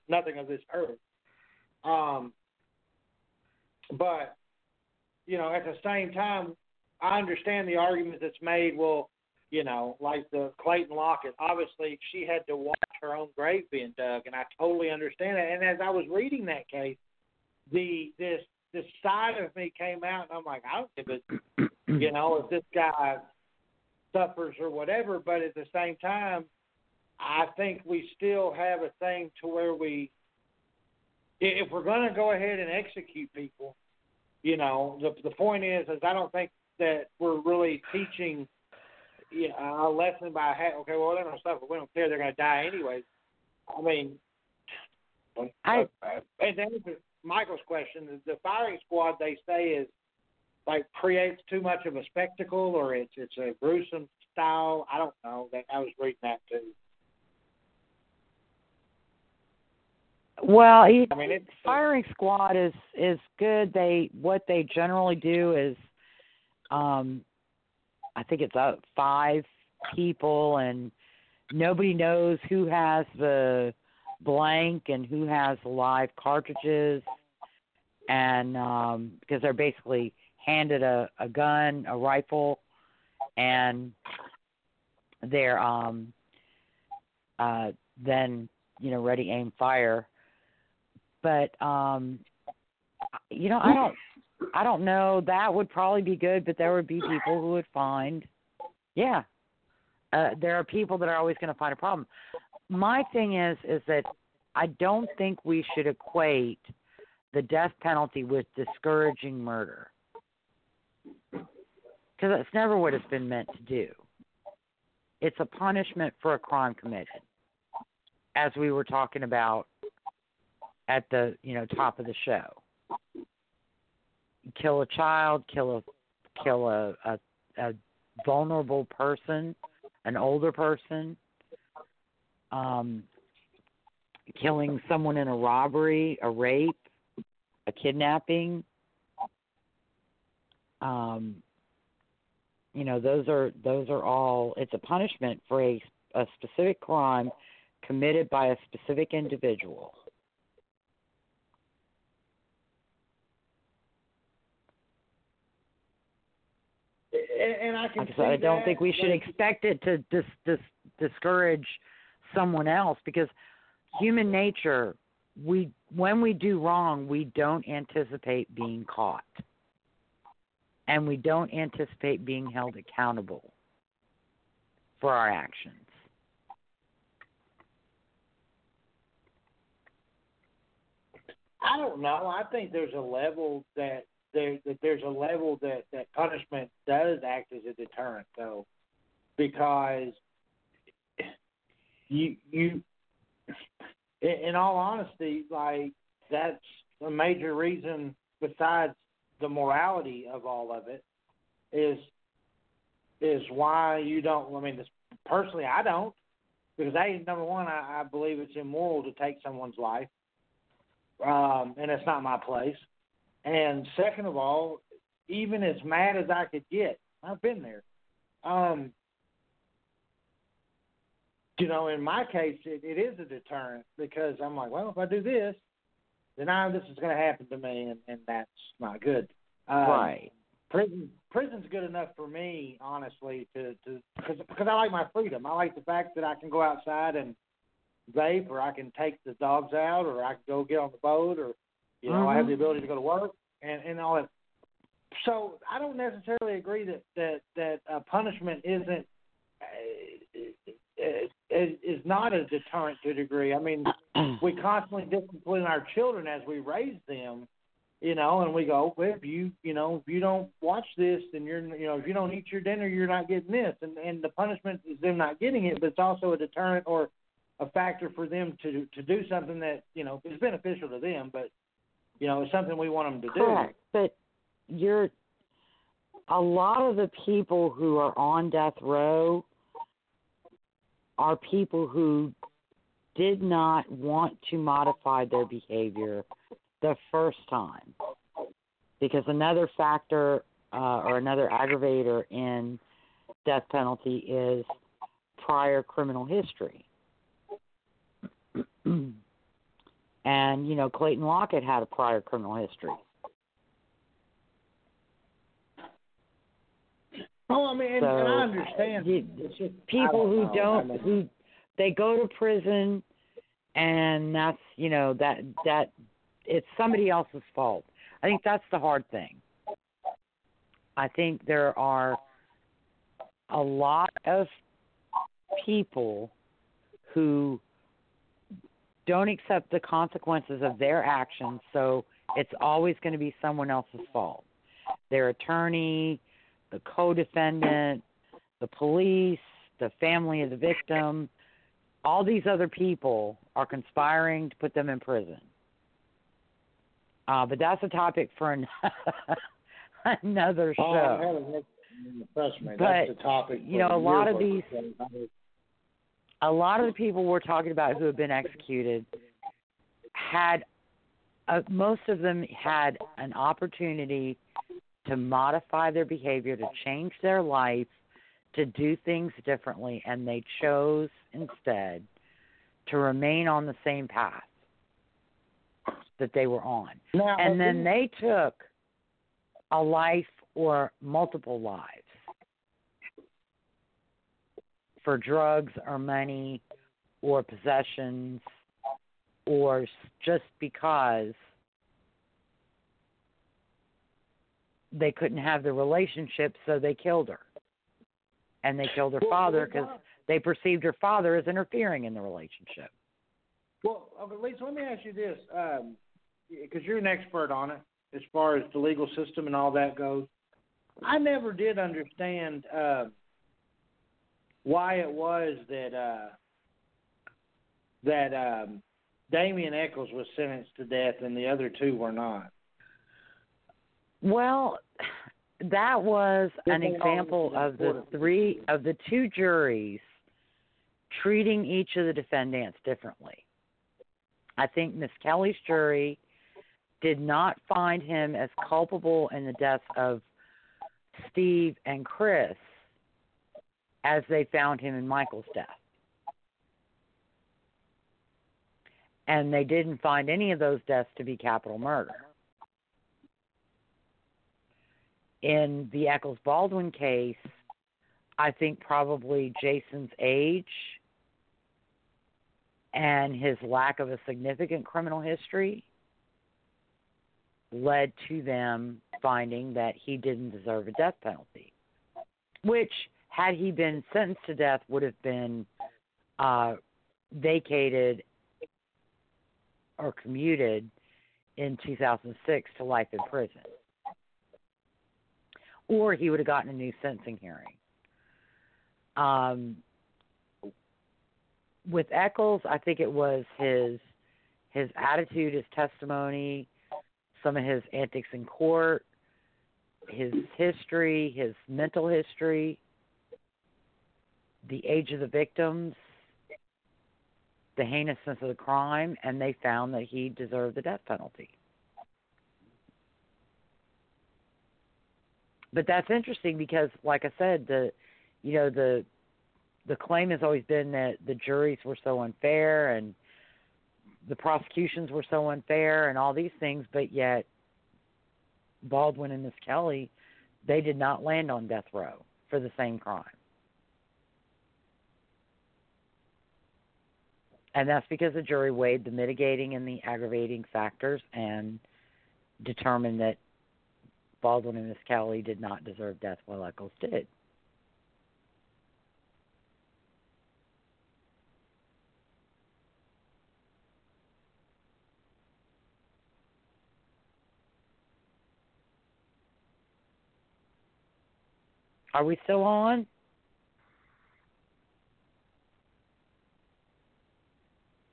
nothing of this earth. Um, but you know, at the same time, I understand the argument that's made. Well, you know, like the Clayton Lockett. Obviously, she had to watch her own grave being dug, and I totally understand it. And as I was reading that case, the this this side of me came out, and I'm like, I don't give a you know, if this guy suffers or whatever, but at the same time, I think we still have a thing to where we, if we're going to go ahead and execute people, you know, the the point is, is I don't think that we're really teaching you know, a lesson by ha- okay, well they're going to suffer, we don't care, they're going to die anyways. I mean, I- and then to Michael's question, the- the firing squad they say is like creates too much of a spectacle or it's it's a gruesome style. I don't know. That I was reading that too. Well, I mean, it's firing squad is is good. They what they generally do is, um, I think it's up five people, and nobody knows who has the blank and who has live cartridges, and um, because they're basically handed a a gun, a rifle, and they're um, uh, then you know ready aim fire. But um you know i don't i don't know. That would probably be good but there would be people who would find yeah uh there are people that are always going to find a problem my thing is is that i don't think we should equate the death penalty with discouraging murder because that's never what it's been meant to do it's a punishment for a crime committed as we were talking about at the you know top of the show. Kill a child, kill a kill a, a a vulnerable person, an older person, um, killing someone in a robbery, a rape, a kidnapping. Um, you know, those are those are all. It's a punishment for a a specific crime committed by a specific individual. and, and I can. I I don't that, think we should expect it to dis, dis, discourage someone else because human nature, we when we do wrong, we don't anticipate being caught, and we don't anticipate being held accountable for our actions. I don't know. I think there's a level that there that there's a level that that punishment does act as a deterrent, though, because you you in, all honesty, like that's a major reason besides the morality of all of it is is why you don't. I mean, this, personally, I don't because a number one, I, I believe it's immoral to take someone's life. um, and it's not my place. And second of all, even as mad as I could get, I've been there. Um, you know, in my case, it, it is a deterrent because I'm like, well, if I do this, then I this is going to happen to me, and, and that's not good. Um, right. Prison prison's good enough for me, honestly, to to because because I like my freedom. I like the fact that I can go outside and vape, or I can take the dogs out, or I can go get on the boat, or you know, I have the ability to go to work and and all that. So I don't necessarily agree that that that uh, punishment isn't uh, is, is not a deterrent to a degree. I mean, we constantly discipline our children as we raise them, you know, and we go, well, if you, you know, if you don't watch this, then you're, you know, if you don't eat your dinner, you're not getting this, and and the punishment is them not getting it, but it's also a deterrent or a factor for them to to do something that you know is beneficial to them, but you know, it's something we want them to do. Correct. But you're a lot of the people who are on death row are people who did not want to modify their behavior the first time. Because another factor uh, or another aggravator in death penalty is prior criminal history. and, you know, Clayton Lockett had a prior criminal history. Oh, I mean, and, So, and I understand. you- It's just, I people who know. I don't mean, who they go to prison and that's you know that that it's somebody else's fault i think that's the hard thing i think there are a lot of people who don't accept the consequences of their actions so it's always going to be someone else's fault their attorney the co-defendant the police the family of the victim all these other people are conspiring to put them in prison. Uh, but that's a topic for an another Oh, show. trust me, But, that's the topic. you know, a lot of these, A lot of the people we're talking about who have been executed had, uh, most of them had an opportunity to modify their behavior, to change their life, to do things differently, and they chose instead to remain on the same path that they were on. Now, And then they took a life or multiple lives for drugs or money or possessions or just because they couldn't have the relationship, so they killed her. And they killed her Well, father because they perceived her father as interfering in the relationship. Well, okay, Lisa, let me ask you this, because you're an expert on it as far as the legal system and all that goes. I never did understand uh, why it was that uh, that um, Damien Echols was sentenced to death and the other two were not. Well, that was an example of the three of the two juries treating each of the defendants differently. I think Miss Kelly's jury did not find him as culpable in the deaths of Steve and Chris as they found him in Michael's death. And they didn't find any of those deaths to be capital murder. In the Echols Baldwin case, I think probably Jason's age and his lack of a significant criminal history led to them finding that he didn't deserve a death penalty, which, had he been sentenced to death, would have been uh, vacated or commuted in 2006 to life in prison. Or he would have gotten a new sentencing hearing. Um, with Echols, I think it was his his attitude, his testimony, some of his antics in court, his history, his mental history, the age of the victims. the heinousness of the crime, and they found that he deserved the death penalty. But that's interesting because, like I said, the you know the the claim has always been that the juries were so unfair and the prosecutions were so unfair and all these things, but yet Baldwin and Miss Kelly, they did not land on death row for the same crime. And that's because the jury weighed the mitigating and the aggravating factors and determined that Baldwin and Miss Kelly did not deserve death while Echols did. Are we still on?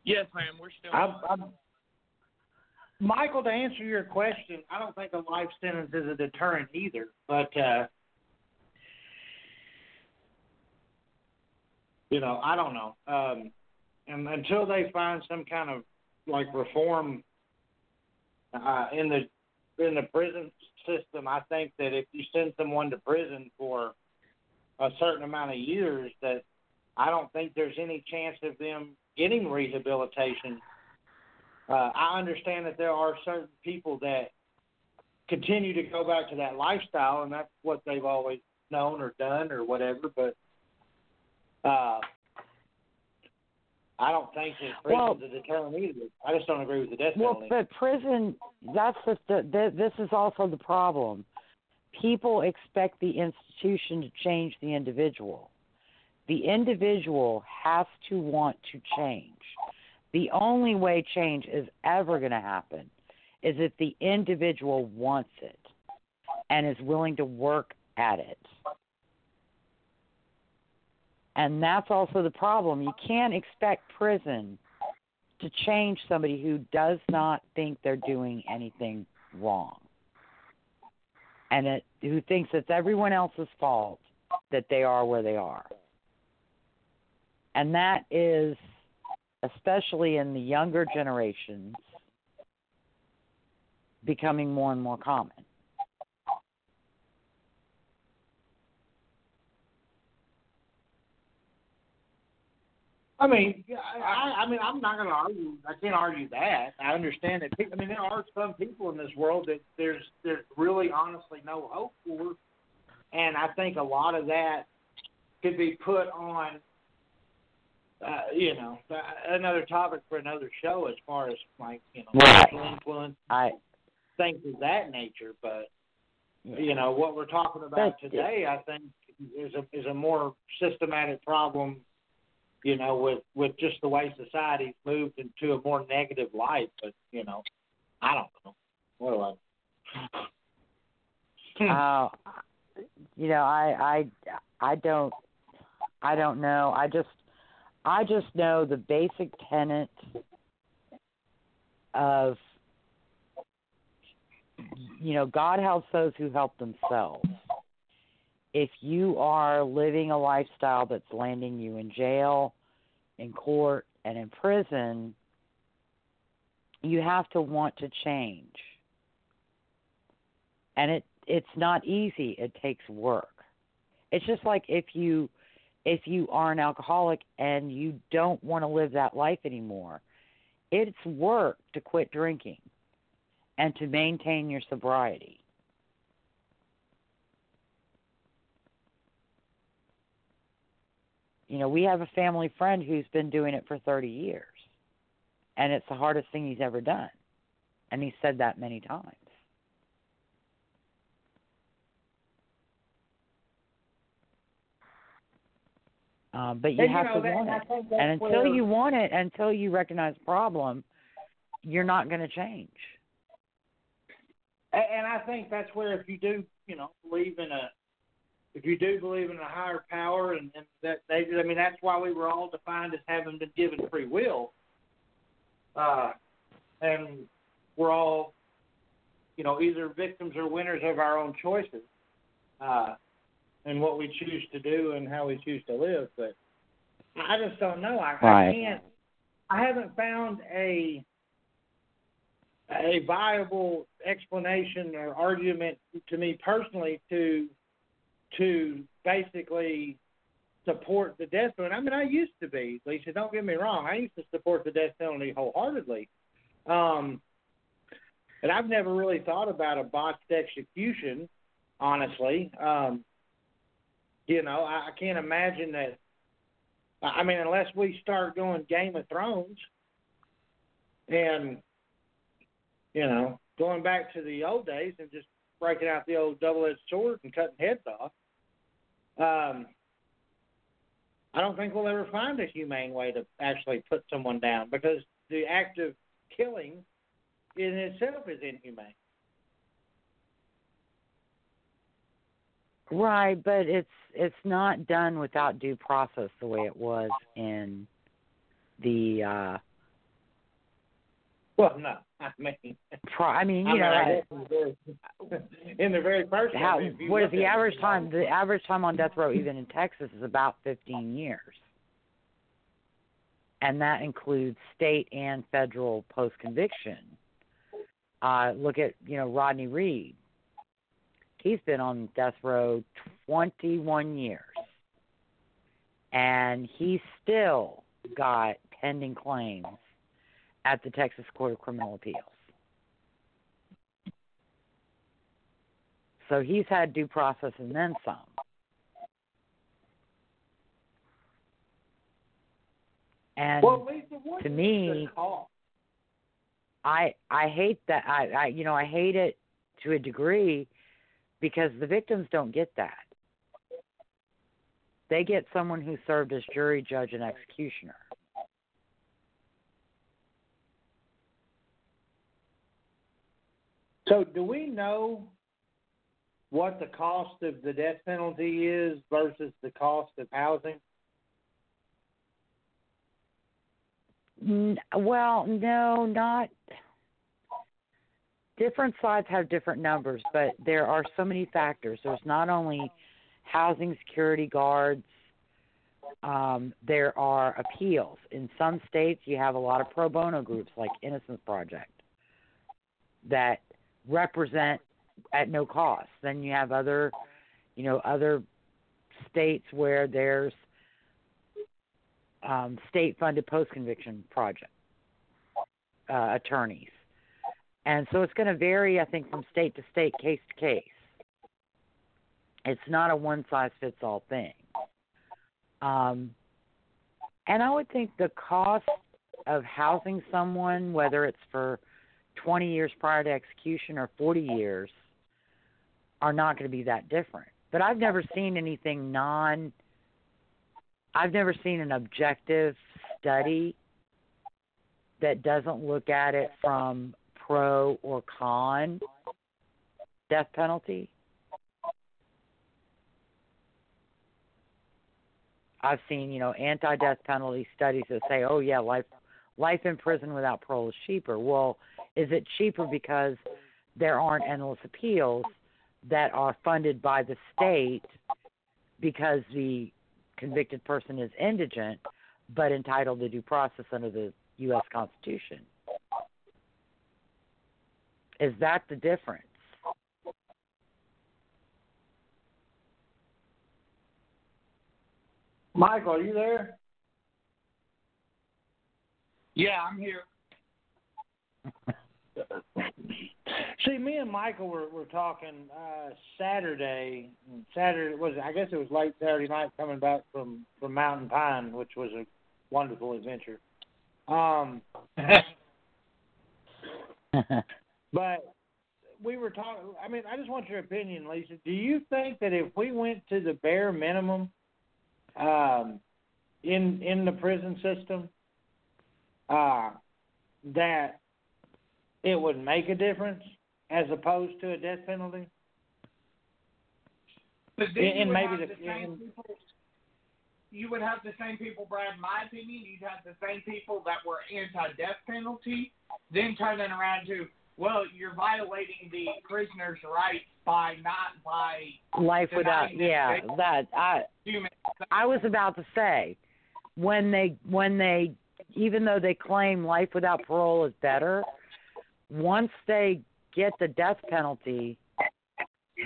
Yes, ma'am. We're still. I'm, on. I'm, Michael, to answer your question, I don't think a life sentence is a deterrent either. But uh, you know, I don't know. Um, and until they find some kind of like reform uh, in the in the prison system, I think that if you send someone to prison for a certain amount of years, that I don't think there's any chance of them getting rehabilitation. Uh, I understand that there are certain people that continue to go back to that lifestyle, and that's what they've always known or done or whatever. But uh, I don't think that prison's Well- a deterrent either. I just don't agree with the death penalty. Well, but prison, that's the, the, this is also the problem. People expect the institution to change the individual. The individual has to want to change. The only way change is ever going to happen is if the individual wants it and is willing to work at it. And that's also the problem. You can't expect prison to change somebody who does not think they're doing anything wrong and it, who thinks it's everyone else's fault that they are where they are. And that is, especially in the younger generations, becoming more and more common. I mean, I, I mean, I'm not going to argue. I can't argue that. I understand that. I mean, there are some people in this world that there's there's really honestly no hope for, and I think a lot of that could be put on. Uh, you know, another topic for another show as far as like you know Right. social influence, I things of that nature. But you know what we're talking about But- today, I think, is a is a more systematic problem. You know, with with just the way society's moved into a more negative light. But you know, I don't know. What do I? uh, you know, I I I don't I don't know. I just I just know the basic tenet of you know, God helps those who help themselves. If you are living a lifestyle that's landing you in jail, in court, and in prison, you have to want to change. And it it's not easy. It takes work. It's just like if you if you are an alcoholic and you don't want to live that life anymore, it's work to quit drinking and to maintain your sobriety. You know, we have a family friend who's been doing it for 30 years, and it's the hardest thing he's ever done. And he said that many times. Um, but you And, have know, to that- want it. And until where- you want it, until you recognize the problem, you're not going to change. A- And I think that's where if you do, you know, believe in a, if you do believe in a higher power, and, and that they, I mean, that's why we were all defined as having been given free will. Uh, and we're all, you know, either victims or winners of our own choices, uh, and what we choose to do and how we choose to live. But I just don't know. I, I can't. I haven't found a a viable explanation or argument to me personally to to basically support the death penalty. I mean, I used to be, Lisa. Don't get me wrong. I used to support the death penalty wholeheartedly. Um, but I've never really thought about a botched execution, honestly. Um, you know, I, I can't imagine that. I mean, unless we start going Game of Thrones, and you know, going back to the old days and just breaking out the old double-edged sword and cutting heads off. Um, I don't think we'll ever find a humane way to actually put someone down because the act of killing in itself is inhumane. Right, but it's it's not done without due process the way it was in the uh Well, no, I mean, pro, I mean, you I know, mean, in the very first how one, if you what is the at it, average time the average time on death row even in Texas is about 15 years. And that includes state and federal post conviction. Uh look at, you know, Rodney Reed. He's been on death row 21 years. And he still got pending claims at the Texas Court of Criminal Appeals. So he's had due process and then some. And Well, Lisa, to me- I I hate that I, I you know I hate it to a degree because the victims don't get that. They get someone who served as jury, judge, and executioner. So, do we know what the cost of the death penalty is versus the cost of housing? Well, no, not. Different sides have different numbers, but there are so many factors. There's not only housing security guards, um, there are appeals. In some states, you have a lot of pro bono groups like Innocence Project that represent at no cost. Then you have other, you know, other states where there's um, state-funded post-conviction project uh, attorneys, and so it's going to vary, I think, from state to state, case to case. It's not a one-size-fits-all thing. Um, and I would think the cost of housing someone, whether it's for 20 years prior to execution or 40 years, are not going to be that different. But I've never seen anything non I've never seen an objective study that doesn't look at it from pro or con death penalty. I've seen, you know, anti-death penalty studies that say, "Oh yeah, life life in prison without parole is cheaper." Well, is it cheaper because there aren't endless appeals that are funded by the state because the convicted person is indigent but entitled to due process under the U.S. Constitution. Is that the difference? Michael, are you there? Yeah, I'm here. See, me and Michael were were talking uh Saturday. Saturday was I guess it was late Saturday night coming back from from Mountain Pine, which was a wonderful adventure. Um, but we were talking. I mean, I just want your opinion, Lisa. Do you think that if we went to the bare minimum um, in in the prison system, uh, that it would make a difference as opposed to a death penalty? But then And- you and would maybe have the- the same and- people. You would have the same people, Brad. In my opinion, you'd have the same people that were anti-death penalty, then turning around to, well, you're violating the prisoner's rights by not by Life without, yeah, that I. I was about to say when they when they even though they claim life without parole is better, once they get the death penalty,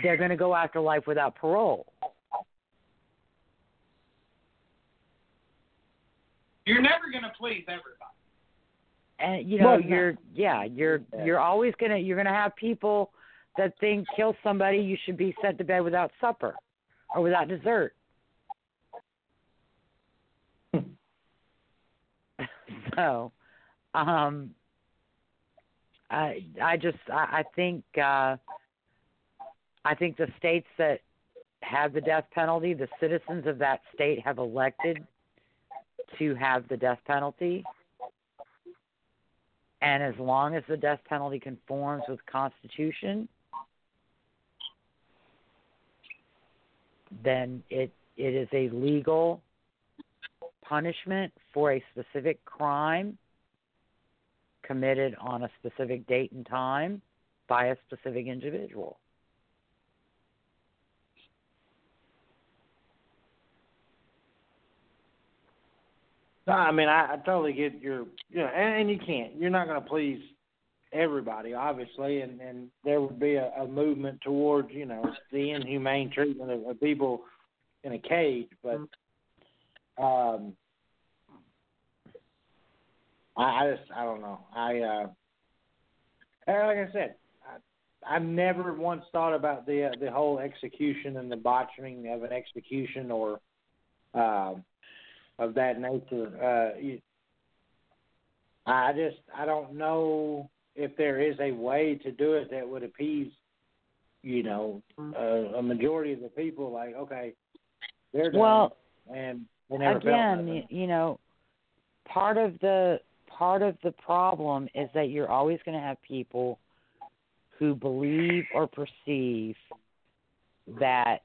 they're going to go after life without parole. You're never going to please everybody. And you know, Well, you're yeah, you're you're always going to you're going to have people that think kill somebody you should be sent to bed without supper or without dessert. so, um I I just I, I think uh I think the states that have the death penalty, the citizens of that state have elected to have the death penalty. And as long as the death penalty conforms with Constitution, then it it is a legal punishment for a specific crime committed on a specific date and time by a specific individual. No, I mean I, I totally get your you know, and, and you can't. You're not going to please everybody, obviously, and and there would be a, a movement towards you know the inhumane treatment of, of people in a cage, but um, I, I just I don't know. I uh, like I said, I, I've never once thought about the uh, the whole execution and the botching of an execution or. Um, of that nature. Uh, you, I just I don't know if there is a way to do it that would appease, you know, a, a majority of the people. Like, okay, they're done, Well, and they never again, you, you know, part of the part of the problem is that you're always going to have people who believe or perceive that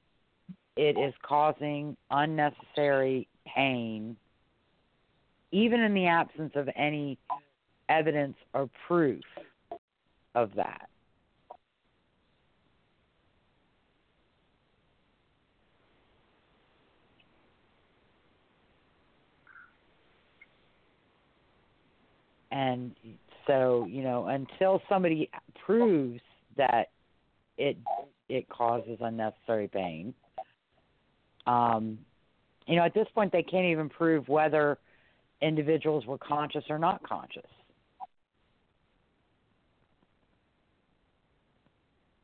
it is causing unnecessary pain even in the absence of any evidence or proof of that. And so, you know, until somebody proves that it it causes unnecessary pain, um, you know, at this point they can't even prove whether individuals were conscious or not conscious.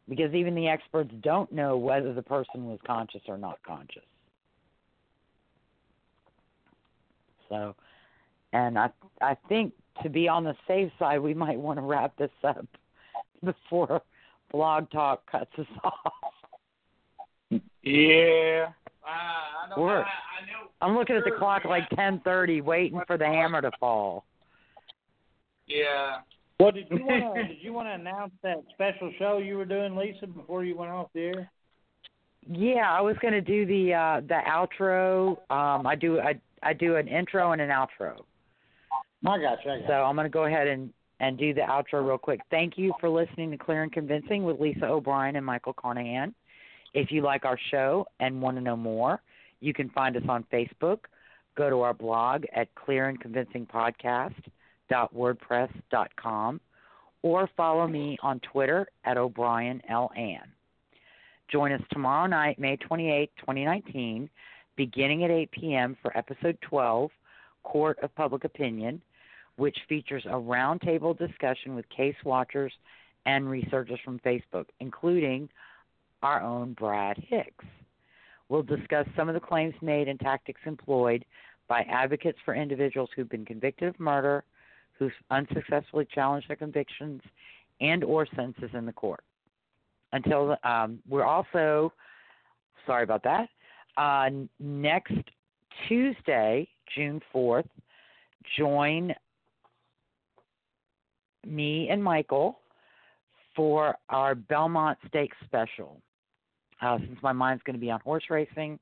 Because even the experts don't know whether the person was conscious or not conscious. So, and I I think to be on the safe side, we might want to wrap this up before Blog Talk cuts us off. Yeah. Uh, I don't We're- know. I, I know. I'm looking at the clock like 10:30, waiting for the hammer to fall. Yeah. Well, did you want to did you want to announce that special show you were doing, Lisa, before you went off the air? Yeah, I was going to do the uh the outro. Um I do I I do an intro and an outro. I got you. I got So I'm going to go ahead and and do the outro real quick. Thank you for listening to Clear and Convincing with Lisa O'Brien and Michael Carnahan. If you like our show and want to know more, you can find us on Facebook. Go to our blog at clearandconvincingpodcast.wordpress.com or follow me on Twitter at O'Brien L. Ann. Join us tomorrow night, May 28, 2019, beginning at 8 p.m. for episode 12, Court of Public Opinion, which features a roundtable discussion with case watchers and researchers from Facebook, including our own Brad Hicks. We'll discuss some of the claims made and tactics employed by advocates for individuals who've been convicted of murder, who've unsuccessfully challenged their convictions and or sentences in the court. Until um, we're also sorry about that. Uh, next Tuesday, June fourth, join me and Michael for our Belmont Stakes special. Uh, since my mind's going to be on horse racing,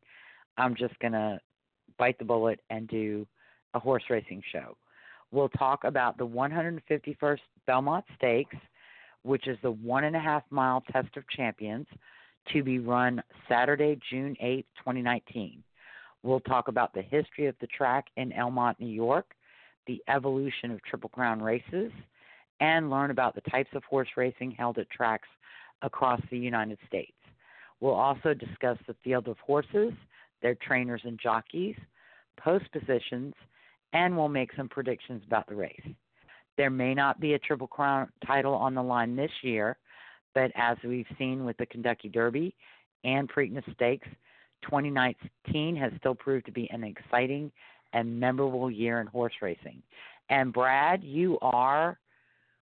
I'm just going to bite the bullet and do a horse racing show. We'll talk about the 151st Belmont Stakes, which is the one and a half mile test of champions to be run Saturday, June 8, 2019. We'll talk about the history of the track in Elmont, New York, the evolution of Triple Crown races and learn about the types of horse racing held at tracks across the United States. We'll also discuss the field of horses, their trainers and jockeys, post positions, and we'll make some predictions about the race. There may not be a Triple Crown title on the line this year, but as we've seen with the Kentucky Derby and Preakness Stakes, 2019 has still proved to be an exciting and memorable year in horse racing. And Brad, you are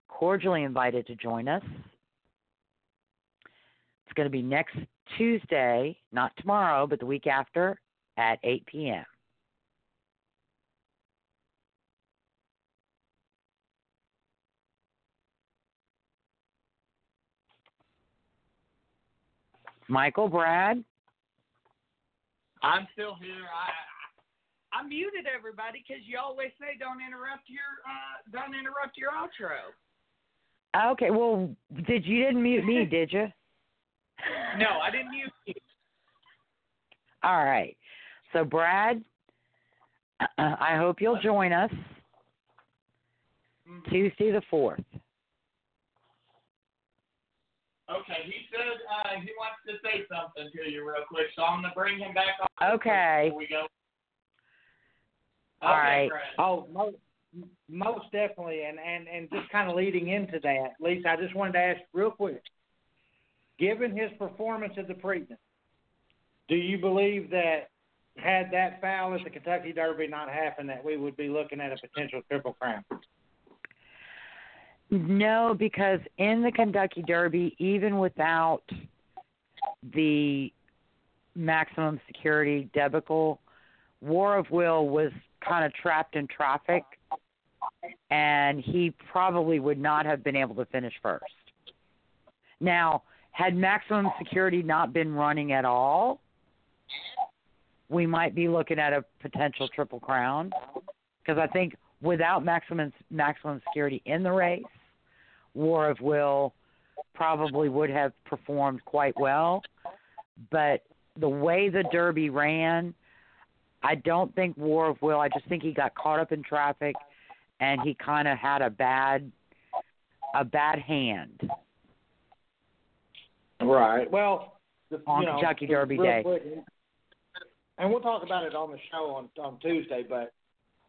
cordially invited to join us. It's going to be next Tuesday, not tomorrow, but the week after at 8 p.m. Michael, Brad, I'm still here. I I muted everybody because you always say don't interrupt your uh don't interrupt your outro. Okay, well, did you didn't mute me, did you? No, I didn't use you. All right. So, Brad, I hope you'll join us Mhm. Tuesday the 4th. Okay, he said uh, he wants to say something to you real quick, so I'm gonna bring him back on. Okay. Before we go. All okay, right. Brad. Oh, most, most definitely, and and and just kind of leading into that, Lisa, I just wanted to ask real quick. Given his performance at the Preakness, do you believe that had that foul at the Kentucky Derby not happened, that we would be looking at a potential triple crown? No, because in the Kentucky Derby, even without the maximum security debacle, War of Will was kind of trapped in traffic, and he probably would not have been able to finish first. Now, had maximum security not been running at all, we might be looking at a potential triple crown. Because I think without maximum maximum security in the race, War of Will probably would have performed quite well. But the way the Derby ran, I don't think War of Will. I just think he got caught up in traffic, and he kind of had a bad a bad hand. Right. Well, the, On you know, Kentucky Derby Day. quick, and we'll talk about it on the show on on Tuesday, but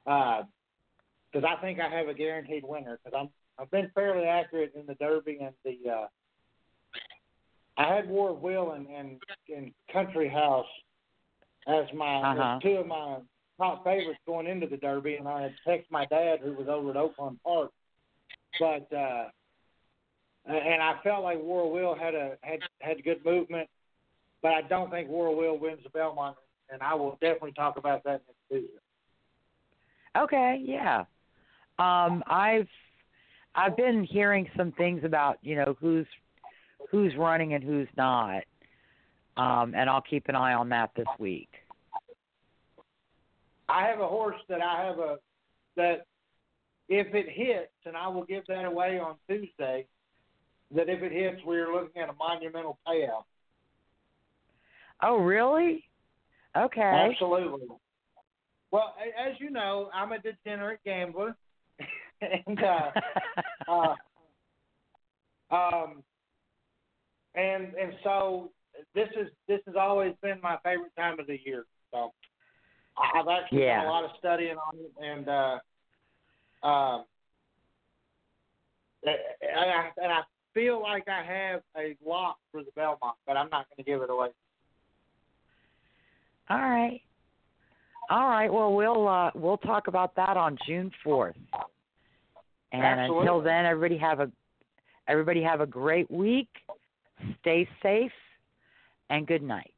because I think I have a guaranteed winner because I'm I've been fairly accurate in the Derby and the uh, I had War of Will and and, and Country House as my Uh-huh. two of my top favorites going into the Derby, and I had texted my dad who was over at Oaklawn Park, but. uh and I felt like War Will had a had had good movement, but I don't think War Will wins the Belmont, and I will definitely talk about that next Tuesday. Okay, yeah. Um, I've I've been hearing some things about you know who's who's running and who's not, um, and I'll keep an eye on that this week. I have a horse that I have a that if it hits, and I will give that away on Tuesday. That if it hits, we're looking at a monumental payout. Oh, really? Okay. Absolutely. Well, as you know, I'm a degenerate gambler, and uh, uh, um, and and so this is this has always been my favorite time of the year. So I've actually Yeah. done a lot of studying on it, and uh, um, and I and I feel like I have a lock for the Belmont, but I'm not going to give it away. All right. All right. Well, we'll uh, we'll talk about that on June fourth. And until then, everybody have a everybody have a great week. Stay safe, and good night.